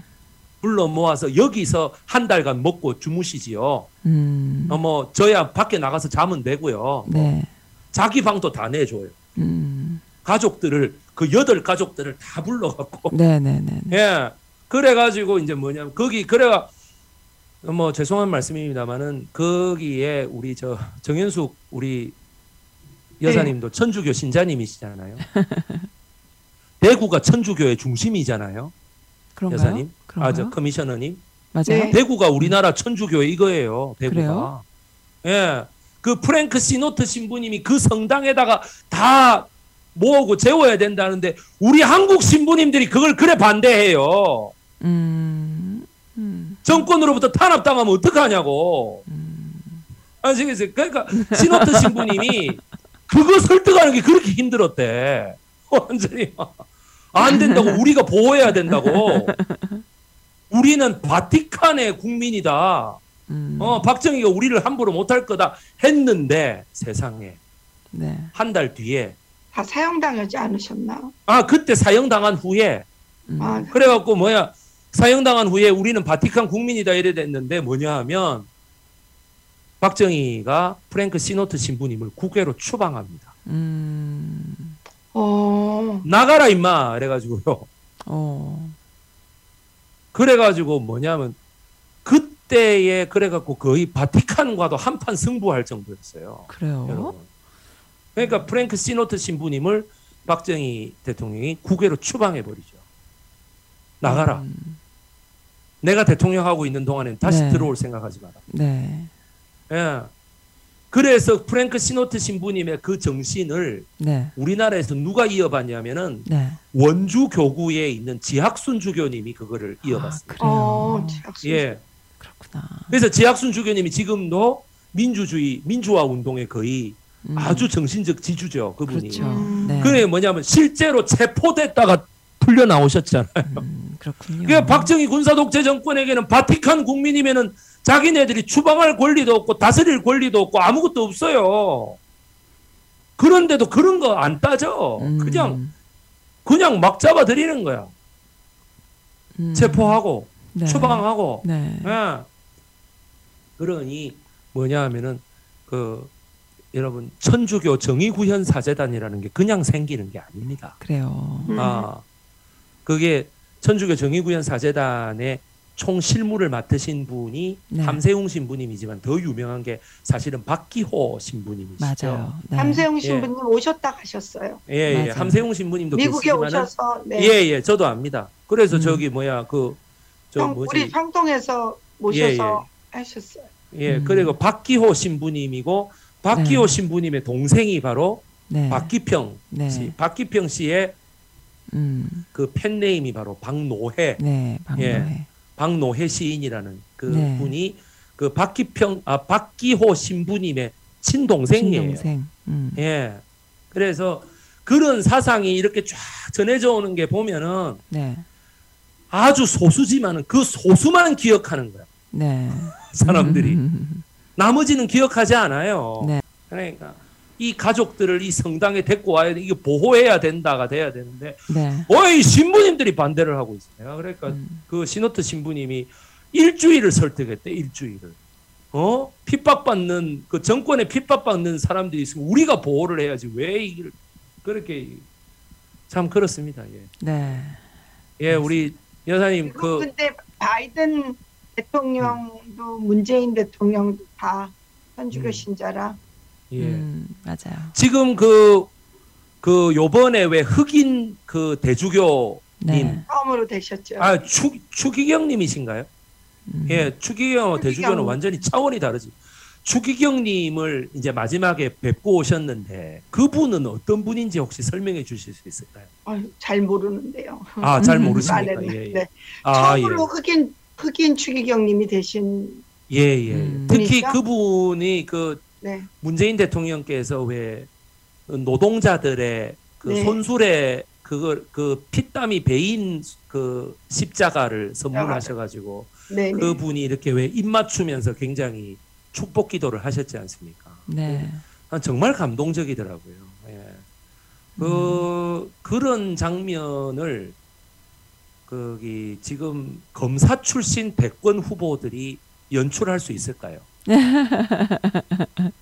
불러 모아서 여기서 한 달간 먹고 주무시지요. 음. 어, 뭐 저야 밖에 나가서 자면 되고요. 네. 자기 방도 다 내줘요. 음. 가족들을 그 여덟 가족들을 다 불러갖고 네, 네, 네. 네. 예 그래가지고 이제 뭐냐면 거기 그래가 뭐 죄송한 말씀입니다만은 거기에 우리 저 정현숙 우리 여사님도 천주교 신자님이시잖아요. 대구가 천주교의 중심이잖아요, 그런가요? 여사님. 그런가요? 아저 커미셔너님. 맞아요. 네. 대구가 우리나라 천주교 이거예요. 대구가. 그래요? 예. 그 프랭크 시노트 신부님이 그 성당에다가 다 모으고 재워야 된다는데 우리 한국 신부님들이 그걸 그래 반대해요. 음. 음. 정권으로부터 탄압당하면 어떡하냐고. 음. 아시겠어요? 그러니까 시노트 신부님이 그거 설득하는 게 그렇게 힘들었대. 완전히 안 된다고 우리가 보호해야 된다고. 우리는 바티칸의 국민이다. 음. 어, 박정희가 우리를 함부로 못할 거다 했는데 세상에 네. 한 달 뒤에 다 사형당하지 않으셨나? 아 그때 사형당한 후에 음. 아, 그래갖고 뭐야 사형당한 후에 우리는 바티칸 국민이다 이래 됐는데 뭐냐 하면 박정희가 프랭크 시노트 신부님을 국외로 추방합니다. 음. 어, 나가라 임마 그래가지고요. 어. 그래가지고 뭐냐면 그때에 그래갖고 거의 바티칸과도 한판 승부할 정도였어요. 그래요? 여러분. 그러니까 프랭크 시노트 신부님을 박정희 대통령이 국외로 추방해 버리죠. 나가라. 음. 내가 대통령 하고 있는 동안엔 다시 네. 들어올 생각하지 마라. 네. 예. 그래서 프랭크 시노트 신부님의 그 정신을 네. 우리나라에서 누가 이어받냐면은 네. 원주 교구에 있는 지학순 주교님이 그거를 이어받습니다. 아, 그래요. 어. 예. 그렇구나. 그래서 지학순 주교님이 지금도 민주주의 민주화 운동의 거의 음. 아주 정신적 지주죠. 그분이. 그렇죠. 음. 네. 그게 뭐냐면 실제로 체포됐다가 풀려 나오셨잖아요. 음, 그렇군요. 그러니까 박정희 군사 독재 정권에게는 바티칸 국민이면은 자기네들이 추방할 권리도 없고 다스릴 권리도 없고 아무것도 없어요. 그런데도 그런 거 안 따져. 음. 그냥 그냥 막 잡아들이는 거야. 음. 체포하고 네. 추방하고. 네. 예. 그러니 뭐냐 하면은 그 여러분 천주교 정의구현 사재단이라는 게 그냥 생기는 게 아닙니다. 그래요. 음. 아 그게 천주교 정의구현 사재단의 총 실무를 맡으신 분이 네. 함세웅 신부님이지만 더 유명한 게 사실은 박기호 신부님이시죠. 맞아요. 네. 함세웅 예. 신부님 오셨다 가셨어요. 예, 예. 맞아요. 함세웅 신부님도 미국에 계시지만은 오셔서 네. 예, 예. 저도 압니다. 그래서 음. 저기 뭐야 그저 평- 뭐지? 우리 평동에서 모셔서 하셨어요. 예, 음. 그리고 박기호 신부님이고 박기호 네. 신부님의 동생이 바로 네. 박기평 네. 씨, 박기평 씨의 음. 그 팬네임이 바로 박노해, 네. 방노해. 박노해 시인이라는 그 네. 분이 그 박기평, 아 박기호 신부님의 친동생이에요. 친동생. 음. 예. 그래서 그런 사상이 이렇게 쫙 전해져 오는 게 보면은 네. 아주 소수지만은 그 소수만 기억하는 거야. 네. 사람들이. 음. 나머지는 기억하지 않아요. 네. 그러니까 이 가족들을 이 성당에 데리고 와야 돼. 이게 보호해야 된다가 돼야 되는데 네. 어이 신부님들이 반대를 하고 있어요. 그러니까 음. 그 시노트 신부님이 일주일을 설득했대. 일주일을. 어? 핍박받는 그 정권에 핍박받는 사람들이 있으면 우리가 보호를 해야지 왜 이걸 그렇게 참 그렇습니다. 예. 네. 예, 우리 여사님 그 근데 바이든 대통령도 문재인 대통령도 다 현주교 음. 신자라 예. 음, 맞아요. 지금 그, 그 요번에 왜 흑인 그 대주교님, 네. 처음으로 되셨죠. 아, 추, 추기경님이신가요? 음. 예, 추기경 대주교는. 완전히 차원이 다르지. 추기경님을 이제 마지막에 뵙고 오셨는데 그분은 어떤 분인지 혹시 설명해 주실 수 있을까요? 아유, 잘 모르는데요. 아, 잘 음. 모르십니까? 네, 예, 예. 네. 아, 예. 처음으로 흑인 흑인 추기경님이 되신 예, 예. 음. 특히? 그분이 그 네. 문재인 대통령께서 왜 노동자들의 그 네. 손술에 그걸 그 피땀이 베인 그 십자가를 선물하셔가지고 네, 네. 그 분이 이렇게 왜 입 맞추면서 굉장히 축복 기도를 하셨지 않습니까? 네. 아, 정말 감동적이더라고요. 예. 그 그런 장면을 거기 지금 검사 출신 대권 후보들이 연출할 수 있을까요?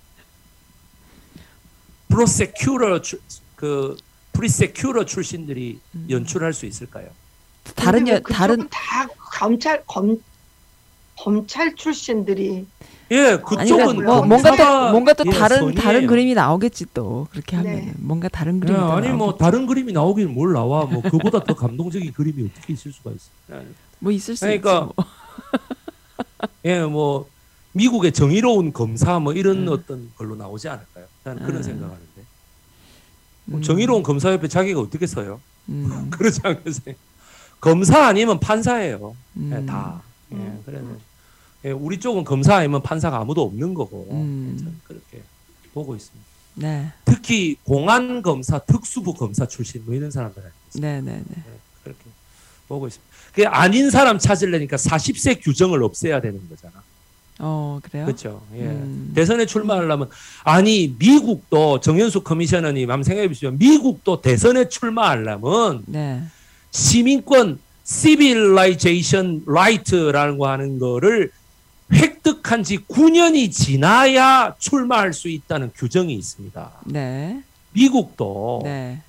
프로세큐러 출- 그 프리세큐러 출신들이 음. 연출할 수 있을까요? 다른 여, 다른 다 검찰 검 검찰 출신들이 예, 아니 그쪽은 그러니까 뭐 뭔가 또 뭔가 또 예, 다른 선이에요. 다른 그림이 나오겠지 또 그렇게 하면 네. 뭔가 다른 예, 그림이 또 아니 뭐. 다른 그림이 나오긴 뭘 나와 뭐 그보다 더 감동적인 그림이 어떻게 있을 수가 있어? 예. 뭐 있을 수 그러니까 뭐. 예, 뭐 미국의 정의로운 검사 뭐 이런 음. 어떤 걸로 나오지 않을까요? 나는 그런 음. 생각하는데 뭐 음. 정의로운 검사 옆에 자기가 어떻게 써요? 음. 그러지 않겠어요? 검사 아니면 판사예요. 예, 음. 다. 예, 음. 그래서 예, 우리 쪽은 검사 아니면 판사가 아무도 없는 거고 음. 저는 그렇게 보고 있습니다. 네. 특히 공안 검사, 특수부 검사 출신 뭐 이런 사람들 네, 네, 네. 예, 그렇게 보고 있습니다. 그 아닌 사람 찾으려니까 40세 규정을 없애야 되는 거잖아. 어, 그래요? 그렇죠. 예. 음. 대선에 출마하려면 아니 미국도 정현수 커미셔너님 한번 생각해 보시면 미국도 대선에 출마하려면 네. 시민권 civilization right라는 거 하는 거를 획득한 지 9년이 지나야 출마할 수 있다는 규정이 있습니다. 네. 미국도 네.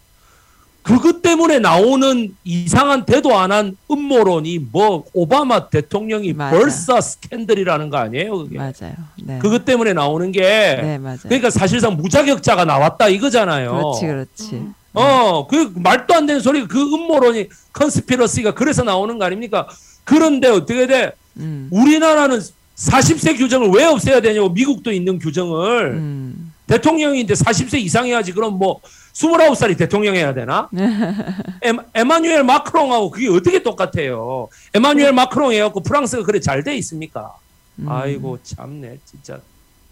그것 때문에 나오는 이상한 대도 안 한 음모론이 뭐 오바마 대통령이 맞아. 벌써 스캔들이라는 거 아니에요? 그게? 맞아요. 네. 그것 때문에 나오는 게 네, 맞아요. 그러니까 사실상 무자격자가 나왔다 이거잖아요. 그렇지, 그렇지. 음. 어, 그 말도 안 되는 소리, 그 음모론이 컨스피러시가 그래서 나오는 거 아닙니까? 그런데 어떻게 돼? 음. 우리나라는 40세 규정을 왜 없애야 되냐고 미국도 있는 규정을 음. 대통령인데 40세 이상 해야지 그럼 뭐 29살이 대통령 해야 되나? 에, 에마뉴엘 마크롱하고 그게 어떻게 똑같아요? 에마뉴엘 마크롱 해갖고 프랑스가 그래 잘 돼 있습니까? 음. 아이고 참네 진짜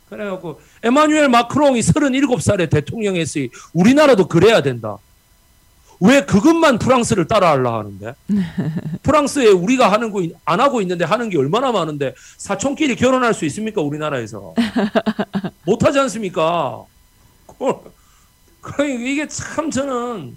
그래갖고 에마뉴엘 마크롱이 37살에 대통령 했으니 우리나라도 그래야 된다. 왜 그것만 프랑스를 따라하려 하는데? 프랑스에 우리가 하는 거 안 하고 있는데 하는 게 얼마나 많은데 사촌끼리 결혼할 수 있습니까 우리나라에서? 못 하지 않습니까? 그 이게 참 저는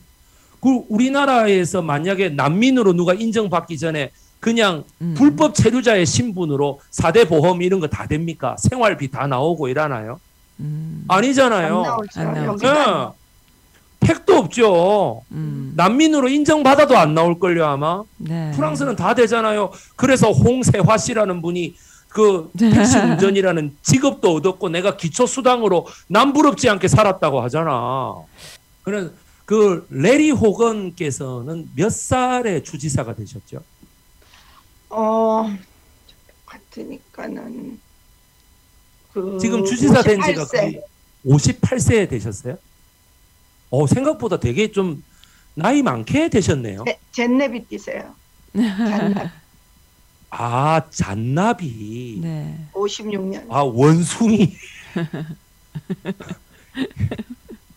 그 우리나라에서 만약에 난민으로 누가 인정받기 전에 그냥 음. 불법 체류자의 신분으로 4대 보험 이런 거 다 됩니까? 생활비 다 나오고 이러나요? 음. 안 아니잖아요. 안 예. 택도 없죠. 음. 난민으로 인정받아도 안 나올걸요 아마. 네. 프랑스는 다 되잖아요. 그래서 홍세화 씨라는 분이 그 택시 운전이라는 직업도 얻었고 내가 기초 수당으로 남부럽지 않게 살았다고 하잖아. 그런 그 레리 호건께서는 몇 살에 주지사가 되셨죠? 어 같으니까는 그 지금 주지사 된 지가 58세. 거의 58세에 되셨어요? 어, 생각보다 되게 좀 나이 많게 되셨네요. 제- 젠네비 띠세요. 잔나비. 아, 잔나비. 네. 56년. 아, 원숭이.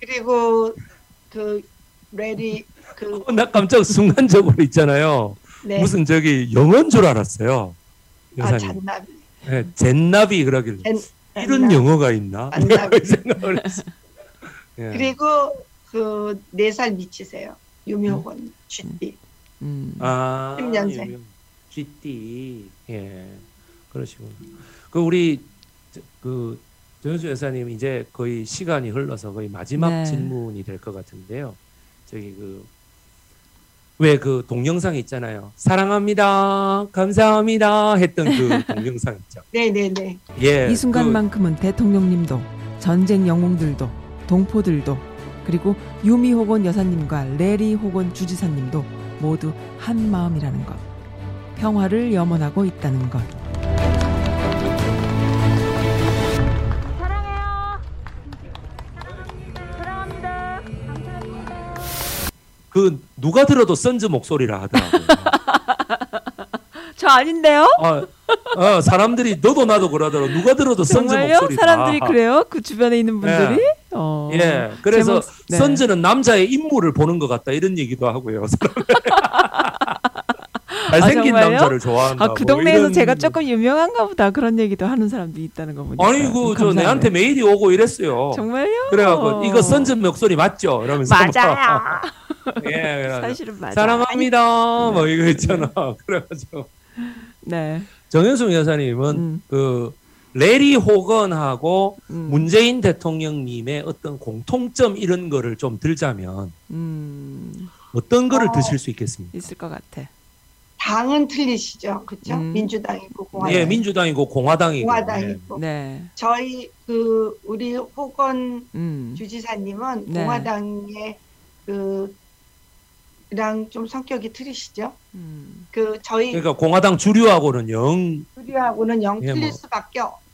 그리고 그 레디 그 어, 나 깜짝 순간적으로 있잖아요. 네. 무슨 저기 영어인 줄 알았어요. 아 여사님. 잔나비. 네, 젠나비 그러길래 젠- 이런 잔나비. 영어가 있나? 잔나비. 생각을 했어. 예. 그리고 그 네 살 밑이세요. 유명원 쥐띠. 음. 아, 10년생. 유명. GT. 예. 그러시군요. 그 우리 저- 그 조현수 여사님 이제 거의 시간이 흘러서 거의 마지막 네. 질문이 될 것 같은데요. 저기 그 왜 그 동영상 있잖아요. 사랑합니다. 감사합니다. 했던 그 동영상 있죠. 네네네. 예. 이 순간만큼은 대통령님도 전쟁 영웅들도 동포들도 그리고 유미 호곤 여사님과 레리 호곤 주지사님도 모두 한 마음이라는 것. 평화를 염원하고 있다는 것. 그 누가 들어도 선즈 목소리라 하더라고요. 저 아닌데요? 어, 어, 사람들이 너도 나도 그러더라고. 누가 들어도 선즈? 목소리다. 사람들이 그래요? 그 주변에 있는 분들이? 어. 예, 그래서 제목- 네. 선즈는 남자의 인물을 보는 것 같다 이런 얘기도 하고요. 잘생긴 아? 남자를 좋아한다. 아, 그 뭐 동네에서 이런- 제가 조금 유명한가 보다 그런 얘기도 하는 사람도 있다는 거 보니까 아니 그저. 내한테 메일이 오고 이랬어요. 정말요? 그래가지고 이거 선즈 목소리 맞죠? 이러면서 막, 맞아요. 예, 사실은 맞아. 사랑합니다. 뭐 이거 있잖아. 그래가지고 네. 정현숙 여사님은 음, 그 레리 호건하고 음, 문재인 대통령님의 어떤 공통점 이런 거를 좀 들자면 음, 어떤 거를 어. 드실 수 있겠습니까? 있을 것 같아. 당은 틀리시죠, 그렇죠? 음. 민주당이고 공화당. 예, 민주당이고 공화당이고. 공화당이고. 네. 저희 그 우리 호건 음. 주지사님은 네. 공화당의 그랑 좀 성격이 틀리시죠. 음. 그 저희 그러니까 공화당 주류하고는 영뭐 우리하고는 영 예, 틀릴 뭐. 수밖에 없-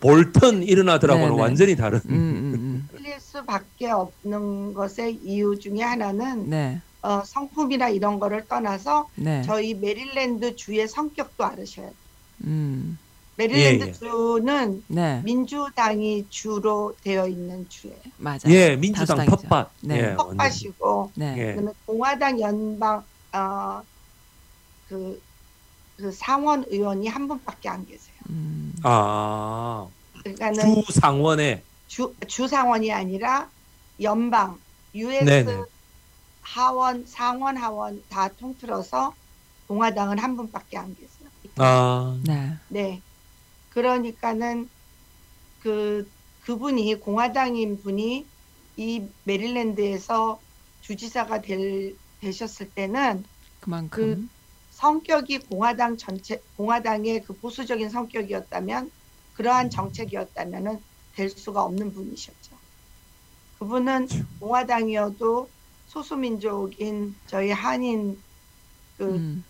볼턴 이런 아들하고는 네, 네. 완전히 다른. 음, 음, 틀릴 수밖에 없는 것의 이유 중에 하나는 음. 네. 어, 성품이나 이런 거를 떠나서 네. 저희 메릴랜드 주의 성격도 알으셔야 돼요. 음. 메릴랜드 예, 예. 주는 네. 민주당이 주로 되어 있는 주예요. 맞아요. 예, 민주당 다수당이죠. 텃밭. 네. 예. 텃밭이고 네. 예. 그다음에 공화당 연방 어, 그, 그 상원 의원이 한 분밖에 안 계세요. 음. 아, 그러니까는 주 상원에 주, 주 상원이 아니라 연방 US 네네. 하원, 상원, 하원 다 통틀어서 공화당은 한 분밖에 안 계세요. 아, 네. 네. 그러니까는 그 그분이 공화당인 분이 이 메릴랜드에서 주지사가 될 되셨을 때는 그만큼 성격이 공화당 전체 공화당의 그 보수적인 성격이었다면 그러한 정책이었다면은 될 수가 없는 분이셨죠. 그분은 공화당이어도 소수민족인 저희 한인 그 음.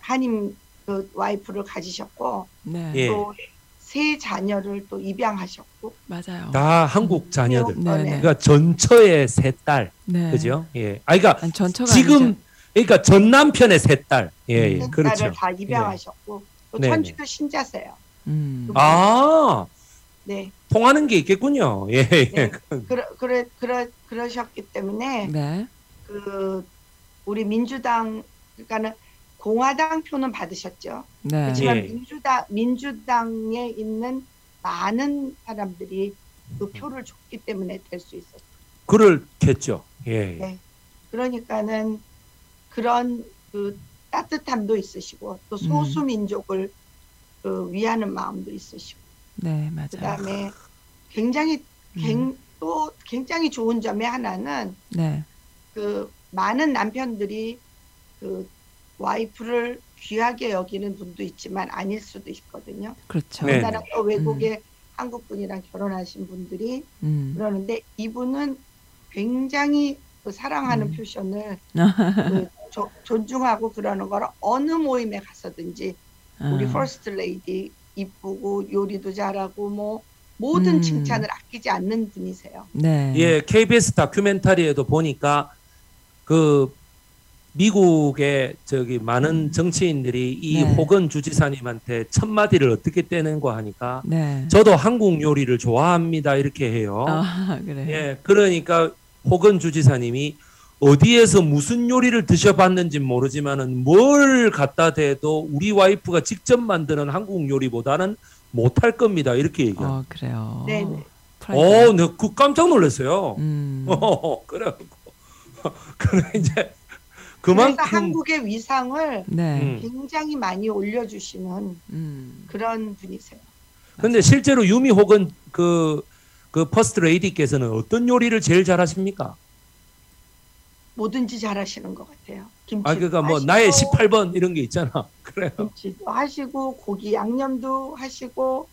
한인 그 와이프를 가지셨고 네. 예. 또세 자녀를 또 입양하셨고 맞아요. 다 한국 자녀들. 네, 네. 그러니까 전처의 세 딸, 네. 그죠? 예. 아, 그러니까 아니, 지금 아니죠. 그러니까 전 남편의 세 딸. 예, 예. 음. 세 그렇죠. 딸을 다 입양하셨고 또. 천주교 신자세요. 음. 아, 네, 통하는 게 있겠군요. 예, 예. 네. 그러 그러 그러 그러셨기 때문에 네. 그 우리 민주당 그러니까는 공화당 표는 받으셨죠. 네. 그렇지만 예. 민주당 민주당에 있는 많은 사람들이 그 표를 줬기 때문에 될 수 있었어요. 그렇겠죠. 예. 예. 네. 그러니까는 그런 그 따뜻함도 있으시고 또 소수 민족을 그 위하는 마음도 있으시고 네, 맞아요. 그다음에 굉장히 음. 갱, 또 굉장히 좋은 점의 하나는 네. 그 많은 남편들이 그 와이프를 귀하게 여기는 분도 있지만 아닐 수도 있거든요. 그렇죠. 네. 우리나라 또 외국에 한국 분이랑 결혼하신 분들이 음. 그러는데 이분은 굉장히 그 사랑하는 음. 표현을 그 조- 존중하고 그러는 걸 어느 모임에 가서든지 우리 아. 퍼스트 레이디 이쁘고 요리도 잘하고 뭐 모든 음. 칭찬을 아끼지 않는 분이세요. 네. 예, KBS 다큐멘터리에도 보니까 그 미국의 저기 많은 정치인들이 이 네. 호건 주지사님한테 첫 마디를 어떻게 떼는가 하니까 네. 저도 한국 요리를 좋아합니다 이렇게 해요. 아, 그래. 예, 그러니까 호건 주지사님이 어디에서 무슨 요리를 드셔봤는지 모르지만은 뭘 갖다 대도 우리 와이프가 직접 만드는 한국 요리보다는 못할 겁니다 이렇게 얘기해요. 어, 그래요. 네, 네. 어, 내가 그 깜짝 놀랐어요. 음. 어, 그래갖고 그래 이제 그래서 그만큼 한국의 위상을 네. 음. 굉장히 많이 올려주시는 음. 그런 분이세요. 근데 실제로 유미 호건 그, 그 퍼스트 레이디께서는 어떤 요리를 제일 잘하십니까? 뭐든지 잘하시는 것 같아요. 김치도 아, 그러니까 뭐 하시고, 나의 18번 이런 게 있잖아. 그래요. 김치도 하시고 고기 양념도 하시고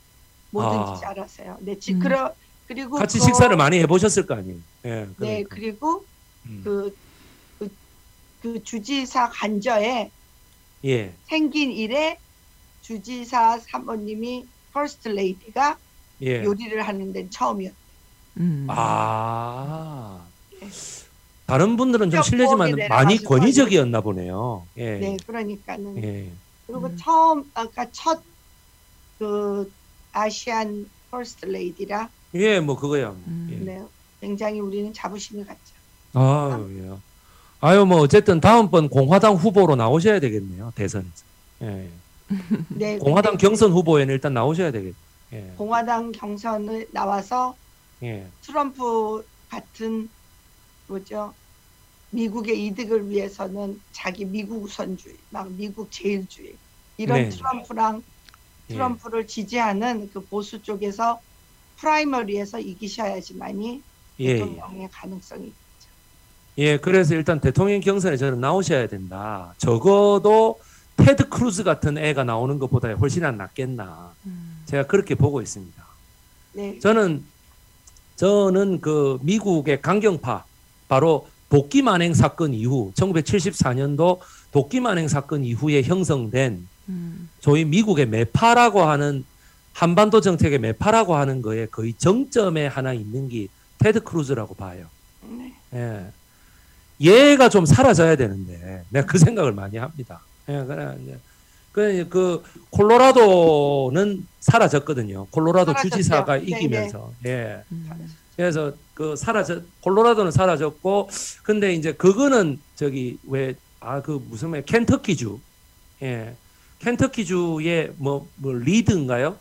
뭐든지 아. 잘하세요. 네, 지, 음. 그러, 그리고 같이 그- 식사를 많이 해보셨을 거 아니에요. 예, 네, 그러니까. 그리고 음. 그, 그, 그 주지사 관저에 예, 생긴 이래 주지사 사모님이 퍼스트 레이디가 예. 요리를 하는 데는 처음이었어요. 음. 아, 네. 다른 분들은 좀 실례지만 많이 권위적이었나 보네요. 예, 네, 그러니까는 예, 그리고 음. 처음 아까 첫 그 아시안 퍼스트 레이디라 예, 뭐 그거야. 음. 예. 네, 굉장히 우리는 자부심이 갔죠. 아유, 예. 아유, 뭐 어쨌든 다음번 공화당 후보로 나오셔야 되겠네요 대선에서. 예. 네, 공화당 경선 후보에는 일단 나오셔야 되겠. 예. 공화당 경선을 나와서 예. 트럼프 같은 뭐죠? 미국의 이득을 위해서는 자기 미국 우선주의, 막 미국 제일주의 이런 네. 트럼프랑 예. 트럼프를 지지하는 그 보수 쪽에서 primary에서 이기셔야지만이 예, 예. 대통령의 가능성이 있죠. 예, 그래서 일단 대통령 경선에 저는 나오셔야 된다. 적어도 테드 크루즈 같은 애가 나오는 것보다 훨씬 안 낫겠나. 음. 제가 그렇게 보고 있습니다. 네, 저는 저는 그 미국의 강경파 바로 도끼 만행 사건 이후 1974년도 도끼 만행 사건 이후에 형성된 음. 소위 미국의 매파라고 하는 한반도 정책의 매파라고 하는 거에 거의 정점에 하나 있는 게 테드 크루즈라고 봐요. 네. 예. 얘가 좀 사라져야 되는데 내가 그 생각을 많이 합니다. 예, 그래 이제 그, 그 콜로라도는 사라졌거든요. 콜로라도 사라졌죠. 주지사가 네, 이기면서 예. 음. 그래서 그 사라져 콜로라도는 사라졌고 근데 이제 그거는 저기 왜 아 그 무슨 말 켄터키주 예 켄터키주의 뭐, 뭐 리드인가요?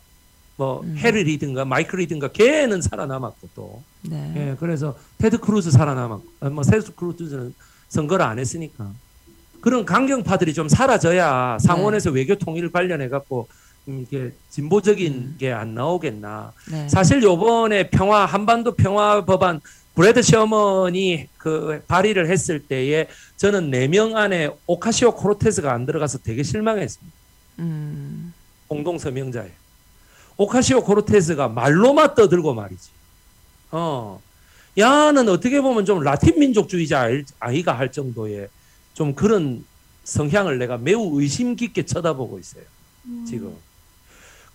뭐 음. 해리 리드인가 마이클 리드인가 걔는 살아남았고 또 네. 예, 그래서 테드 크루즈 살아남았고, 아, 뭐 테드 크루즈는 선거를 안 했으니까 그런 강경파들이 좀 사라져야 상원에서 외교 통일 관련해 갖고 음, 이게 진보적인 음. 게 안 나오겠나. 네. 사실 요번에 평화 한반도 평화 법안 브래드 셔먼이 그 발의를 했을 때에 저는 네 명 안에 오카시오 코르테스가 안 들어가서 되게 실망했습니다. 음. 공동 서명자에 오카시오 코르테스가 말로만 떠들고 말이지. 어, 야는 어떻게 보면 좀 라틴 민족주의자 아이- 아이가 할 정도의 좀 그런 성향을 내가 매우 의심 깊게 쳐다보고 있어요. 지금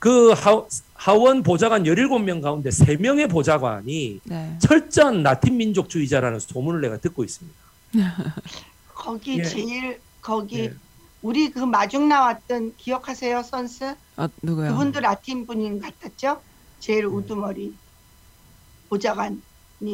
그 하, 하원 보좌관 17명 가운데 3명의 보좌관이 네. 철저한 라틴 민족주의자라는 소문을 내가 듣고 있습니다. 거기 예. 제일 거기 예. 우리 그 마중 나왔던 기억하세요, 선스? 아, 누구요? 그분도 라틴 분인 같았죠? 제일 음. 우두머리 보좌관이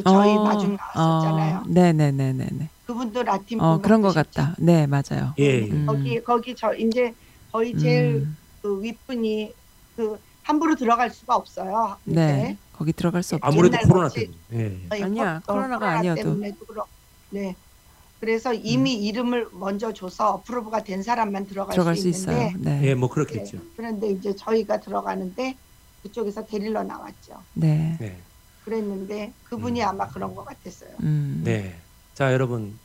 저희 마중 나왔었잖아요. 어, 네 네 네 네 네. 그분도 라틴 어분 그런 것? 같다. 네 맞아요. 예. 음. 거기 거기 저 이제 거의 제일 음. 그 윗분이 그 함부로 들어갈 수가 없어요. 네. 거기 들어갈 수 없죠. 아무래도 코로나 때문에. 예, 예. 아니, 아니야, 코- 어, 코로나가 코로나 아니어도. 그렇. 네. 그래서 이미 이름을 먼저 줘서 어프로브가 된 사람만 들어갈, 들어갈 수, 수 있어요. 네. 예, 뭐 네. 그렇겠죠. 그런데 이제 저희가 들어가는데 그쪽에서 데리러 나왔죠. 네. 네. 그랬는데 그분이 음. 아마 그런 것 같았어요. 음. 네. 자, 여러분.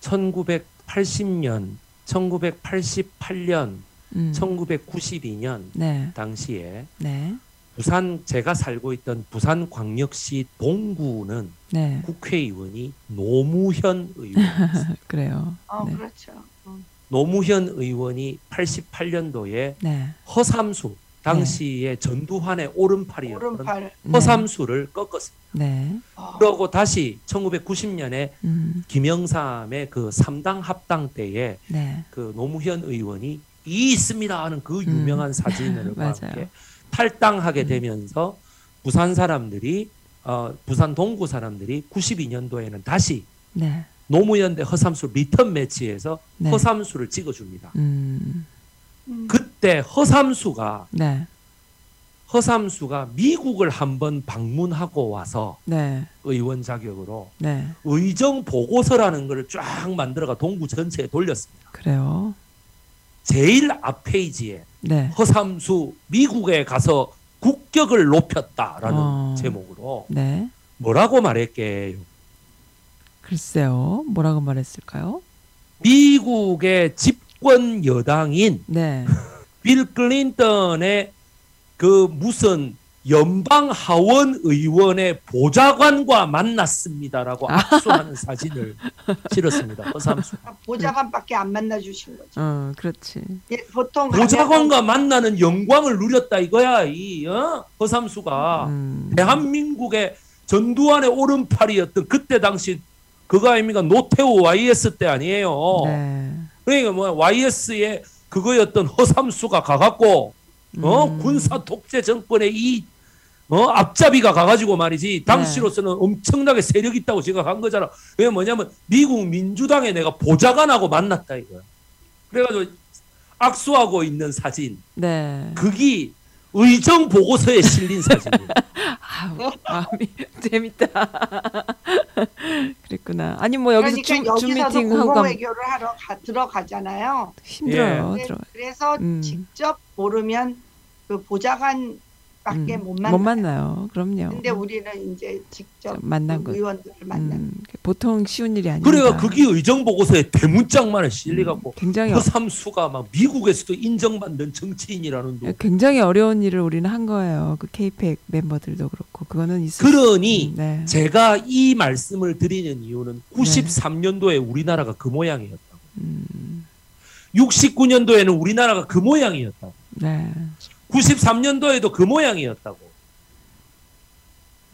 1980년, 1988년, 음. 1992년 네. 당시에 네. 부산 제가 살고 있던 부산 광역시 동구는 네. 국회의원이 노무현 의원이었어요. 그래요. 어, 네. 그렇죠. 음. 노무현 의원이 88년도에 네. 허삼수 당시에 전두환의 오른팔이었던 오른팔. 네. 허삼수를 꺾었습니다. 네. 어, 그러고 다시 1990년에 음. 김영삼의 그 삼당 합당 때에 네. 그 노무현 의원이 이 있습니다 하는 그 유명한 사진을 음. 맞아요. 함께 탈당하게 음. 되면서 부산 사람들이 어, 부산 동구 사람들이 92년도에는 다시 네. 노무현 대 허삼수 리턴 매치에서 네. 허삼수를 찍어줍니다. 음. 음, 그때 허삼수가 네. 허삼수가 미국을 한번 방문하고 와서 네. 의원 자격으로 네. 의정 보고서라는 것을 쫙 만들어가 동구 전체에 돌렸습니다. 그래요. 제일 앞 페이지에 네. 허삼수 미국에 가서 국격을 높였다라는 어. 제목으로 네. 뭐라고 말했게요? 글쎄요. 뭐라고 말했을까요? 미국의 집권 여당인 네. 빌 클린턴의 그 무슨 연방 하원 의원의 보좌관과 만났습니다라고 아. 압수하는 사진을 실었습니다. 허삼수. 보좌관밖에 안 만나 주신 거죠. 어, 그렇지. 예, 보통 보좌관과 만나는 영광을 누렸다 이거야 이 어? 허삼수가 음. 대한민국의 전두환의 오른팔이었던 그때 당시 그거 아닙니까 노태우 YS 때 아니에요. 네. 그러니까 뭐 YS의 그거였던 허삼수가 가갖고 어 음. 군사 독재 정권의 이 어, 앞잡이가 가가지고 말이지 당시로서는 엄청나게 세력 있다고 생각한 거잖아. 왜 뭐냐면 미국 민주당에 내가 보좌관하고 만났다 이거야. 그래가지고 악수하고 있는 사진, 네. 그게 의정 보고서에 실린 사진이에요. 아우, 마음이 재밌다. 그랬구나. 아니 뭐 여기서 그러니까 줌, 줌 미팅 하고 외교를 하러 가, 들어가잖아요. 힘들어요. 그래- 들어. 그래서 음. 직접 모르면 그 보좌관 밖에 음, 못 만나. 못 만나요. 그럼요. 근데 우리는 이제 직접 만난 그 거. 의원들을 만나. 음, 보통 쉬운 일이 아닙니다. 그래가 그게 의정 보고서에 대문짝만에 실려갖고 굉장히 어, 허삼수가 막 미국에서도 인정받는 정치인이라는 도 굉장히 어려운 일을 우리는 한 거예요. 그 케이펙 멤버들도 그렇고 그거는 있을 그러니 수- 네. 제가 이 말씀을 드리는 이유는 93년도에 우리나라가 그 모양이었다고. 음, 69년도에는 우리나라가 그 모양이었다고. 네. 93년도에도 그 모양이었다고.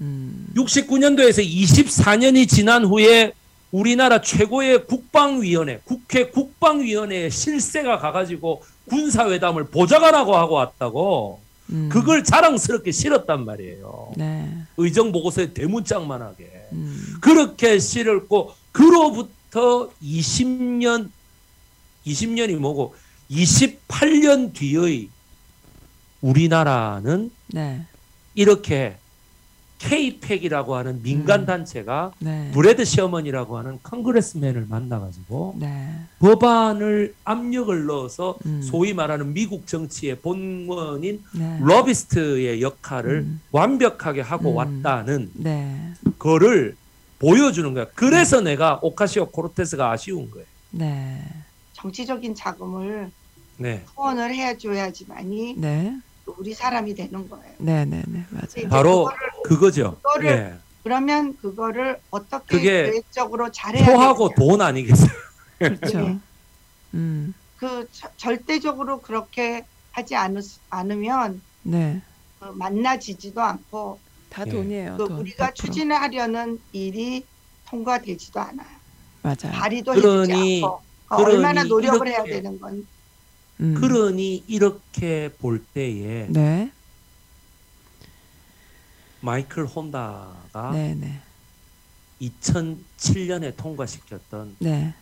음, 69년도에서 24년이 지난 후에 우리나라 최고의 국방위원회, 국회 국방위원회의 실세가 가가지고 군사회담을 보좌관하고 하고 왔다고. 음, 그걸 자랑스럽게 실었단 말이에요. 네. 의정 보고서에 대문짝만하게. 음, 그렇게 실었고 그로부터 20년 20년이 뭐고 28년 뒤의 우리나라는 네. 이렇게 KAPAC이라고 하는 민간 음. 단체가 네. 브레드 셔먼이라고 하는 congressman을 만나가지고 네. 법안을 압력을 넣어서 음. 소위 말하는 미국 정치의 본원인 네. 러비스트의 역할을 음. 완벽하게 하고 음. 왔다는 네. 거를 보여주는 거야. 그래서 내가 오카시오 코르테스가 아쉬운 거예요. 네. 정치적인 자금을 네. 후원을 해줘야지만이 네. 우리 사람이 되는 거예요. 네, 네, 네. 맞아요. 바로 그거를- 그거죠. 그거를 예. 그러면 그거를 어떻게 그게 계획적으로 잘해야 되느냐. 돈 아니겠어요? 그렇죠. 네. 음. 그 저- 절대적으로 그렇게 하지 않으, 않으면 네. 그 만나지지도 않고 다 예. 돈이에요. 그 돈. 우리가 100%. 추진하려는 일이 통과되지도 않아요. 맞아요. 발의도 그러니- 해주지 않고 어, 그러니 얼마나 노력을 해야 이렇게- 되는 건 음. 그러니 이렇게 볼 때에 네. 마이클 혼다가 네, 네. 2007년에 통과시켰던 네.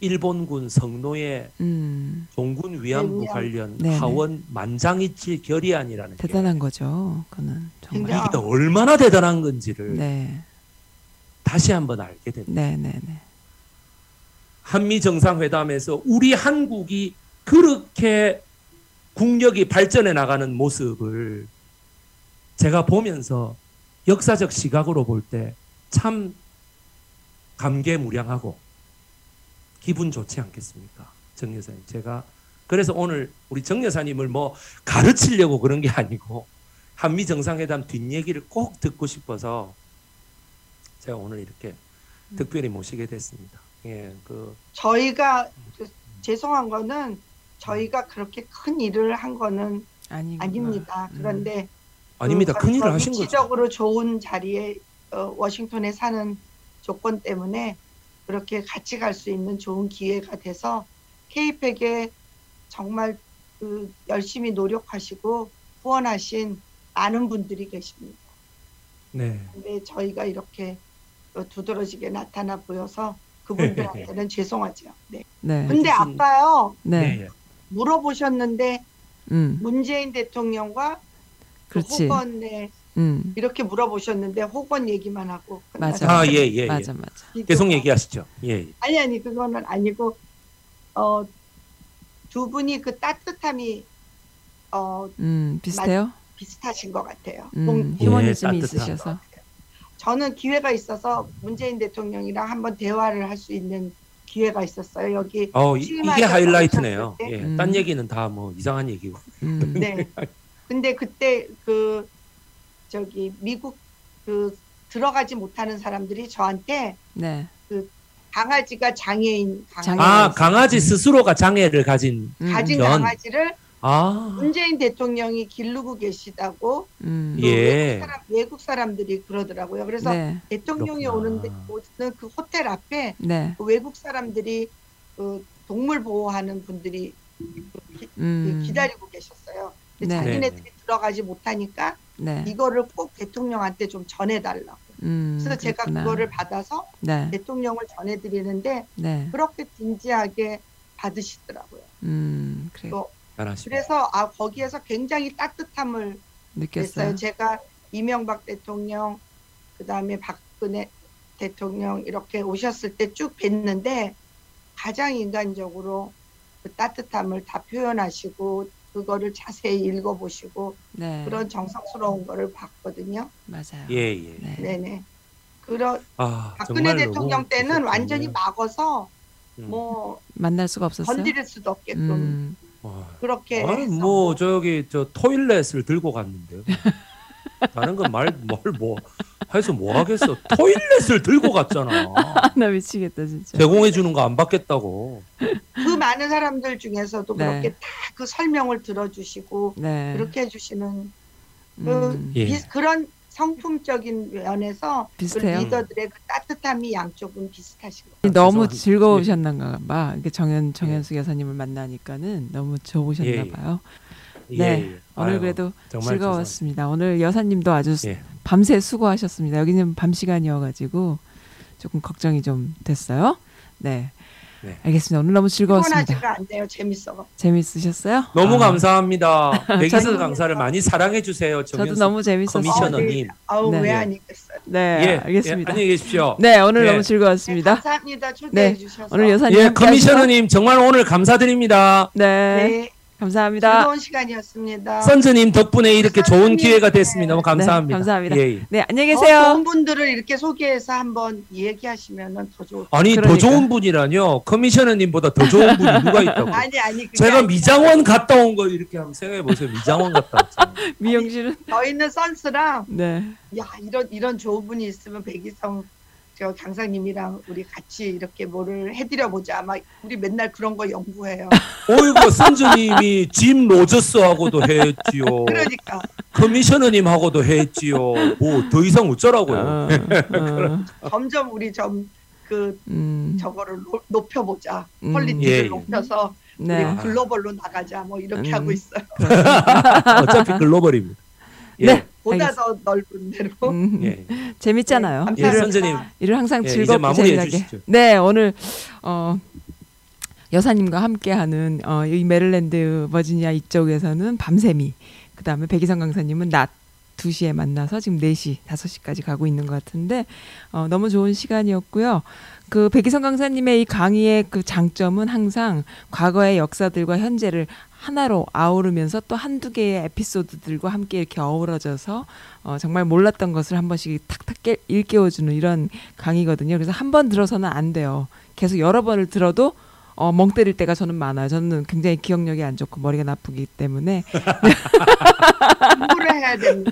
일본군 성노예 음. 종군 위안부 위안부. 관련 네네. 하원 만장일치 결의안이라는 게 대단한 거죠. 그는 정말. 이게 얼마나 대단한 건지를 네. 다시 한번 알게 됩니다. 네, 네, 네. 한미 정상회담에서 우리 한국이 그렇게 국력이 발전해 나가는 모습을 제가 보면서 역사적 시각으로 볼 때 참 감개무량하고 기분 좋지 않겠습니까? 정 여사님. 제가 그래서 오늘 우리 정 여사님을 뭐 가르치려고 그런 게 아니고 한미 정상회담 뒷얘기를 꼭 듣고 싶어서 제가 오늘 이렇게 특별히 모시게 됐습니다. 예, 그 저희가 그 죄송한 거는 저희가 그렇게 큰 일을 한 거는 아니 아닙니다. 음. 그런데 아닙니다. 그 큰일을 저희가 하신 거죠. 위치적으로 좋은 자리에 어, 워싱턴에 사는 조건 때문에 그렇게 같이 갈 수 있는 좋은 기회가 돼서 케이팩에 정말 그 열심히 노력하시고 후원하신 많은 분들이 계십니다. 네. 근데 저희가 이렇게 어, 두드러지게 나타나 보여서 그분들한테는 죄송하죠. 네. 네. 근데 해주신- 아까요 네. 예. 물어보셨는데 음. 문재인 대통령과 그 그렇지. 호건에 음. 이렇게 물어보셨는데 호건 얘기만 하고 맞아. 아, 예, 예, 예. 맞아 맞아. 계속 얘기하시죠. 예. 예. 아니 아니 그거는 아니고 어 두 분이 그 따뜻함이 어 음. 비슷해요? 비슷하신 것 같아요. 음. 공- 예, 휴머니즘이 따뜻한 있으셔서. 저는 기회가 있어서 문재인 대통령이랑 한번 대화를 할 수 있는 기회가 있었어요. 여기 어, 이, 이게 하이라이트네요. 예. 음. 딴 얘기는 다 뭐 이상한 얘기고. 음. 네. 근데 그때 그 저기 미국 그 들어가지 못하는 사람들이 저한테 네. 강아지가 장애인 강아지 장애- 아, 강아지 스스로가 장애를 가진 음. 가진 전. 강아지를 아. 문재인 대통령이 기르고 계시다고 음. 그 예. 외국, 사람, 외국 사람들이 그러더라고요. 그래서 네. 대통령이 그렇구나. 오는데 오는 그 호텔 앞에 네. 그 외국 사람들이 그 동물 보호하는 분들이 그 기, 음. 기다리고 계셨어요. 네. 자기네들이 들어가지 못하니까 네. 이거를 꼭 대통령한테 좀 전해달라고. 음. 그래서 제가 그렇구나. 그거를 받아서 네. 대통령을 전해드리는데 네. 그렇게 진지하게 받으시더라고요. 음. 그래. 또 잘하십니다. 그래서 아 거기에서 굉장히 따뜻함을 느꼈어요. 냈어요. 제가 이명박 대통령 그다음에 박근혜 대통령 이렇게 오셨을 때 쭉 뵀는데 가장 인간적으로 그 따뜻함을 다 표현하시고 그거를 자세히 읽어보시고 네. 그런 정성스러운 거를 봤거든요. 맞아요. 예, 예. 네. 네네. 그런 아, 박근혜 대통령 때는 좋겠네요. 완전히 막어서 음. 뭐 만날 수가 없었어요. 건드릴 수도 없게끔 음. 와. 그렇게 해서 뭐 저기 저 토일렛을 들고 갔는데요. 다른 건 말 뭘뭐 해서 뭐 하겠어. 토일렛을 들고 갔잖아. 나 미치겠다 진짜. 제공해 주는 거 안 받겠다고. 그 많은 사람들 중에서도 네. 그렇게 다 그 설명을 들어주시고 네. 그렇게 해주시는 그 음. 예. 비- 그런 성품적인 면에서 그 비슷해요. 리더들의 그 따뜻함이 양쪽은 비슷하신 것 너무 죄송합니다. 즐거우셨나 봐. 이렇게 정현 정현수 여사님을 만나니까는 너무 좋으셨나 예, 예. 봐요. 예, 네. 예. 오늘 아유, 그래도 즐거웠습니다. 오늘 여사님도 아주 예. 밤새 수고하셨습니다. 여기는 밤 시간이어가지고 조금 걱정이 좀 됐어요. 네. 네. 알겠습니다. 오늘 너무 즐거웠습니다. 피곤하지가 않네요. 재밌어. 재밌으셨어요? 너무 아, 감사합니다. 저도- 강사를 많이 사랑해 주세요. 저도 너무 재밌었어요. 커미셔너님. 아우 네. 왜 예. 아니겠어요. 네, 예, 알겠습니다. 예, 안녕히 계십시오. 네, 오늘 예. 너무 네, 즐거웠습니다. 감사합니다. 초대해 네, 주셔서. 오늘 여사님 예? 커미셔너님 정말 오늘 감사드립니다. 네, 네, 감사합니다. 즐거운 시간이었습니다. 선즈님 덕분에 이렇게 좋은 선생님. 기회가 됐습니다. 너무 감사합니다. 네, 감사합니다. 예, 예. 네, 안녕히 더 계세요. 좋은 분들을 이렇게 소개해서 한번 얘기하시면은 더 좋을 아니 더 그러니까. 좋은 분이라뇨. 커미셔너님보다 더 좋은 분이 누가 있다고? 아니 아니 제가 미장원 갔다 온 걸 이렇게 한번 생각해 보세요. 미장원 갔다 왔잖아요. 미용실은 저희는 선스랑 네, 야 이런 이런 좋은 분이 있으면 백이성 저 강사님이랑 우리 같이 이렇게 뭐를 해드려 보자. 막 우리 맨날 그런 거 연구해요. 어이구 선즈님이 짐 로저스하고도 했지요. 그러니까 커미셔너님하고도 했지요. 뭐 더 이상 어쩌라고요. 어, 어, 점점 우리 좀그 음, 저거를 노- 높여보자. 음. quality를 예, 예. 높여서 네, 우리 글로벌로 나가자. 뭐 이렇게 음. 하고 있어요. 어차피 글로벌입니다. 예. 네. 보다 알겠- 더 넓은 데로. 음, 예. 재밌잖아요. 네, 예. 선생님. 일을 항상 예, 재미나게. 주시죠. 네, 오늘 어 여사님과 함께하는 어, 이 메릴랜드 버지니아 이쪽에서는 밤샘이 그다음에 백이성 강사님은 낮 2시에 만나서 지금 4시, 5시까지 가고 있는 것 같은데 어, 너무 좋은 시간이었고요. 그 백이성 강사님의 이 강의의 그 장점은 항상 과거의 역사들과 현재를 하나로 아우르면서 또 한두 개의 에피소드들과 함께 이렇게 어우러져서 어, 정말 몰랐던 것을 한 번씩 탁탁 깨, 일깨워주는 이런 강의거든요. 그래서 한 번 들어서는 안 돼요. 계속 여러 번을 들어도 어, 멍 때릴 때가 저는 많아요. 저는 굉장히 기억력이 안 좋고 머리가 나쁘기 때문에 공부를 해야 됩니다.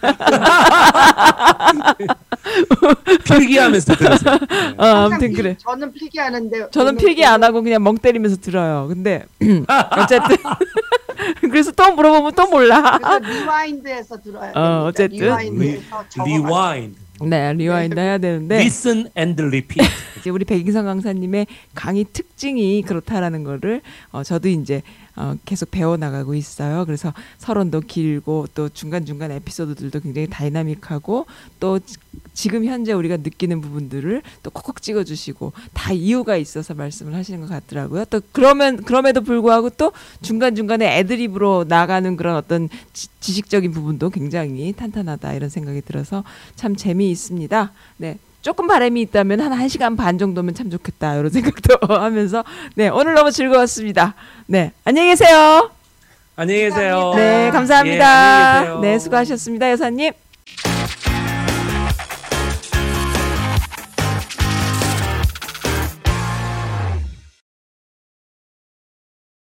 필기하면서 들으세요. 어, 항상 아무튼 필- 그래. 저는 필기하는데 저는 필기 안 하고 그냥 멍 때리면서 들어요. 근데 어쨌든 그래서 또 물어보면 또 몰라. 그래서 rewind해서 들어야 됩니다. 어, 어쨌든. rewind, 네, rewind 해야 되는데 listen and repeat. 이제 우리 백인성 강사님의 강의 특징이 그렇다라는 거를 어, 저도 이제 어, 계속 배워 나가고 있어요. 그래서 서론도 길고 또 중간 중간 에피소드들도 굉장히 다이나믹하고 또 지- 지금 현재 우리가 느끼는 부분들을 또 콕콕 찍어주시고 다 이유가 있어서 말씀을 하시는 것 같더라고요. 또 그러면 그럼에도 불구하고 또 중간 중간에 애드립으로 나가는 그런 어떤 지, 지식적인 부분도 굉장히 탄탄하다 이런 생각이 들어서 참 재미있습니다. 네. 조금 바람이 있다면 한 1시간 반 정도면 참 좋겠다. 이런 생각도 하면서 네, 오늘 너무 즐거웠습니다. 네. 안녕히 계세요. 안녕히 계세요. 네, 예, 감사합니다. 안녕히 계세요. 네, 수고하셨습니다, 여사님.